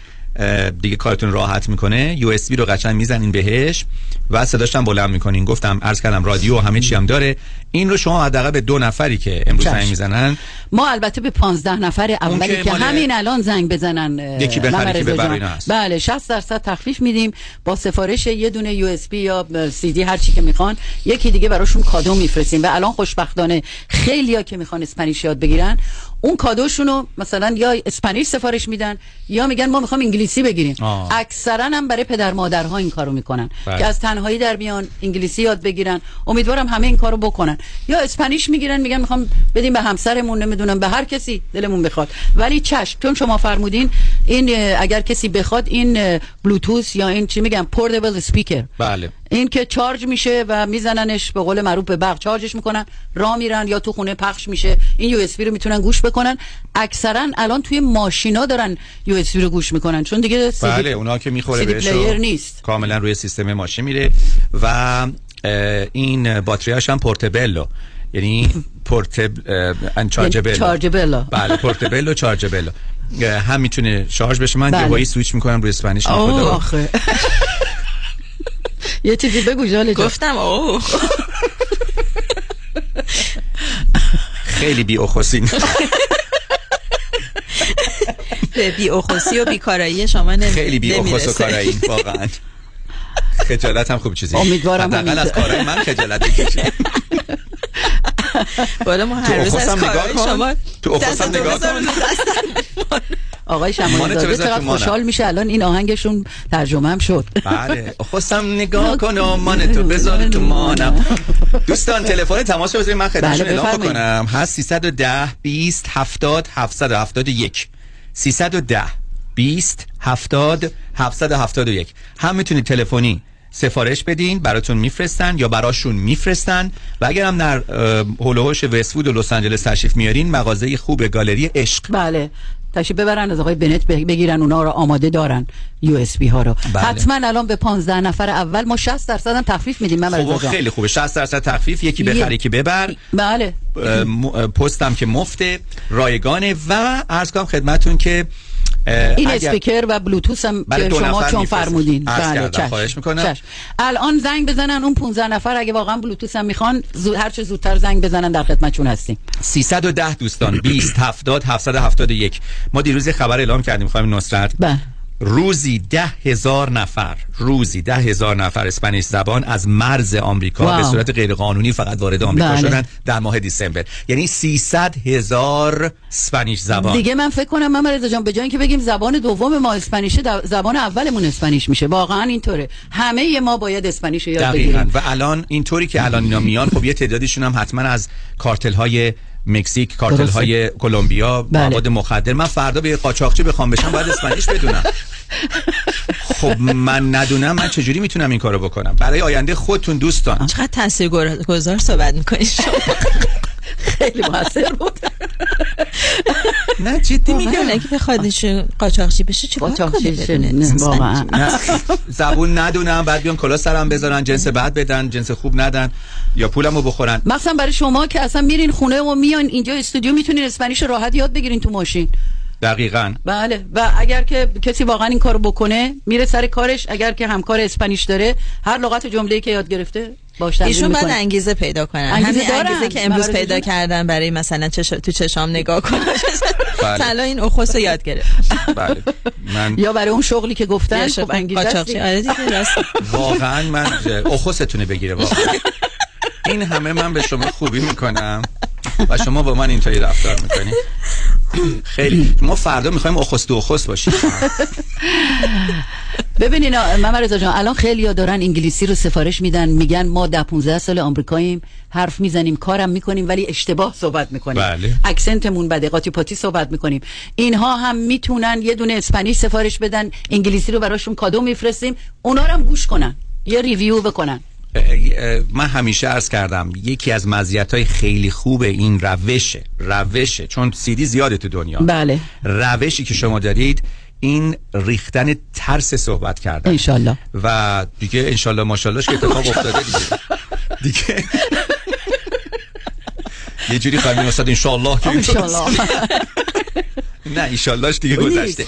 دیگه کارتون راحت می‌کنه. یو اس بی رو قشنگ می‌زنین بهش و صداش هم بلند می‌کنین. گفتم عرض کردم رادیو و همه چی هم داره. این رو شما حداقل به دو نفری که امروز. زنگ می‌زنن. ما البته به 15 نفر اولی که که, همین الان زنگ بزنن یکی بخری که هست. بله 60 درصد تخفیف میدیم. با سفارش یه دونه USB یا سی دی هر چی که می‌خوان یکی دیگه براشون کادو میفرستیم. و الان خوشبختانه خیلیا که می‌خوان Spanish یاد بگیرن اون کادوشونو مثلا یا Spanish سفارش میدن یا میگن ما می‌خوام انگلیسی بگیریم. اکثرا هم برای پدر مادرها این کارو می‌کنن. بله. که از تنهایی در میان انگلیسی یاد بگیرن. امیدوارم همه این کارو بکنن. یا Spanish می‌گیرن میگن می‌خوام بدیم به همسرمون نمی‌دونم به هر کسی دلمون بخواد. ولی چشم چون شما فرمودین این اگر کسی بخواد این بلوتوث یا این چی میگن portable speaker بله. این که charge میشه و میزننش به قول معروف به برق charge ش می‌کنن راه میرن یا تو خونه پخش میشه. این USB رو می‌تونن گوش بکنن. اکثرا الان توی ماشینا دارن USB رو گوش می‌کنن چون دیگه بله اونا که می‌خوره بهش player نیست. کاملا روی سیستم ماشین میره و این باتریاش هم portable و. یعنی portable chargeable chargeable بله portable و chargeable هم می‌تونه شارژ بشه. من بله. یهویی سویچ می‌کنم روی Spanish یه چیزی بگو جاله جان. گفتم oh خیلی بی اخوسین به بی اوخوسی و بیکارایی شما نمی... خیلی بی اخوس و. کارایی واقعا خجالت هم خوب چیزی امیدوارم حداقل. از کارهای من خجالت بکشی بالا ما تو هر روز از کن. شما تو اخوسم نگاه کن. آقای شمالی بذار چقدر. خوشحال میشه الان این آهنگشون ترجمه هم شد. بله. خواستم نگاه کنم مان تو بذار تو مانم. دوستان تلفن تماس بذارید. من خدمتشون بله، اعلام. بکنم هست 310 20 70 771 310 20 70 771 هم می‌تونید تلفنی سفارش بدین براتون میفرستن یا براشون میفرستن. و اگر هم در اه، هول و هوش وستوود و لس آنجلس تشریف میارین مغازه خوب گالری عشق. بله. تشریف ببرن از آقای بنت بگ- بگیرن اونا رو آماده دارن یو اس بی ها رو. بله. حتما الان به 15 نفر اول ما 60 درصد هم تخفیف میدیم من خب خیلی خوبه. 60 درصد تخفیف یکی بخری که ببر. بله. پستم که مفته رایگانه و عرض کنم خدمتون که این اگر- اسپیکر و بلوتوث هم برای که شما چون. فرمودین بله. خواهش می‌کنم. چشم. الان زنگ بزنن اون 15 نفر اگه واقعا بلوتوث هم می‌خوان زود هر چه زودتر زنگ بزنن در خدمتشون هستیم 310 دوستان 20 70 771 ما دیروز خبر اعلام کردیم خانم نصرت بله روزی ده هزار نفر روزی ده هزار نفر اسپانیش زبان از مرز آمریکا واو. به صورت غیرقانونی فقط وارد آمریکا بله. شدن در ماه دیسمبر. یعنی 300 هزار اسپانیش زبان. دیگه من فکر کنم من رضا جان به جای اینکه بگیم زبان دوم ما اسپانیشه دو- زبان اولمون اسپانیش میشه. واقعا اینطوره. همه ما باید اسپانیش یاد بگیریم. و الان اینطوری که الان اینا میان خب یه تعدادیشون هم حتما از کارتل های مکزیک کارتل های کلمبیا بله. مواد مخدر. من فردا به یه قاچاقچی بخوام بشم باید اسپانیش بدونم. خب من ندونم من چجوری می‌تونم این کارو بکنم؟ برای آینده خودتون دوستان. چقدر تاثیر گذار صحبت می‌کنی شما؟ خیلی موثر بود نه جدی میگم اگه بخواد قاچاقچی بشه چه کنه قاچاقچی شه. بدون نه، اسپانیش؟ واقعا. زبون ندونم بعد بیان کلا سرم بذارن جنس بعد بدن جنس خوب ندن یا پولمو بخورن مثلا برای شما که اصلا میرین خونه و میان اینجا استودیو می‌تونین اسپانیش رو راحت یاد بگیرین تو ماشین دقیقا بله و اگر که کسی واقعا این کارو بکنه میره سر کارش اگر که همکار اسپانیش داره هر لغت جمله‌ای که یاد گرفته ایشون باید می‌کنه. انگیزه پیدا کنن انگیزه همین دارن. انگیزه که امروز پیدا. کردن برای مثلا چش... تو چشام نگاه کنن بله. طلا این اخوس رو یاد گرفت بله من یا برای اون شغلی که گفتن خب انگیزه. آره دیگه. واقعا من اخوستونه بگیره واقعا این همه من به شما خوبی می‌کنم و شما با من اینطوری رفتار می‌کنی خیلی. ما فردا می‌خوایم اخست و اخست باشیم. ببینین محمد رضا جان الان خیلی دارن انگلیسی رو سفارش میدن میگن ما ده 15 سال آمریکاییم حرف می‌زنیم کارم می‌کنیم ولی اشتباه صحبت می‌کنیم. بله. اکسنتمون بده قاطی پاتی صحبت می‌کنیم. اینها هم می‌تونن یه دونه اسپانیش سفارش بدن انگلیسی رو براشون کادو میفرستیم اونا رو هم گوش کنن یه ریویو بکنن. من همیشه عرض کردم یکی از مزیت های خیلی خوب این روشه روشه چون سیدی زیاده تو دنیا. بله. روشی که شما دارید این ریختن ترس صحبت کردن. انشالله. و دیگه انشالله ماشالله که اتفاق افتاده دیگه. دیگه. یه جوری خواهیم استاد انشالله که انشالله. نه ایشاللهش دیگه گذشته.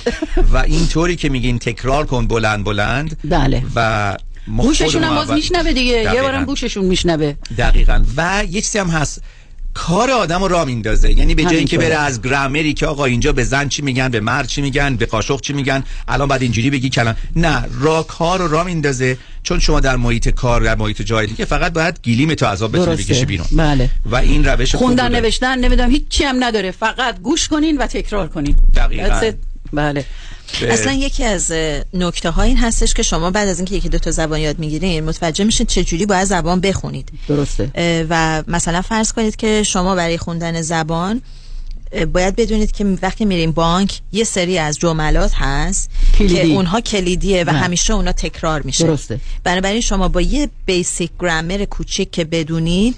و اینطوری که میگین تکرار کن بلند بلند. بله. و گوششون هم باز میشنوه دیگه. یه دقیقاً. بارم گوششون میشنوه. دقیقا. و یه چیزی هم هست. کار آدم رو را میندازه. یعنی به جای اینکه. بره از گرامری که آقا اینجا به زن چی میگن به مرد چی میگن به قاشق چی میگن الان بعد اینجوری بگی کلام. نه را کار رو را میندازه. چون شما در محیط کار در محیط جایی که فقط باید گیلیم تو عذاب بتونی. بکشی بیرون. بله. و این روش خوندن. نوشتن نمی‌دونم هیچ چی هم نداره. فقط گوش کنین و تکرار کنین. دقیقاً. بله. اصلا یکی از نکته ها این هستش که شما بعد از اینکه یکی دو تا زبان یاد می‌گیرین متوجه میشید چه جوری باید زبان بخونید درسته و مثلا فرض کنید که شما برای خوندن زبان باید بدونید که وقتی میریم بانک یه سری از جملات هست کلیدی. که اونها کلیدیه و نه. همیشه اونا تکرار میشه درسته. بنابراین شما با یه بیسیک گرامر کوچیک که بدونید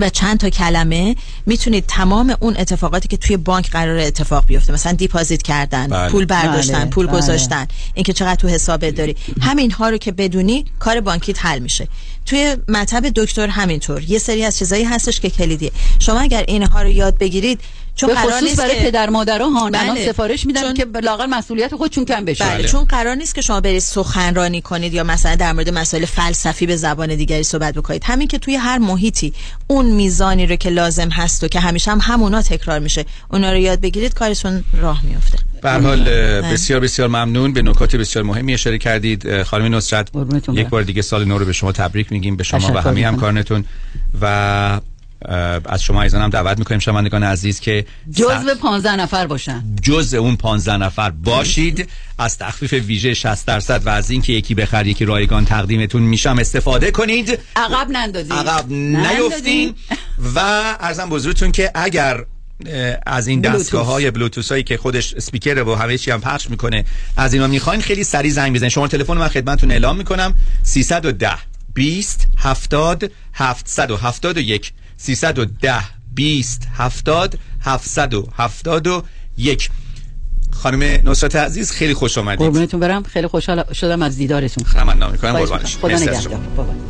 و چند تا کلمه می‌تونید تمام اون اتفاقاتی که توی بانک قرار اتفاق بیفته. مثلا دیپازیت کردن بله. پول برداشتن بله، پول بله. گذاشتن اینکه چقدر تو حسابت داری. همین ها رو که بدونی کار بانکیت حل میشه. توی مطب دکتر همینطور. یه سری از چیزایی هستش که کلیدیه. شما اگر اینها رو یاد بگیرید چون به قرار خصوص نیست برای که پدر مادرها ها الان بله. سفارش میدن چون- که لاقل مسئولیت خودشون کم بشه. بله. چون قرار نیست که شما برید سخنرانی کنید یا مثلا در مورد مسائل فلسفی به زبان دیگری صحبت بکنید. همین که توی هر محیطی اون میزانی رو که لازم هست و که همیشه هم همونا تکرار میشه اونا رو یاد بگیرید کارتون راه میفته به حال اه، بسیار بسیار ممنون. به نکات بسیار مهمی اشاره کردید. خانم نصرت یک. بار دیگه سال نو رو به شما تبریک میگیم. به شما و همه. همکارانتون. و از شما ایزان هم دعوت می‌کنیم شنوندگان عزیز که جزو 15 نفر باشن. جز اون 15 نفر باشید. از تخفیف ویژه 60 درصد و از اینکه یکی بخر یکی رایگان تقدیمتون میشم. استفاده کنید. عقب نندازین عقب نیفتین. و ارزم بزرگتون که اگر از این. دستگاه های بلوتوث هایی که خودش اسپیکر و همه چی هم پخش می‌کنه از اینا می‌خواین خیلی سریع زنگ بزنید. شما تلفن من خدمتتون اعلام می‌کنم. 310 20 70 771 310 20 70 771 خانم نصرت عزیز خیلی خوش آمدید. قربونتون برم. خیلی خوشحال شدم از دیدارتون. تمنا می‌کنم. قربانش. می‌کنم. خدا نگهدار.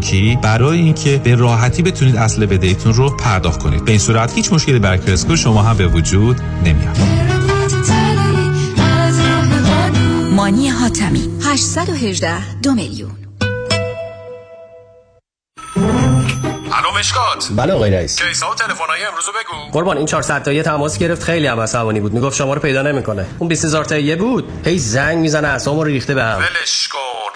بانکی برای اینکه به راحتی بتونید اصل بدهیتون رو پرداخت کنید. به این صورت هیچ مشکلی برای کرسکور شما هم به وجود نمیاد. مانی حاتمی 818 دو میلیون. الو مشکات. بله آقای رئیس. کیسا و تلفن‌های امروز رو بگو. قربان این 400 تایی تماس گرفت خیلی هم عصبانی بود. می‌گفت شما رو پیدا نمی‌کنه. اون 20000 تایی بود. هی زنگ می‌زنه رو ریخته به هم. ولش کن.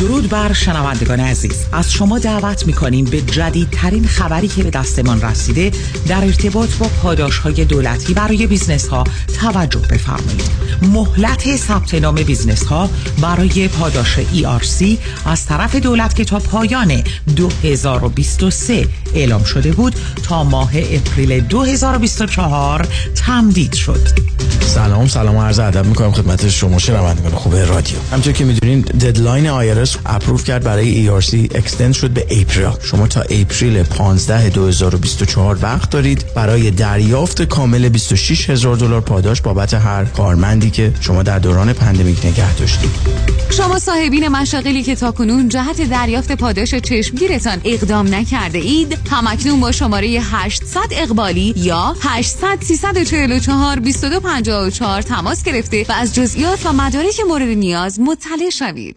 درود بر شنوندگان عزیز. از شما دعوت می‌کنیم به جدیدترین خبری که به دستمان رسیده در ارتباط با پاداش های دولتی برای business ها توجه بفرمایید. مهلت ثبت نام business ها برای پاداش ERC از طرف دولت که تا پایان 2023 اعلام شده بود تا ماه April 2024 تمدید شد. سلام سلام و عرض ادب می‌کنم خدمت شما شنوندگان خوب رادیو. همونطور که می‌دونین deadline IRS approve کرد برای ERC extend شد به April شما تا April 15 2024 وقت دارید. برای دریافت کامل 26 هزار دلار پاداش بابت هر کارمندی که شما در دوران پندمیک نگه داشتید. شما صاحبین مشاغلی که تاکنون جهت دریافت پاداش چشمگیرتان اقدام نکرده اید همکنون با شماره 800 اقبالی یا 800 344 2254 تماس گرفته و از جزئیات و مدارک مورد نیاز مطلع شوید.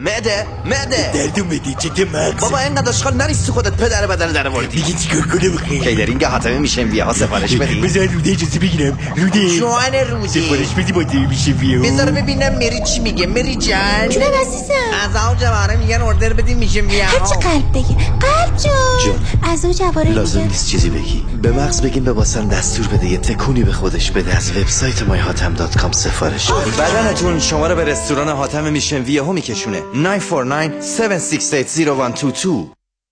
معده معده دردو میدی چه مغز بابا اینقدر اشغال نریست تو خودت پدر بدن در موردی دیگه چیکار کنم؟ بخیر کیدرینگ حاتمه میشه ویه ها سفارش بدی. بذار روده اجازه بگیرم. روده. جوان روده. سفارش بدی با میشه ویه بذار ببینم مری چی میگه. مری جان. جونم عزیزم. از آو جواره میگن اردر بدی میشه ویه هرچی قلب بگه. قلب جون. جون. از او جواره لازم نیست چیزی بگی. به مغز بگیم به واسم دستور بده. یه تکونی به خودش بده. از وبسایت myhatam.com سفارش. بده بدنتون شما رو به رستوران حاتم Mission Viejo میکشونه. 949 7680122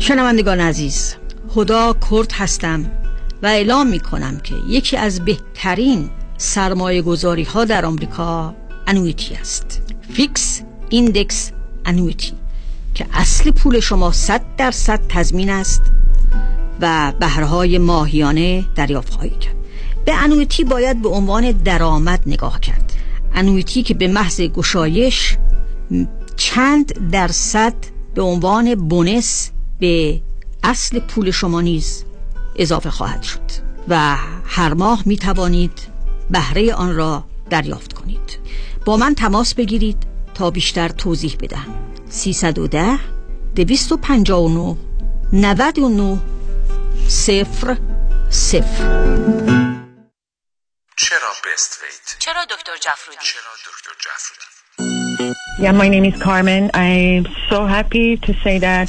شنوندگان عزیز خدا کرد هستم و اعلام می کنم که یکی از بهترین سرمایه گذاری ها در آمریکا annuity است. Fixed Index Annuity که اصل پول شما 100 درصد تضمین است و بهرهای ماهیانه دریافت خواهید کرد. به انویتی باید به عنوان درآمد نگاه کرد. انویتی که به محض گشایش چند درصد به عنوان بونس به اصل پول شما نیز اضافه خواهد شد و هر ماه می توانید بهره آن را دریافت کنید با من تماس بگیرید تا بیشتر توضیح بدم 310 259 99 صفر صفر چرا بست ویت؟ چرا دکتر جفرودی؟ چرا دکتر جفرودی؟ Yeah, my name is Carmen. I'm so happy to say that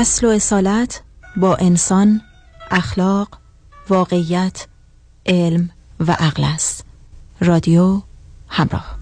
اصل و اصالت با انسان اخلاق واقعیت علم و عقل است. رادیو همراه.